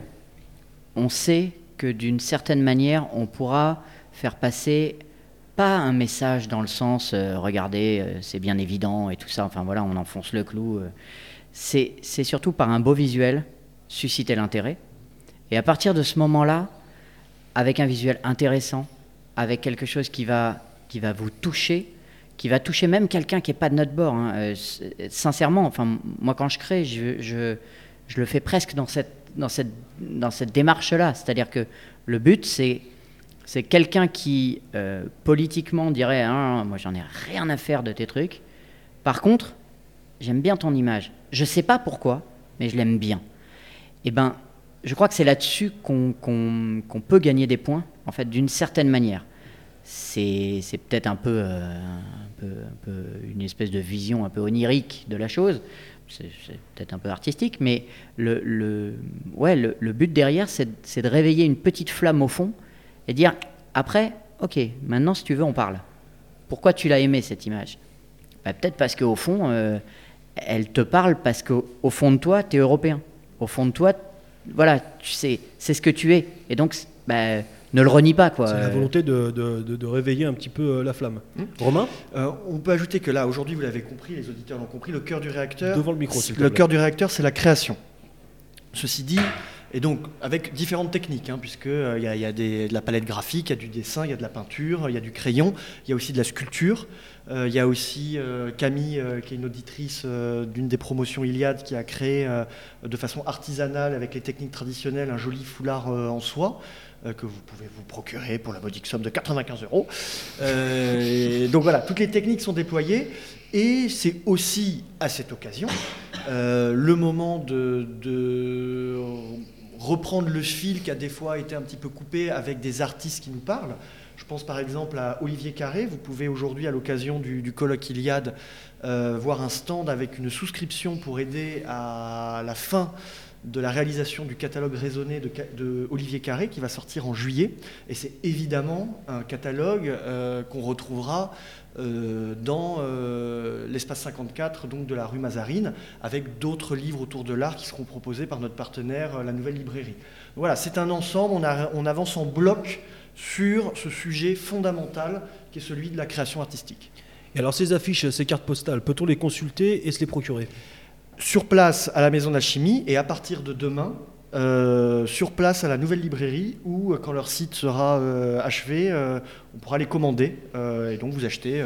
on sait que d'une certaine manière, on pourra faire passer pas un message dans le sens euh, regardez, euh, c'est bien évident et tout ça, enfin voilà, on enfonce le clou. Euh. c'est surtout par un beau visuel susciter l'intérêt. Et à partir de ce moment-là, avec un visuel intéressant, avec quelque chose qui va, qui va vous toucher, qui va toucher même quelqu'un qui n'est pas de notre bord. Hein, sincèrement, enfin, moi quand je crée, je, je, je, le fais presque dans cette, dans cette dans cette démarche-là. C'est-à-dire que le but, c'est c'est quelqu'un qui euh, politiquement dirait hein, moi j'en ai rien à faire de tes trucs. Par contre, j'aime bien ton image. Je ne sais pas pourquoi, mais je l'aime bien. Et eh ben, je crois que c'est là-dessus qu'on peut gagner des points, en fait, d'une certaine manière. C'est peut-être un, euh, un, peu, une espèce de vision un peu onirique de la chose. C'est peut-être un peu artistique, mais le but derrière, c'est de réveiller une petite flamme au fond et dire après, ok, maintenant si tu veux, on parle. Pourquoi tu l'as aimé cette image? Bah, Peut-être parce qu'au fond, euh, elle te parle parce qu'au fond de toi, tu es européen. Au fond de toi, voilà, tu sais, c'est ce que tu es. Et donc, bah, ne le renie pas. C'est la volonté de, de, réveiller un petit peu euh, la flamme. Hmm. Romain euh, On peut ajouter que là, aujourd'hui, vous l'avez compris, les auditeurs l'ont compris, le cœur du réacteur. Devant le micro, Le cœur du réacteur, c'est la création. Ceci dit, et donc, avec différentes techniques, hein, puisqu'il euh, y, a, de la palette graphique, il y a du dessin, il y a de la peinture, il y a du crayon, il y a aussi de la sculpture. Euh, il y a aussi euh, Camille, qui est une auditrice d'une des promotions Iliade, qui a créé de façon artisanale, avec les techniques traditionnelles, un joli foulard en soie que vous pouvez vous procurer pour la modique somme de 95 euros. donc voilà, toutes les techniques sont déployées. Et c'est aussi à cette occasion le moment de, de reprendre le fil qui a des fois été un petit peu coupé avec des artistes qui nous parlent. Je pense par exemple à Olivier Carré. Vous pouvez aujourd'hui, à l'occasion du, colloque Iliade, euh, voir un stand avec une souscription pour aider à la fin de la réalisation du catalogue raisonné de, Olivier Carré qui va sortir en juillet. Et c'est évidemment un catalogue euh, qu'on retrouvera euh, dans euh, l'espace 54 donc de la rue Mazarine, avec d'autres livres autour de l'art qui seront proposés par notre partenaire, la Nouvelle Librairie. Voilà, c'est un ensemble, on avance en bloc sur ce sujet fondamental qui est celui de la création artistique. Et alors ces affiches, ces cartes postales, peut-on les consulter et se les procurer? Sur place à la Maison de la Chimie et à partir de demain, euh, sur place à la nouvelle librairie où, euh, quand leur site sera euh, achevé, on pourra les commander. et donc, vous achetez.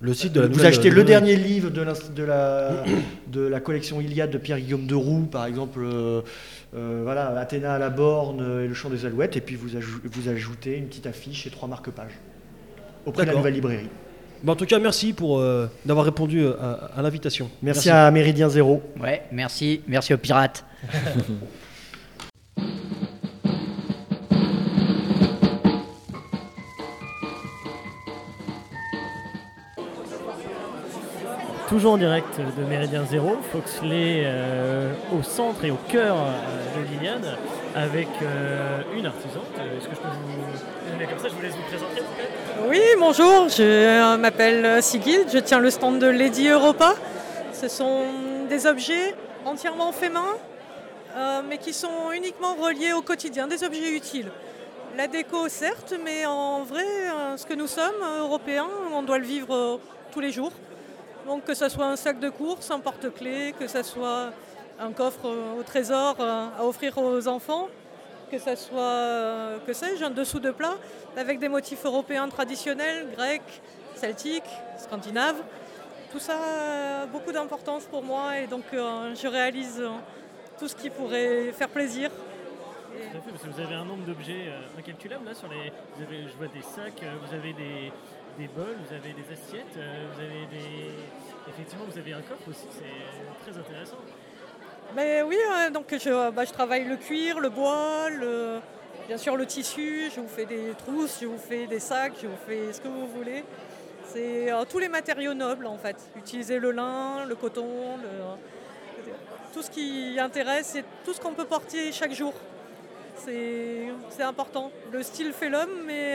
le site de la Vous achetez le dernier livre de la, de, la, de la collection Iliade de Pierre-Guillaume de Roux, par exemple, voilà, Athéna à la borne et le chant des alouettes, et puis vous, vous ajoutez une petite affiche et trois marque-pages auprès de la nouvelle librairie. En tout cas, merci pour d'avoir répondu à, l'invitation. Merci, merci, à Méridien Zéro. Ouais, merci, merci aux pirates. toujours en direct de Méridien Zéro, Foxley euh, au centre et au cœur euh, de Liliane, avec euh, une artisante. Est-ce que je peux vous comme ça? Je vous laisse vous présenter Oui, bonjour, je m'appelle Sigil, je tiens le stand de Lady Europa. Ce sont des objets entièrement faits main, mais qui sont uniquement reliés au quotidien, des objets utiles. La déco, certes, mais en vrai, ce que nous sommes, Européens, on doit le vivre tous les jours. Donc que ce soit un sac de course, un porte-clés, que ce soit un coffre au trésor euh, à offrir aux enfants, que ce soit, euh, que sais-je, un dessous de plat avec des motifs européens traditionnels, grecs, celtiques, scandinaves. Tout ça a beaucoup d'importance pour moi et donc euh, je réalise tout ce qui pourrait faire plaisir. vous avez un nombre d'objets incalculables là sur les. je vois des sacs, vous avez des, des bols, vous avez des assiettes, euh, vous avez des. Effectivement, vous avez un coffre aussi, c'est très intéressant. Mais oui, donc je, bah, je, travaille le cuir, le bois, bien sûr le tissu, je vous fais des trousses, je vous fais des sacs, je vous fais ce que vous voulez. C'est euh, tous les matériaux nobles en fait. Utiliser le lin, le coton, tout ce qui intéresse, c'est tout ce qu'on peut porter chaque jour. C'est important. Le style fait l'homme, mais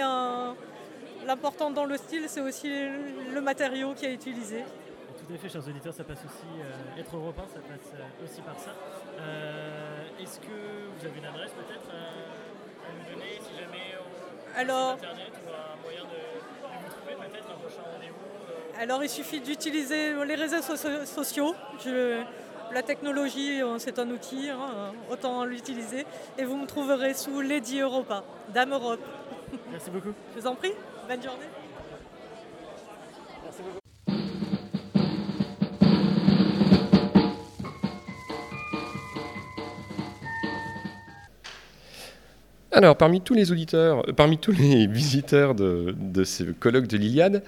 l'important dans le style, c'est aussi le matériau qui est utilisé. Tout à fait, chers auditeurs, ça passe aussi, euh, être européen, ça passe euh, aussi par ça. Euh, est-ce que vous avez une adresse peut-être à, nous donner, si jamais on Alors, Internet ou un moyen de, vous trouver peut-être un prochain rendez-vous Alors, il suffit d'utiliser les réseaux sociaux. la technologie, c'est un outil, hein, autant l'utiliser. Et vous me trouverez sous Lady Europa, Dame Europe. Merci beaucoup. Je vous en prie. Bonne journée. Alors, parmi tous les auditeurs, parmi tous les visiteurs de, de ce colloque de l'Iliade,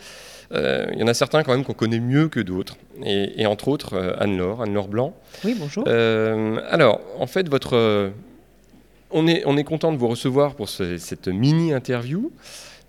il y en a certains quand même qu'on connaît mieux que d'autres, et, entre autres Anne-Laure, Anne-Laure Blanc. Oui, bonjour. alors, en fait, votre, on, est, on est content de vous recevoir pour cette mini-interview.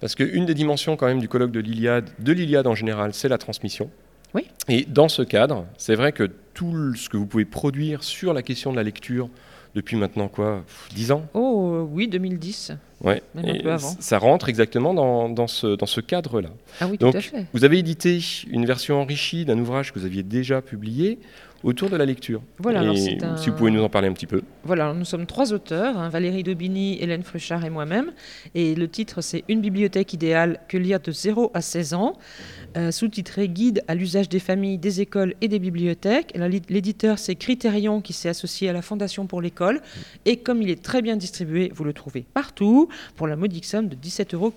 Parce qu'une des dimensions quand même du colloque de l'Iliade, de l'Iliade en général, c'est la transmission. Oui. Et dans ce cadre, c'est vrai que tout ce que vous pouvez produire sur la question de la lecture depuis maintenant quoi 10 ans? Oh euh, oui, 2010. Ouais. Même un peu avant. Ça rentre exactement dans, dans ce, dans ce cadre-là. Ah oui, Donc, tout à fait. Vous avez édité une version enrichie d'un ouvrage que vous aviez déjà publié autour de la lecture. Voilà, si vous pouvez nous en parler un petit peu. Voilà, nous sommes trois auteurs, hein, Valérie Daubigny, Hélène Fruchard et moi-même. Et le titre, c'est Une bibliothèque idéale que lire de 0 à 16 ans, euh, sous-titré Guide à l'usage des familles, des écoles et des bibliothèques. L'éditeur, c'est Critérion, qui s'est associé à la Fondation pour l'école. Et comme il est très bien distribué, vous le trouvez partout, pour la modique somme de 17,90 euros.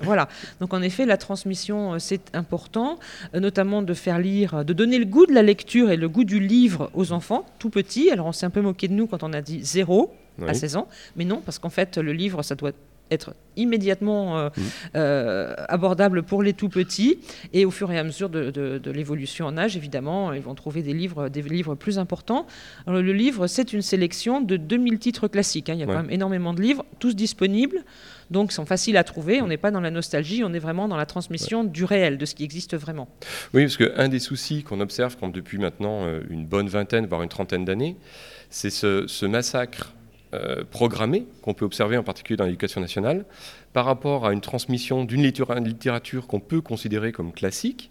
Voilà. Donc en effet, la transmission, euh, c'est important, euh, notamment de faire lire, de donner le goût de la lecture et le goût du livre aux enfants, tout petits. Alors on s'est un peu moqué de nous quand on a dit zéro à 16 ans, mais non, parce qu'en fait le livre, ça doit être immédiatement euh, mmh. euh, abordable pour les tout petits et au fur et à mesure de, l'évolution en âge évidemment ils vont trouver des livres des livres plus importants Alors, le livre c'est une sélection de 2000 titres classiques hein. il y a quand même énormément de livres tous disponibles donc sont faciles à trouver. On n'est pas dans la nostalgie, on est vraiment dans la transmission du réel, de ce qui existe vraiment. Oui, parce qu'un des soucis qu'on observe quand depuis maintenant euh, une bonne vingtaine, voire une trentaine d'années, c'est ce, massacre euh, programmé qu'on peut observer en particulier dans l'éducation nationale par rapport à une transmission d'une littérature qu'on peut considérer comme classique,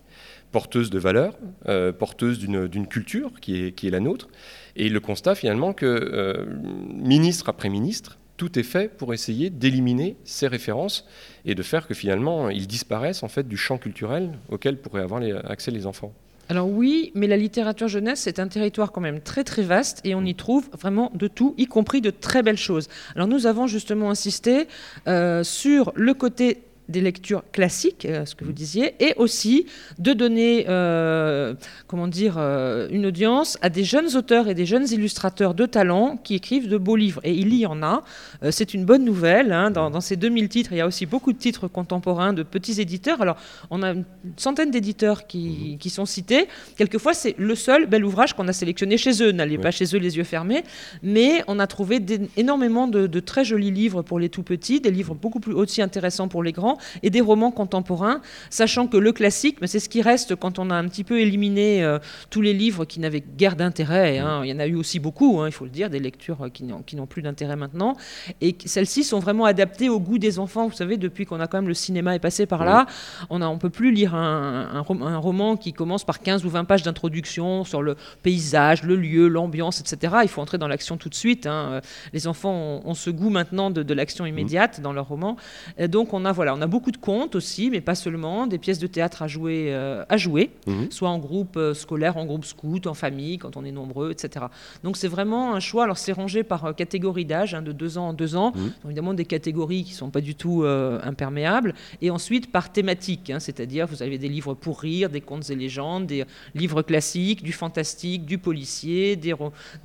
porteuse de valeurs, euh, porteuse d'une culture qui est, qui est la nôtre. Et le constat finalement que ministre après ministre, tout est fait pour essayer d'éliminer ces références et de faire que finalement ils disparaissent en fait du champ culturel auquel pourraient avoir accès les enfants. Alors oui, mais la littérature jeunesse, c'est un territoire quand même très très vaste et on y trouve vraiment de tout, y compris de très belles choses. Alors nous avons justement insisté euh, sur le côté des lectures classiques, euh, ce que vous disiez, et aussi de donner, euh, comment dire, euh, une audience à des jeunes auteurs et des jeunes illustrateurs de talent qui écrivent de beaux livres. Et il y en a. c'est une bonne nouvelle. Hein. Dans, ces 2000 titres, il y a aussi beaucoup de titres contemporains de petits éditeurs. Alors, on a une centaine d'éditeurs qui, qui, sont cités. Quelquefois, c'est le seul bel ouvrage qu'on a sélectionné chez eux. N'allez pas chez eux les yeux fermés. Mais on a trouvé énormément de, de très jolis livres pour les tout petits, des livres beaucoup plus aussi intéressants pour les grands et des romans contemporains, sachant que le classique, c'est ce qui reste quand on a un petit peu éliminé euh, tous les livres qui n'avaient guère d'intérêt. Hein. Il y en a eu aussi beaucoup, hein, il faut le dire, des lectures qui n'ont plus d'intérêt maintenant. Et celles-ci sont vraiment adaptées au goût des enfants. Vous savez, depuis qu'on a quand même le cinéma est passé par là, on ne on peut plus lire un, un, roman qui commence par 15 ou 20 pages d'introduction sur le paysage, le lieu, l'ambiance, etc. Il faut entrer dans l'action tout de suite. Hein. Les enfants ont, ce goût maintenant de, l'action immédiate dans leur roman. Et donc on a, voilà, on a beaucoup de contes aussi, mais pas seulement, des pièces de théâtre à jouer, euh, à jouer mhm. soit en groupe euh, scolaire, en groupe scout, en famille, quand on est nombreux, etc. Donc c'est vraiment un choix. Alors c'est rangé par euh, catégorie d'âge, hein, de 2 ans en 2 ans. Mhm. Évidemment des catégories qui ne sont pas du tout imperméables. Et ensuite par thématique, hein, c'est-à-dire vous avez des livres pour rire, des contes et légendes, des livres classiques, du fantastique, du policier, des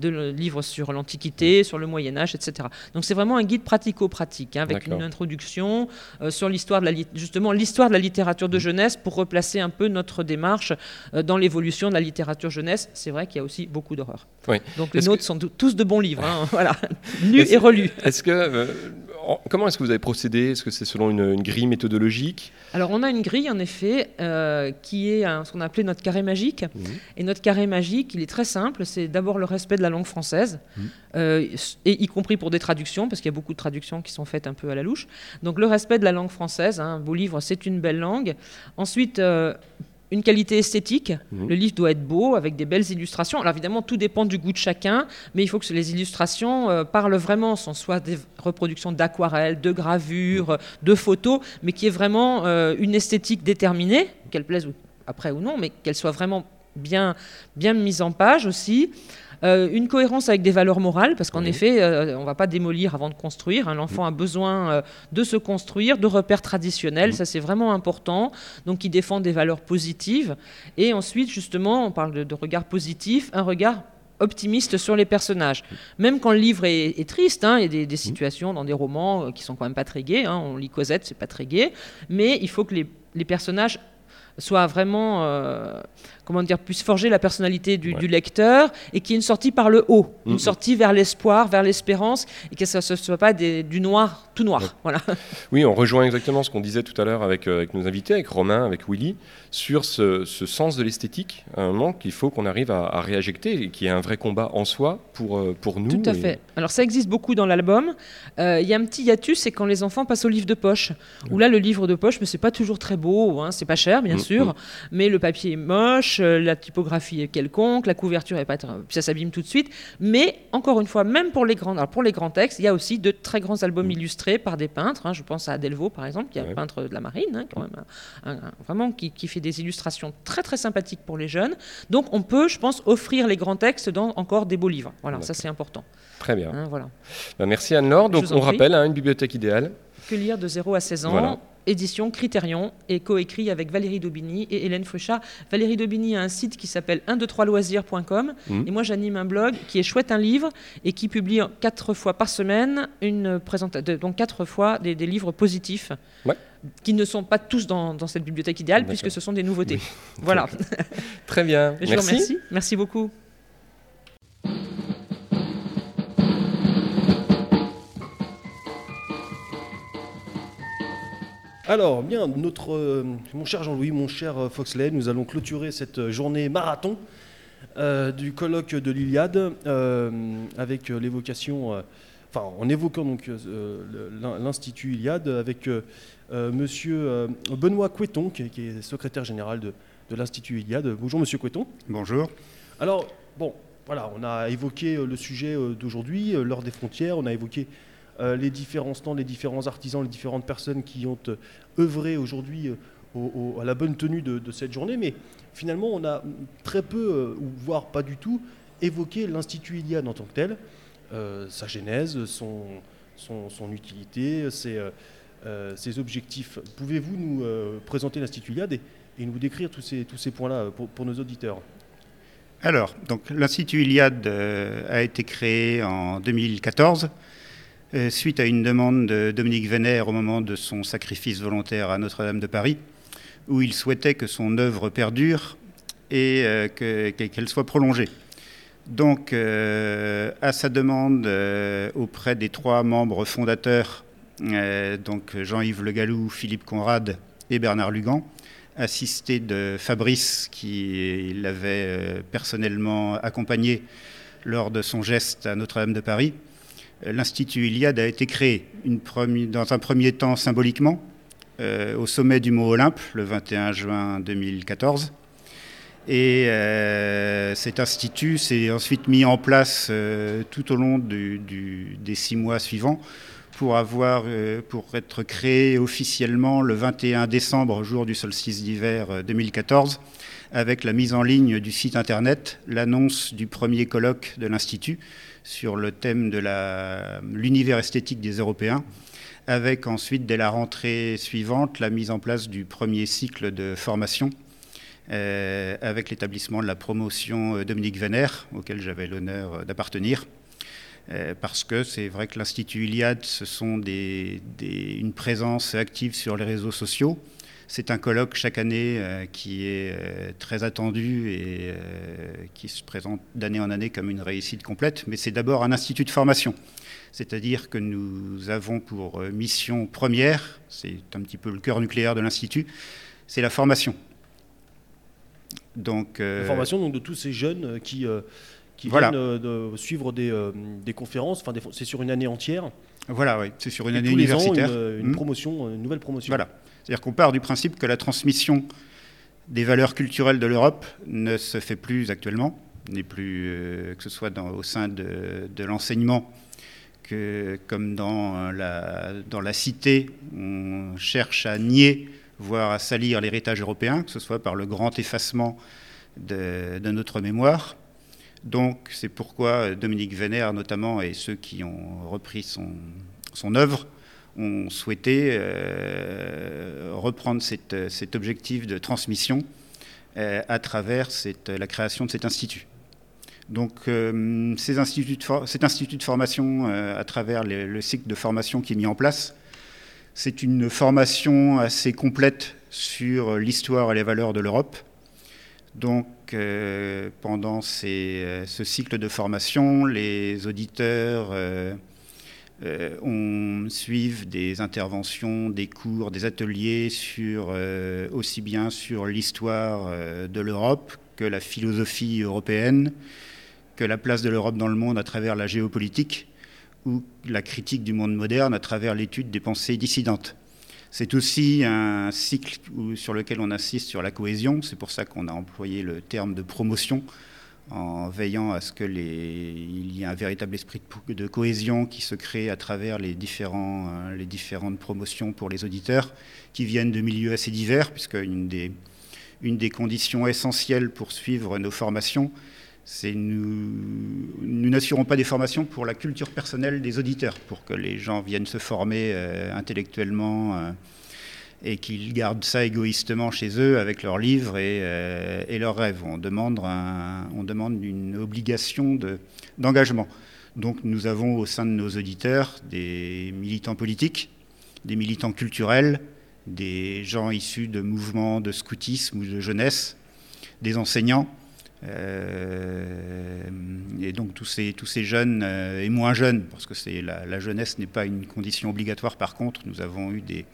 livres sur l'Antiquité, sur le Moyen Âge, etc. Donc c'est vraiment un guide pratico-pratique, hein, avec une introduction sur l'histoire de la justement l'histoire de la littérature de jeunesse pour replacer un peu notre démarche euh, dans l'évolution de la littérature jeunesse. C'est vrai qu'il y a aussi beaucoup d'horreur. Donc les nôtres sont tous de bons livres, hein, voilà, lus et relus. Est-ce que euh, comment est-ce que vous avez procédé? Est-ce que c'est selon une, grille méthodologique? Alors on a une grille en effet euh, qui est ce qu'on a appelé notre carré magique. Mmh. Et notre carré magique, il est très simple. C'est d'abord le respect de la langue française, mmh. euh, et y compris pour des traductions, parce qu'il y a beaucoup de traductions qui sont faites un peu à la louche. Donc le respect de la langue française. Hein, un beau livre, c'est une belle langue. Ensuite euh, une qualité esthétique. Mhm. Le livre doit être beau, avec des belles illustrations. Alors évidemment, tout dépend du goût de chacun, mais il faut que les illustrations euh, parlent vraiment, sans soit des reproductions d'aquarelles, de gravures, de photos, mais qui est vraiment euh, une esthétique déterminée, qu'elle plaise après ou non, mais qu'elle soit vraiment bien, bien mise en page aussi. Euh, une cohérence avec des valeurs morales, parce qu'en effet, euh, on ne va pas démolir avant de construire. Hein. L'enfant a besoin euh, de se construire, de repères traditionnels, ça c'est vraiment important. Donc il défend des valeurs positives. Et ensuite, justement, on parle de, de regard positif, un regard optimiste sur les personnages. Même quand le livre est, triste, hein, il y a des, situations dans des romans qui sont quand même pas très gais. Hein. on lit Cosette, c'est pas très gai, mais il faut que les, les personnages soient vraiment comment dire, puisse forger la personnalité du, lecteur et qui est une sortie par le haut, une sortie vers l'espoir, vers l'espérance et que ça ne soit pas du noir tout noir. Voilà. Oui, on rejoint exactement ce qu'on disait tout à l'heure avec, euh, avec nos invités, avec Romain, avec Willy, sur ce, sens de l'esthétique, un moment qu'il faut qu'on arrive à, réinjecter et qui est un vrai combat en soi pour, euh, pour nous. Tout à fait. Alors ça existe beaucoup dans l'album. Euh, il y a un petit hiatus, c'est quand les enfants passent au livre de poche. Où là, le livre de poche, mais c'est pas toujours très beau, hein, c'est pas cher, bien sûr, mais le papier est moche, la typographie est quelconque, la couverture est pas, ça s'abîme tout de suite. Mais encore une fois, même pour les grands, pour les grands textes, il y a aussi de très grands albums mm. illustrés par des peintres. Hein. Je pense à Delvaux, par exemple, qui est un peintre de la marine, hein, quand même, vraiment qui, fait des illustrations très très sympathiques pour les jeunes. Donc on peut, je pense, offrir les grands textes dans encore des beaux livres. Voilà, ça c'est important. Très bien. Hein, voilà. Bah, merci Anne-Laure. Donc on rappelle une bibliothèque idéale. Que lire de 0 à 16 ans édition Criterion et coécrit avec Valérie Daubigny et Hélène Fauchat. Valérie Daubigny a un site qui s'appelle 123loisirs.com mmh. et moi j'anime un blog qui est chouette un livre et qui publie quatre fois par semaine une présentation, donc quatre fois des, livres positifs. qui ne sont pas tous dans, cette bibliothèque idéale, puisque ce sont des nouveautés. Voilà. Très bien. Je Merci. Vous remercie. Merci beaucoup. Alors, bien, notre, euh, mon cher Jean-Louis, mon cher euh, Foxley, nous allons clôturer cette euh, journée marathon du colloque de l'Iliade avec l'évocation, enfin, en évoquant donc l'Institut Iliade avec monsieur Benoît Coueton, qui, est secrétaire général de, de l'Institut Iliade. Bonjour, monsieur Coueton. Bonjour. Alors, bon, voilà, on a évoqué le sujet d'aujourd'hui, l'heure des frontières, on a évoqué les différents stands, les différents artisans, les différentes personnes qui ont euh, œuvré aujourd'hui euh, à la bonne tenue de, cette journée, mais finalement on a très peu, voire pas du tout, évoqué l'Institut Iliade en tant que tel, sa genèse, son, utilité, ses, objectifs. Pouvez-vous nous présenter l'Institut Iliade et, nous décrire tous ces, points-là pour, nos auditeurs? Alors, donc l'Institut Iliade a été créé en 2014 euh, suite à une demande de Dominique Vénère au moment de son sacrifice volontaire à Notre-Dame de Paris, où il souhaitait que son œuvre perdure et euh, qu'elle soit prolongée. Donc, euh, à sa demande auprès des trois membres fondateurs, donc Jean-Yves Le Gallou, Philippe Conrad et Bernard Lugan, assisté de Fabrice, qui l'avait personnellement accompagné lors de son geste à Notre-Dame de Paris, l'Institut Iliade a été créé dans un premier temps symboliquement euh, au sommet du Mont Olympe le 21 juin 2014. Et euh, cet institut s'est ensuite mis en place euh, tout au long des six mois suivants pour être créé officiellement le 21 décembre, jour du solstice d'hiver 2014, avec la mise en ligne du site internet, l'annonce du premier colloque de l'Institut, sur le thème de l'univers esthétique des Européens, avec ensuite, dès la rentrée suivante, la mise en place du premier cycle de formation, euh, avec l'établissement de la promotion euh, Dominique Vénère, auquel j'avais l'honneur d'appartenir. Euh, parce que c'est vrai que l'Institut Iliade, ce sont une présence active sur les réseaux sociaux, c'est un colloque chaque année euh, qui est euh, très attendu et euh, qui se présente d'année en année comme une réussite complète, mais c'est d'abord un institut de formation. C'est-à-dire que nous avons pour mission première, c'est un petit peu le cœur nucléaire de l'institut, c'est la formation. Donc, la formation donc, de tous ces jeunes qui, qui viennent de suivre des, des conférences, enfin, c'est sur une année entière. Voilà, oui, c'est sur une année universitaire. une, une, promotion, une nouvelle promotion. Voilà. C'est-à-dire qu'on part du principe que la transmission des valeurs culturelles de l'Europe ne se fait plus actuellement, plus euh, que ce soit au sein de, l'enseignement que comme dans la, cité, on cherche à nier, voire à salir l'héritage européen, que ce soit par le grand effacement de, notre mémoire. Donc c'est pourquoi Dominique Vénère notamment et ceux qui ont repris son œuvre ont souhaité euh, reprendre cet objectif de transmission euh, à travers la création de cet institut. Donc instituts cet institut de formation, à travers le cycle de formation qui est mis en place, c'est une formation assez complète sur l'histoire et les valeurs de l'Europe. Donc, euh, pendant euh, ce cycle de formation, les auditeurs euh, suivent des interventions, des cours, des ateliers sur, aussi bien sur l'histoire de l'Europe que la philosophie européenne, que la place de l'Europe dans le monde à travers la géopolitique ou la critique du monde moderne à travers l'étude des pensées dissidentes. C'est aussi un cycle sur lequel on insiste sur la cohésion. C'est pour ça qu'on a employé le terme de promotion en veillant à ce qu'il y ait un véritable esprit de, cohésion qui se crée à travers euh, les différentes promotions pour les auditeurs qui viennent de milieux assez divers, puisque une des, une des conditions essentielles pour suivre nos formations, c'est nous, nous n'assurons pas des formations pour la culture personnelle des auditeurs, pour que les gens viennent se former euh, intellectuellement euh, et qu'ils gardent ça égoïstement chez eux avec leurs livres et, euh, leurs rêves. On demande, une obligation de, d'engagement. Donc nous avons au sein de nos auditeurs des militants politiques, des militants culturels, des gens issus de mouvements de scoutisme ou de jeunesse, des enseignants euh, et donc tous ces, jeunes euh, et moins jeunes, parce que la, jeunesse n'est pas une condition obligatoire. Par contre, nous avons eu des,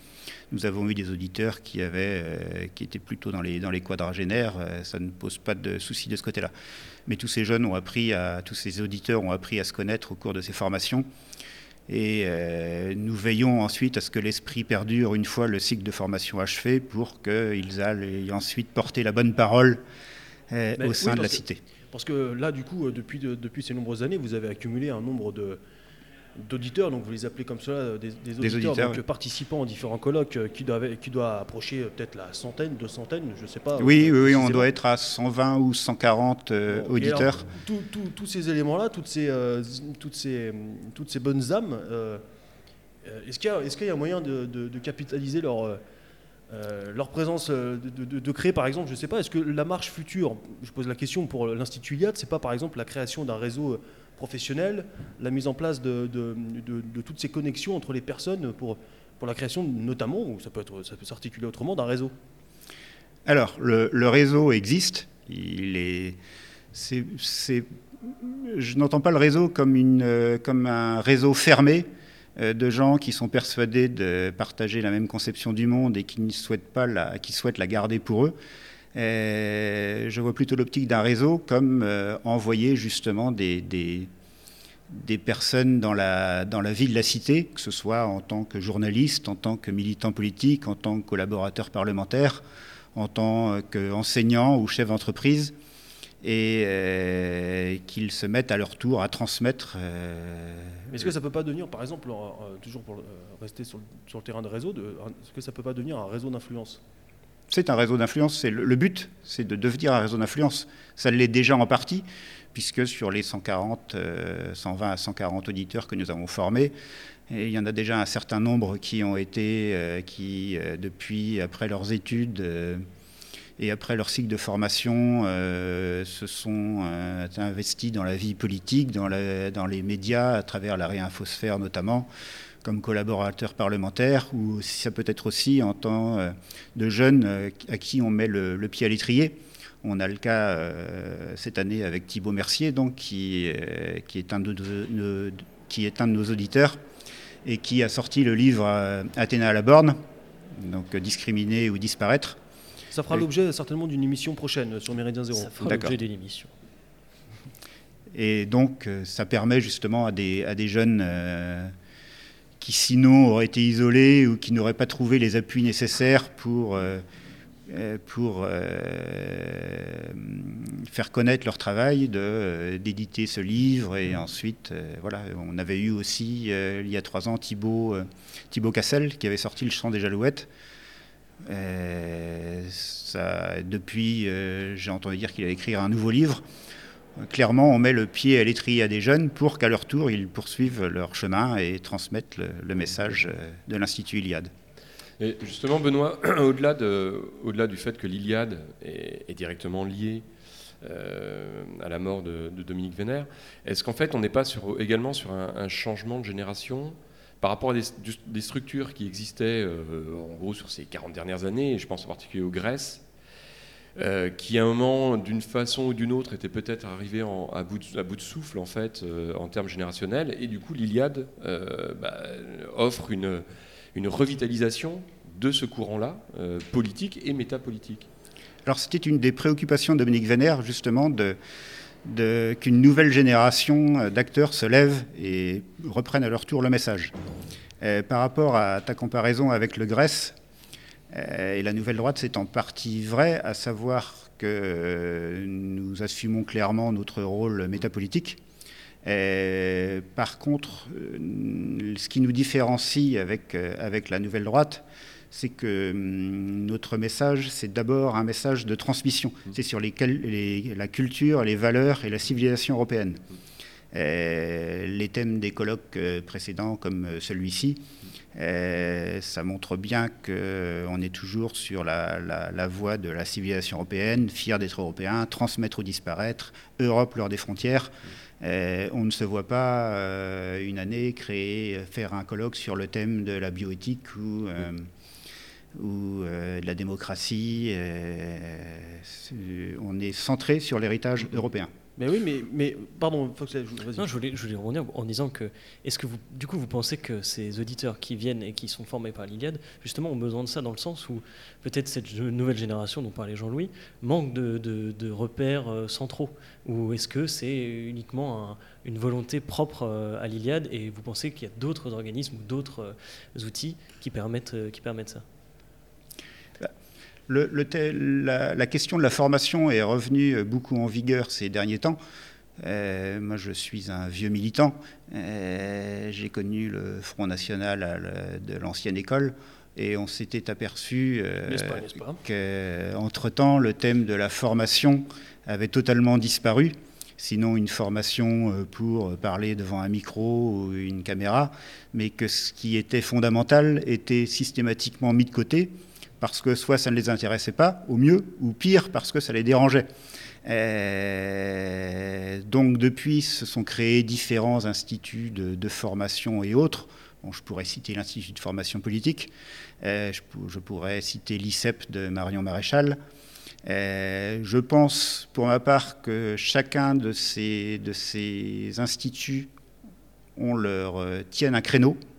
nous avons eu des auditeurs qui avaient, euh, qui étaient plutôt dans les, dans les quadragénaires. ça ne pose pas de souci de ce côté-là. Mais tous ces jeunes ont appris à, tous ces auditeurs ont appris à se connaître au cours de ces formations. Et nous veillons ensuite à ce que l'esprit perdure une fois le cycle de formation achevé pour qu'ils aillent ensuite porter la bonne parole euh, au sein de la cité. parce que là, du coup, euh, depuis, depuis ces nombreuses années, vous avez accumulé un nombre de, d'auditeurs, donc vous les appelez comme cela, euh, des, auditeurs, donc, participants aux différents colloques qui doivent, qui doit approcher peut-être la centaine, deux centaines, je ne sais pas. Oui, oui, on doit être à 120 ou 140 auditeurs. tous ces éléments-là, toutes ces, toutes, ces, toutes ces bonnes âmes, est-ce qu'il y, est y, a moyen de, de capitaliser leur euh, leur présence, euh, de, créer par exemple, je ne sais pas, est-ce que la marche future, je pose la question pour l'Institut Iliad, c'est pas par exemple la création d'un réseau euh, professionnel, la mise en place de, toutes ces connexions entre les personnes pour, la création notamment, ou ça peut, s'articuler autrement, d'un réseau Alors, le, réseau existe, je n'entends pas le réseau comme, un réseau fermé, euh, de gens qui sont persuadés de partager la même conception du monde et qui souhaitent pas qui souhaitent la garder pour eux. Euh, je vois plutôt l'optique d'un réseau comme euh, envoyer justement des, des, personnes dans la, dans la vie de la cité, que ce soit en tant que journaliste, en tant que militant politique, en tant que collaborateur parlementaire, en tant qu'enseignant ou chef d'entreprise et euh, qu'ils se mettent à leur tour à transmettre. Euh, est-ce que ça ne peut pas devenir, par exemple, toujours pour rester sur le, terrain de réseau, est-ce que ça ne peut pas devenir un réseau d'influence? C'est un réseau d'influence, le, but, c'est de devenir un réseau d'influence. Ça l'est déjà en partie, puisque sur les 140, 120 à 140 auditeurs que nous avons formés, il y en a déjà un certain nombre qui ont été, euh, qui depuis, après leurs études, et après leur cycle de formation euh, se sont euh, investis dans la vie politique, dans, dans, les médias, à travers la réinfosphère notamment, comme collaborateurs parlementaires, ou ça peut être aussi en tant euh, de jeunes à qui on met le, pied à l'étrier. On a le cas cette année avec Thibault Mercier, donc, qui, qui, est un de, qui est un de nos auditeurs et qui a sorti le livre Athéna à la borne, donc discriminer ou disparaître, ça fera l'objet certainement d'une émission prochaine sur Méridien Zéro. Ça fera l'objet d'une émission. Et donc, euh, ça permet justement à des, à des jeunes euh, qui sinon auraient été isolés ou qui n'auraient pas trouvé les appuis nécessaires pour, euh, pour faire connaître leur travail, d'éditer ce livre. Et ensuite, voilà, on avait eu aussi, il y a trois ans, Thibaut, Thibaut Cassel qui avait sorti Le chant des Jalouettes. Euh, ça, depuis, euh, j'ai entendu dire qu'il allait écrire un nouveau livre. Clairement, on met le pied à l'étrier à des jeunes pour qu'à leur tour, ils poursuivent leur chemin et transmettent le, message euh, de l'Institut Iliade. Justement, Benoît, au-delà, de, au-delà du fait que l'Iliade est, directement liée à la mort de, Dominique Vénère. Est-ce qu'en fait, on n'est pas sur, également sur un, changement de génération par rapport à des, structures qui existaient en gros sur ces 40 dernières années, et je pense en particulier aux Grèce, euh, qui à un moment, d'une façon ou d'une autre, était peut-être arrivé à, bout de, souffle en fait, euh, en termes générationnels, et du coup l'Iliade euh, bah, offre une, une, revitalisation de ce courant-là, politique et métapolitique. Alors c'était une des préoccupations de Dominique Vénère, justement, de, qu'une nouvelle génération d'acteurs se lève et reprenne à leur tour le message. par rapport à ta comparaison avec le Grèce, et la nouvelle droite, c'est en partie vrai, à savoir que euh, nous assumons clairement notre rôle métapolitique. Euh, par contre, ce qui nous différencie avec, avec la nouvelle droite, c'est que hum, notre message, c'est d'abord un message de transmission. Mmh. C'est sur la culture, les valeurs et la civilisation européenne. Les thèmes des colloques précédents, comme celui-ci, euh, ça montre bien qu'on est toujours sur la, voie de la civilisation européenne, fier d'être européen, transmettre ou disparaître, Europe lors des frontières. Euh, on ne se voit pas euh, une année créer, faire un colloque sur le thème de la bioéthique ou de la démocratie. on est centré sur l'héritage européen. Mais oui, mais, mais pardon, Fox, non, je voulais, je voulais rebondir en disant que, est-ce que vous, du coup, vous pensez que ces auditeurs qui viennent et qui sont formés par l'Iliade, justement, ont besoin de ça dans le sens où peut-être cette nouvelle génération dont parlait Jean-Louis manque de, repères euh, centraux? Ou est-ce que c'est uniquement une volonté propre euh, à l'Iliade et vous pensez qu'il y a d'autres organismes ou d'autres euh, outils qui permettent ça? La, question de la formation est revenue beaucoup en vigueur ces derniers temps. Euh, moi, je suis un vieux militant. Euh, j'ai connu le Front National de l'ancienne école. Et on s'était aperçu euh, qu'entre-temps, le thème de la formation avait totalement disparu. Sinon, une formation pour parler devant un micro ou une caméra, mais que ce qui était fondamental était systématiquement mis de côté parce que soit ça ne les intéressait pas, au mieux, ou pire, parce que ça les dérangeait. Euh, donc depuis, se sont créés différents instituts de, formation et autres. je pourrais citer l'Institut de formation politique, euh, je, pourrais citer l'ICEP de Marion Maréchal. Euh, je pense pour ma part que chacun de ces, de ces instituts on leur tienne un créneau euh,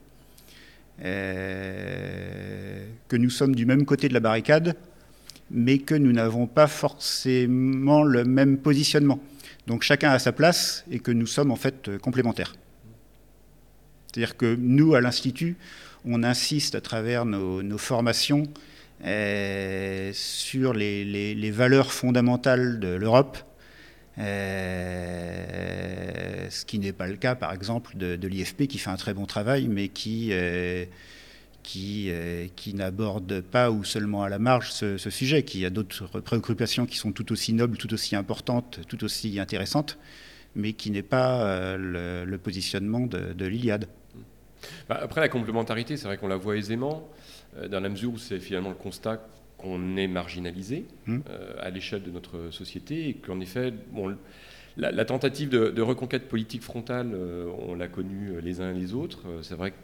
que nous sommes du même côté de la barricade, mais que nous n'avons pas forcément le même positionnement. Donc chacun a sa place et que nous sommes en fait complémentaires. C'est-à-dire que nous, à l'Institut, on insiste à travers nos, formations euh, sur les, valeurs fondamentales de l'Europe, euh, ce qui n'est pas le cas, par exemple, de, l'IFP qui fait un très bon travail, mais qui, euh, euh, qui n'aborde pas ou seulement à la marge ce, sujet, qui a d'autres préoccupations qui sont tout aussi nobles, tout aussi importantes, tout aussi intéressantes, mais qui n'est pas le, positionnement de, l'Iliade. Bah, après, la complémentarité, c'est vrai qu'on la voit aisément, dans la mesure où c'est finalement le constat qu'on est marginalisé hmm. euh, à l'échelle de notre société et qu'en effet, bon, la, tentative de, reconquête politique frontale, euh, on l'a connue les uns et les autres. Euh, c'est vrai que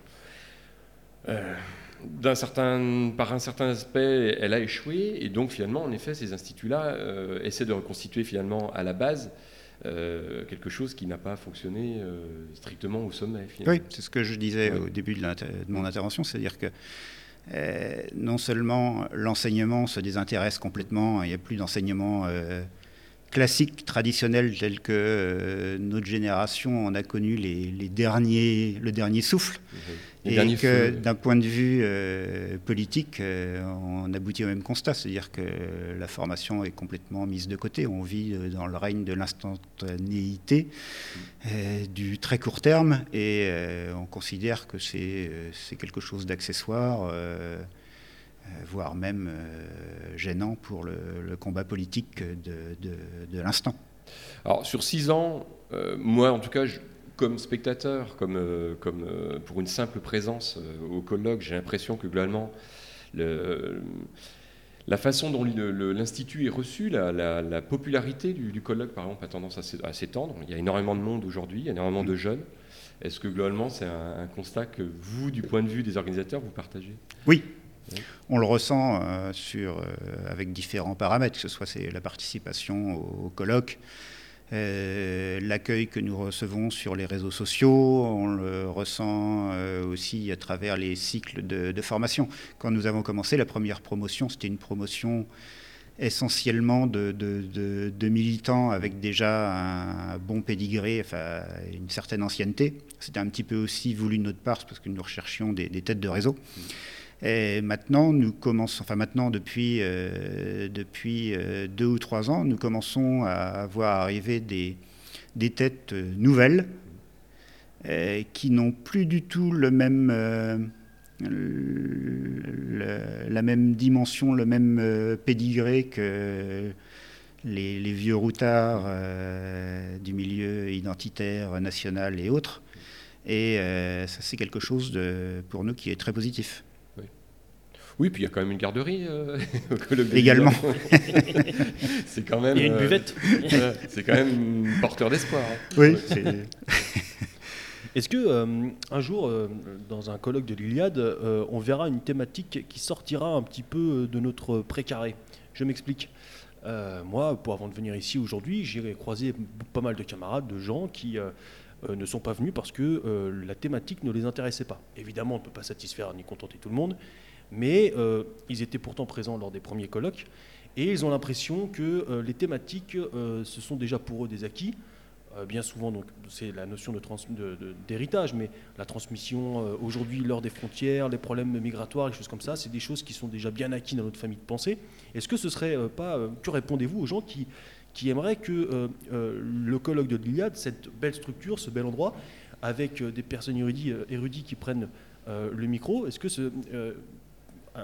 certain, par un certain aspect, elle a échoué et donc finalement, en effet, ces instituts-là essaient de reconstituer finalement à la base quelque chose qui n'a pas fonctionné strictement au sommet. Oui, c'est ce que je disais au début de, de mon intervention, c'est-à-dire que euh, non seulement l'enseignement se désintéresse complètement, il n'y a plus d'enseignement euh, classique, traditionnel, tel que euh, notre génération en a connu les, derniers, le dernier souffle. et que d'un point de vue euh, politique, euh, on aboutit au même constat, c'est-à-dire que la formation est complètement mise de côté. On vit dans le règne de l'instantanéité, du très court terme, et on considère que c'est quelque chose d'accessoire. Euh, voire même euh, gênant pour le, combat politique de, l'instant. Alors sur six ans, euh, moi en tout cas, comme spectateur, comme, comme pour une simple présence au colloque, j'ai l'impression que globalement, le, la façon dont l'Institut est reçu, la, popularité du, colloque, par exemple, a tendance à s'étendre. Il y a énormément de monde aujourd'hui, il y a énormément de jeunes. Est-ce que globalement, c'est un, constat que vous, du point de vue des organisateurs, vous partagez? Oui. On le ressent euh, euh, avec différents paramètres, que ce soit la participation au colloque, euh, l'accueil que nous recevons sur les réseaux sociaux, on le ressent aussi à travers les cycles de, formation. Quand nous avons commencé la première promotion, c'était une promotion essentiellement de, militants avec déjà un bon pédigré, une certaine ancienneté. C'était un petit peu aussi voulu de notre part parce que nous recherchions des, têtes de réseau. Et maintenant, nous commençons, enfin maintenant depuis, euh, depuis euh, deux ou trois ans, nous commençons à voir arriver des, des têtes euh, nouvelles qui n'ont plus du tout le même, la même dimension, le même pédigré que les, vieux routards du milieu identitaire, national et autres. Et ça, c'est quelque chose de, pour nous qui est très positif. Oui, puis il y a quand même une garderie euh, Également. c'est quand même. Il y a une buvette. Euh, c'est quand même porteur d'espoir. Hein. Oui. Est-ce que euh, un jour, dans un colloque de l'Iliade, on verra une thématique qui sortira un petit peu de notre précaré? Je m'explique. moi, pour avant de venir ici aujourd'hui, j'ai croisé pas mal de camarades, de gens qui ne sont pas venus parce que la thématique ne les intéressait pas. Évidemment, on ne peut pas satisfaire ni contenter tout le monde, mais euh, ils étaient pourtant présents lors des premiers colloques, et ils ont l'impression que euh, les thématiques, euh, ce sont déjà pour eux des acquis. bien souvent, donc, c'est la notion d'héritage, de, mais la transmission aujourd'hui lors des frontières, les problèmes migratoires, les choses comme ça, c'est des choses qui sont déjà bien acquis dans notre famille de pensée. Est-ce que ce serait pas, que répondez-vous aux gens qui, qui aimeraient que le colloque de l'Iliade, cette belle structure, ce bel endroit, avec des personnes érudits, érudits qui prennent le micro, est-ce que ce, euh,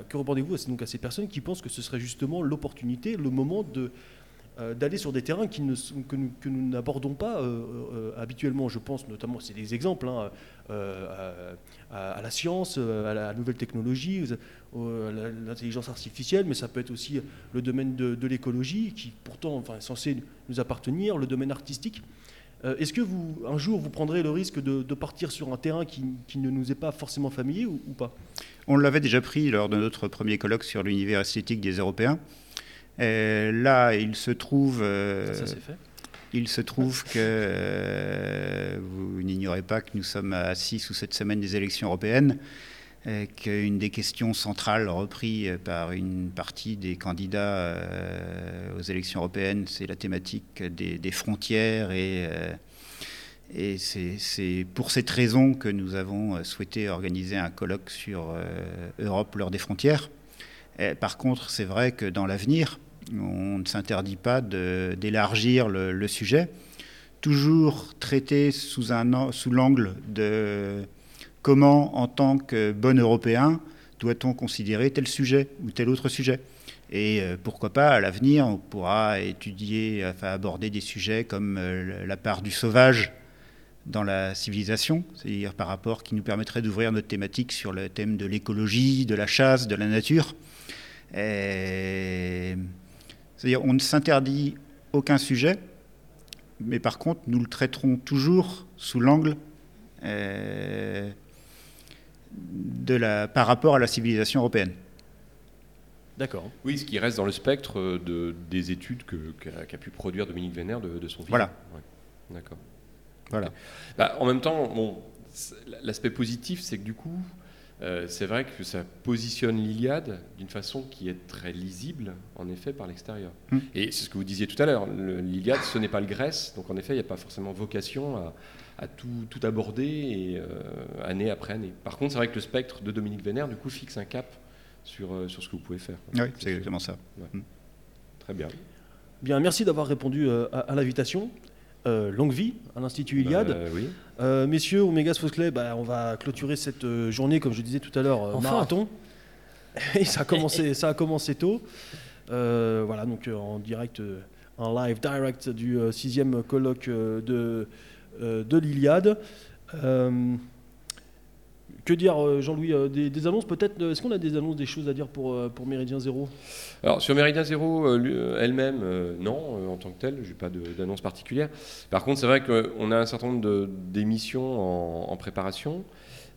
que répondez-vous à ces personnes qui pensent que ce serait justement l'opportunité, le moment euh, d'aller sur des terrains que nous, n'abordons pas euh, habituellement? Je pense notamment, c'est des exemples, hein, à, la science, à la nouvelle technologie, à l'intelligence artificielle, mais ça peut être aussi le domaine de, l'écologie, qui pourtant enfin, est censé nous appartenir, le domaine artistique. Est-ce que vous, un jour, vous prendrez le risque de, partir sur un terrain qui, ne nous est pas forcément familier ou pas? On l'avait déjà pris lors de notre premier colloque sur l'univers esthétique des Européens. là, il se trouve. Euh, ça, fait. Il se trouve que euh, vous n'ignorez pas que nous sommes à 6 ou 7 semaines des élections européennes, qu'une des questions centrales reprises par une partie des candidats euh, aux élections européennes, c'est la thématique des, frontières et c'est pour cette raison que nous avons euh, souhaité organiser un colloque sur euh, Europe, l'heure des frontières. par contre, c'est vrai que dans l'avenir, on ne s'interdit pas d'élargir le, sujet, toujours traité sous l'angle de comment, en tant que bon Européen, doit-on considérer tel sujet ou tel autre sujet? Et euh, pourquoi pas, à l'avenir, on pourra étudier, enfin, aborder des sujets comme la part du sauvage dans la civilisation, c'est-à-dire par rapport qui nous permettrait d'ouvrir notre thématique sur le thème de l'écologie, de la chasse, de la nature. C'est-à-dire on ne s'interdit aucun sujet, mais par contre nous le traiterons toujours sous l'angle euh, de la, par rapport à la civilisation européenne. D'accord. Oui, ce qui reste dans le spectre de, des études qu'a pu produire Dominique Vénère de, son film. Voilà. D'accord. Voilà. Bah, en même temps, bon, l'aspect positif, c'est que du coup, euh, c'est vrai que ça positionne l'Iliade d'une façon qui est très lisible, en effet, par l'extérieur. Hmm. Et c'est ce que vous disiez tout à l'heure, l'Iliade, ce n'est pas le Grèce, donc en effet, il n'y a pas forcément vocation à, tout, tout, aborder et, euh, année après année. Par contre, c'est vrai que le spectre de Dominique Vénère, du coup, fixe un cap sur, euh, sur ce que vous pouvez faire. Oui, c'est exactement ça. Hmm. Très bien. Bien, merci d'avoir répondu à l'invitation. Euh, longue vie à l'Institut Iliade. Bah, oui. Euh, messieurs, Omegas Fosley, bah, on va clôturer cette euh, journée, comme je disais tout à l'heure, marathon. Et ça a commencé, ça a commencé tôt. voilà, donc en direct, en live direct du sixième colloque de, de l'Iliade. que dire, euh, Jean-Louis des, annonces peut-être Est-ce qu'on a des annonces, des choses à dire pour, pour Méridien Zéro? Alors, sur Méridien Zéro elle-même, non, en tant que telle, je n'ai pas d'annonce particulière. Par contre, c'est vrai qu'on a un certain nombre d'émissions en, préparation.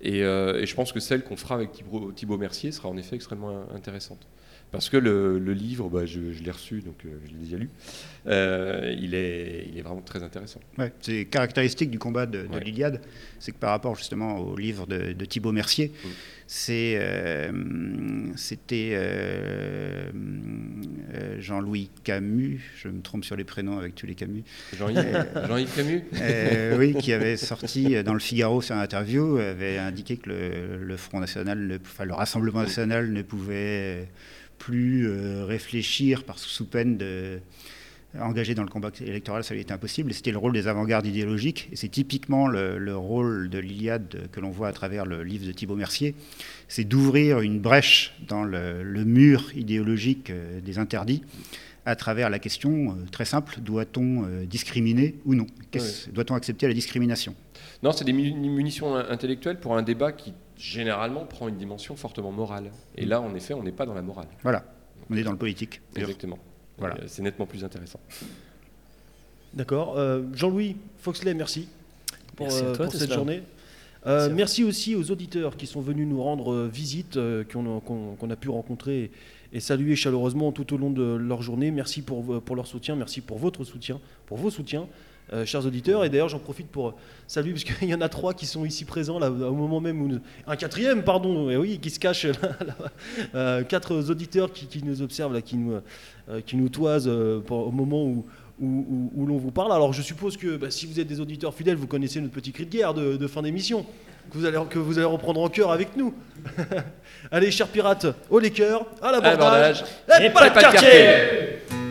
Et, je pense que celle qu'on fera avec Thibaut Mercier sera en effet extrêmement intéressante. Parce que le, livre, bah, je, l'ai reçu, donc euh, je l'ai déjà lu, euh, il, est, il est vraiment très intéressant. Ouais, c'est caractéristique du combat de, l'Iliade, c'est que par rapport justement au livre de, Thibaut Mercier, mm. c'est, euh, c'était Jean-Louis Camus, je me trompe sur les prénoms avec tous les Camus. Jean-Yves, Camus Oui, qui avait sorti dans le Figaro sur une interview, avait indiqué que le, Front National, enfin, le Rassemblement National ne pouvait plus euh, réfléchir parce que sous peine de engagé dans le combat électoral, ça lui était impossible. C'était le rôle des avant-gardes idéologiques. Et c'est typiquement le, rôle de l'Iliade que l'on voit à travers le livre de Thibaut Mercier. C'est d'ouvrir une brèche dans le, mur idéologique euh, des interdits à travers la question euh, très simple doit-on discriminer ou non? Doit-on accepter la discrimination? Non, c'est des munitions intellectuelles pour un débat qui généralement prend une dimension fortement morale. Et mm. là, en effet, on n'est pas dans la morale. Voilà, on est dans le politique. Exactement. Voilà. C'est nettement plus intéressant. D'accord. Euh, Jean-Louis Foxley, merci pour, euh, cette journée. Euh, merci, aussi aux auditeurs qui sont venus nous rendre visite, qu'on a pu rencontrer et saluer chaleureusement tout au long de leur journée. Merci pour, pour leur soutien, merci pour votre soutien, pour vos soutiens. Euh, chers auditeurs. Et d'ailleurs, j'en profite pour saluer, parce qu'il y en a trois qui sont ici présents, là, au moment même où. Un quatrième, pardon, oui, qui se cache là. Euh, quatre auditeurs qui, nous observent, là, qui nous, euh, qui nous toisent au moment où, où, l'on vous parle. Alors, je suppose que bah, si vous êtes des auditeurs fidèles, vous connaissez notre petit cri de guerre de, fin d'émission, que vous, allez, que vous allez reprendre en cœur avec nous. allez, chers pirates, au les cœurs, à l'abordage, et, et, pas, de quartier